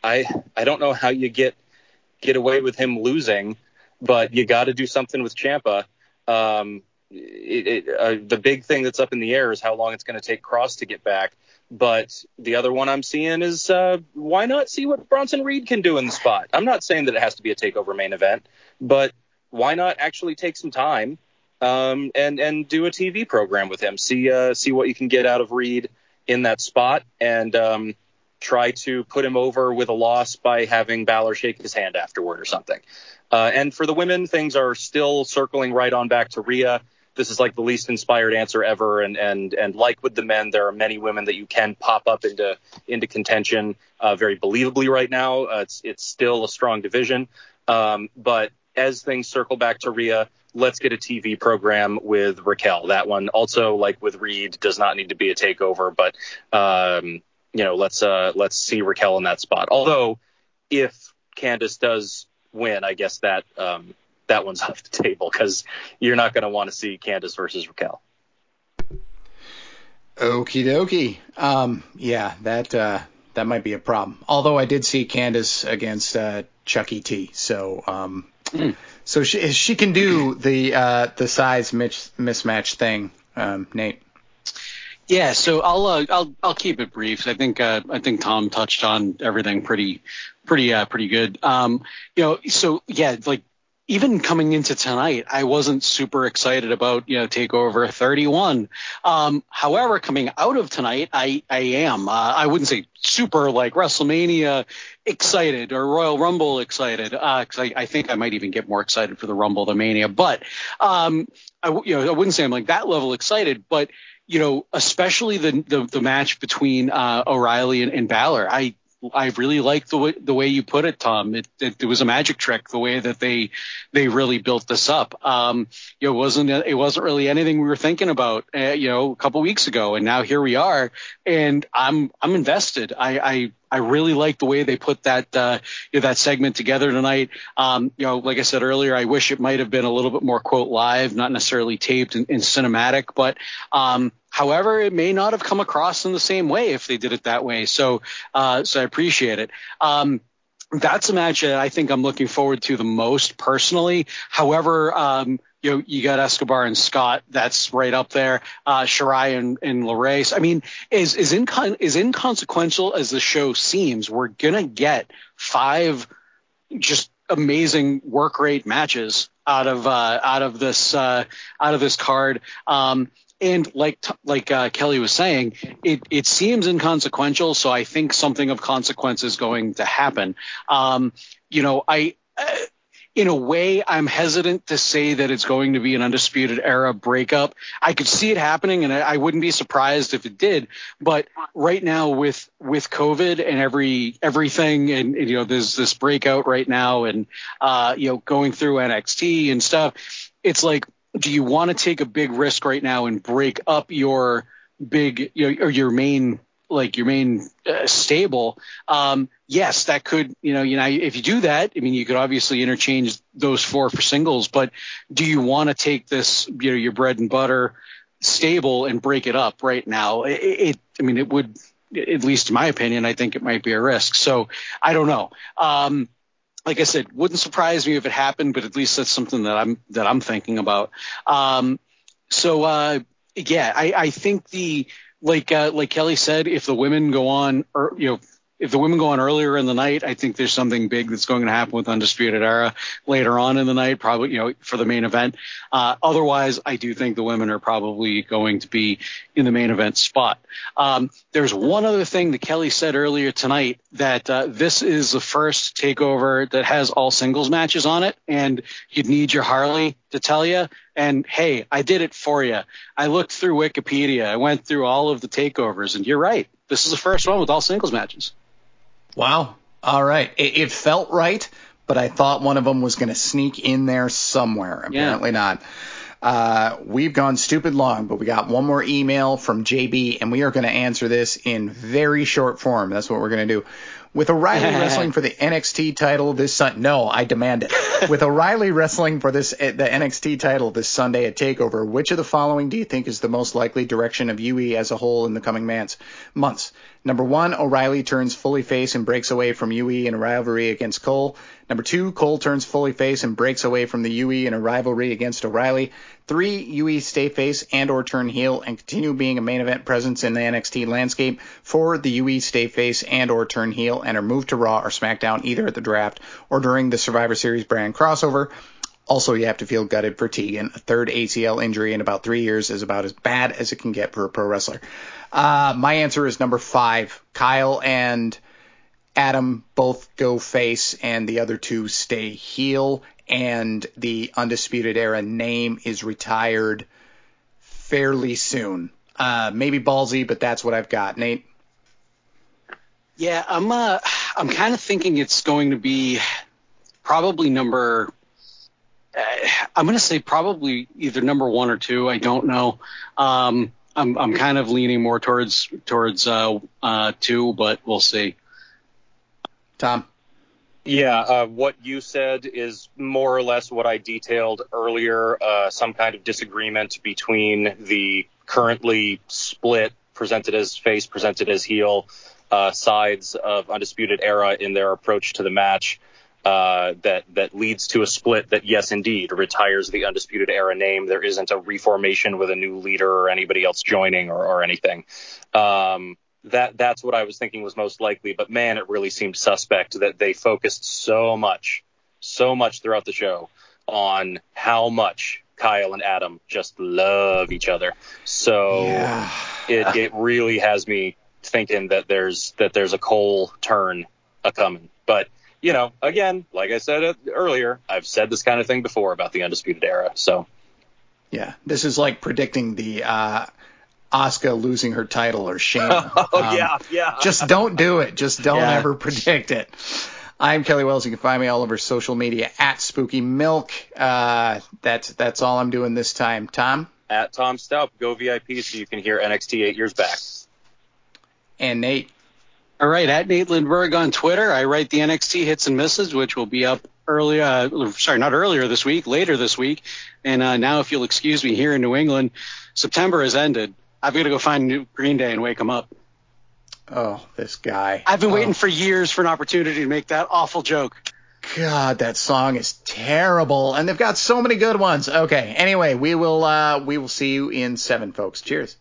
I I don't know how you get get away with him losing, but you got to do something with Ciampa. Um, it, it, uh, the big thing that's up in the air is how long it's going to take Kross to get back. But the other one I'm seeing is uh, why not see what Bronson Reed can do in the spot? I'm not saying that it has to be a takeover main event, but why not actually take some time um, and and do a TV program with him. See uh, see what you can get out of Reed in that spot, and um, try to put him over with a loss by having Balor shake his hand afterward or something. Uh, and for the women, things are still circling right on back to Rhea. This is like the least inspired answer ever, and and and like with the men, there are many women that you can pop up into into contention uh, very believably right now. Uh, it's it's still a strong division, um, but as things circle back to Rhea, let's get a TV program with Raquel. That one also, like with Reed, does not need to be a takeover, but um, you know, let's uh, let's see Raquel in that spot. Although, if Candice does win, I guess that um, that one's off the table because you're not going to want to see Candice versus Raquel. Okie dokie. Um, yeah, that uh, that might be a problem. Although I did see Candice against uh, Chucky T, so um, mm. so she she can do the uh, the size mis- mismatch thing. Um, Nate. Yeah, so I'll uh, I'll I'll keep it brief. I think uh, I think Tom touched on everything pretty pretty uh, pretty good. Um, you know, so yeah, like even coming into tonight, I wasn't super excited about, you know, Takeover 31. Um, however, coming out of tonight, I, I am. Uh, I wouldn't say super like WrestleMania excited or Royal Rumble excited, because uh, I, I think I might even get more excited for the Rumble than Mania. But, um, I, you know, I wouldn't say I'm like that level excited, but you know, especially the the, the match between uh, O'Reilly and, and Balor. I I really like the way, the way you put it, Tom. It, it, it, was a magic trick the way that they they really built this up. Um, you know, it wasn't it wasn't really anything we were thinking about, uh, you know, a couple weeks ago, and now here we are, and I'm I'm invested. I I, I really like the way they put that uh, you know, that segment together tonight. Um, you know, like I said earlier, I wish it might have been a little bit more quote live, not necessarily taped and, and cinematic, but um, However, it may not have come across in the same way if they did it that way. So, uh, so I appreciate it. Um, that's a match that I think I'm looking forward to the most personally. However, um, you know, you got Escobar and Scott. That's right up there. Uh, Shirai and, and LeRae. I mean, is is incon- is inconsequential as the show seems. We're gonna get five just amazing work rate matches out of uh, out of this uh, out of this card. Um, and like like uh, Kelly was saying, it it seems inconsequential. So I think something of consequence is going to happen. Um, you know, I. Uh, in a way, I'm hesitant to say that it's going to be an undisputed era breakup. I could see it happening, and I, wouldn't be surprised if it did. But right now, with with COVID and every everything, and, and you know, there's this breakout right now, and uh, you know, going through NXT and stuff. It's like do you want to take a big risk right now and break up your big you know, or your main like your main uh, stable? Um, yes that could you know you know if you do that i mean you could obviously interchange those four for singles but do you want to take this you know your bread and butter stable and break it up right now? It, it i mean it would at least in my opinion i think it might be a risk. So i don't know. Um, like I said, wouldn't surprise me if it happened, but at least that's something that I'm that I'm thinking about. Um, so uh, yeah, I, I think the like uh, like Kelly said, if the women go on, or you know, if the women go on earlier in the night, I think there's something big that's going to happen with Undisputed Era later on in the night, probably, you know, for the main event. Uh, otherwise, I do think the women are probably going to be in the main event spot. Um, there's one other thing that Kelly said earlier tonight that uh, this is the first takeover that has all singles matches on it, and you'd need your Harley to tell you. And hey, I did it for you. I looked through Wikipedia. I went through all of the takeovers, and you're right. This is the first one with all singles matches. Wow. All right. It, it felt right, but I thought one of them was going to sneak in there somewhere. Apparently yeah. not. Uh, we've gone stupid long, but we got one more email from JB, and we are going to answer this in very short form. That's what we're going to do. With O'Reilly wrestling for the NXT title this Sunday, no, I demand it. With O'Reilly wrestling for this eh, the NXT title this Sunday at Takeover, which of the following do you think is the most likely direction of UE as a whole in the coming months? Months. Number one, O'Reilly turns fully face and breaks away from UE in a rivalry against Cole. Number two, Cole turns fully face and breaks away from the UE in a rivalry against O'Reilly. Three, UE stay face and or turn heel and continue being a main event presence in the NXT landscape. Four, the UE stay face and or turn heel and are moved to Raw or SmackDown either at the draft or during the Survivor Series brand crossover. Also, you have to feel gutted for Tegan. A third ACL injury in about three years is about as bad as it can get for a pro wrestler. Uh, my answer is number five. Kyle and Adam both go face, and the other two stay heel. And the Undisputed Era name is retired fairly soon. Uh, maybe ballsy, but that's what I've got. Nate. Yeah, I'm. Uh, I'm kind of thinking it's going to be probably number. Uh, I'm going to say probably either number one or two. I don't know. Um, I'm. I'm kind of leaning more towards towards uh, uh, two, but we'll see. Tom. Yeah, uh, what you said is more or less what I detailed earlier. Uh, some kind of disagreement between the currently split, presented as face, presented as heel, uh, sides of Undisputed Era in their approach to the match. Uh, that that leads to a split that yes indeed retires the undisputed era name there isn't a reformation with a new leader or anybody else joining or, or anything um, that that's what I was thinking was most likely. But man, it really seemed suspect that they focused so much, so much throughout the show on how much Kyle and Adam just love each other. So Yeah. it it really has me thinking that there's that there's a Cole turn a coming. But you know, again, like I said earlier, I've said this kind of thing before about the undisputed era. So Yeah, this is like predicting the uh, Asuka losing her title or Shayna. Oh, Um, yeah, yeah. Just don't do it. Just don't Yeah. ever predict it. I'm Kelly Wells. You can find me all over social media at Spooky Milk. Uh, that's that's all I'm doing this time. Tom at Tom Stout, go VIP so you can hear NXT eight years back. and Nate. All right, at Nate Lindberg on Twitter. I write the NXT hits and misses, which will be up early. Uh, sorry, not earlier this week, later this week. And uh, now, if you'll excuse me, here in New England, September has ended. I've got to go find New Green Day and wake them up. Oh, this guy. I've been Oh, waiting for years for an opportunity to make that awful joke. God, that song is terrible, and they've got so many good ones. Okay, anyway, we will uh, we will see you in seven, folks. Cheers.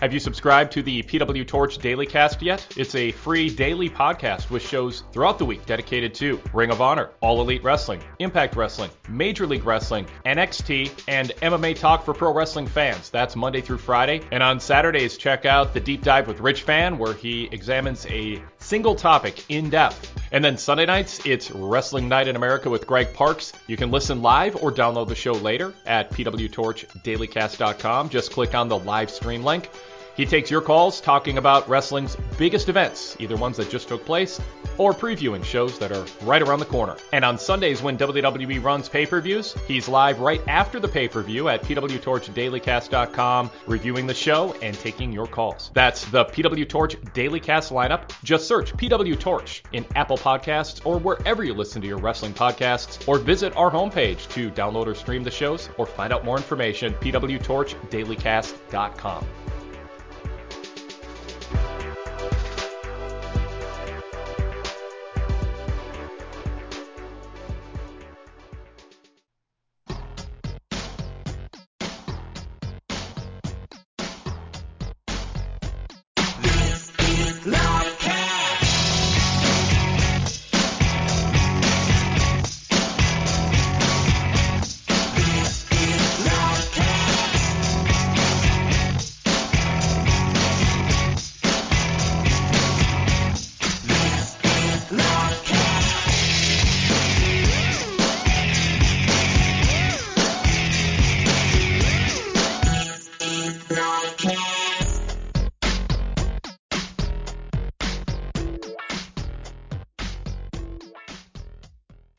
Have you subscribed to the PW Torch Daily Cast yet? It's a free daily podcast with shows throughout the week dedicated to Ring of Honor, All Elite Wrestling, Impact Wrestling, Major League Wrestling, NXT, and MMA Talk for pro wrestling fans. That's Monday through Friday. And on Saturdays, check out the Deep Dive with Rich Fann, where he examines a single topic in depth. And then Sunday nights, it's Wrestling Night in America with Greg Parks. You can listen live or download the show later at pwtorchdailycast.com. Just click on the live stream link. He takes your calls talking about wrestling's biggest events, either ones that just took place or previewing shows that are right around the corner. And on Sundays when WWE runs pay-per-views, he's live right after the pay-per-view at pwtorchdailycast.com, reviewing the show and taking your calls. That's the PW Torch Daily Cast lineup. Just search PW Torch in Apple Podcasts or wherever you listen to your wrestling podcasts, or visit our homepage to download or stream the shows or find out more information, pwtorchdailycast.com.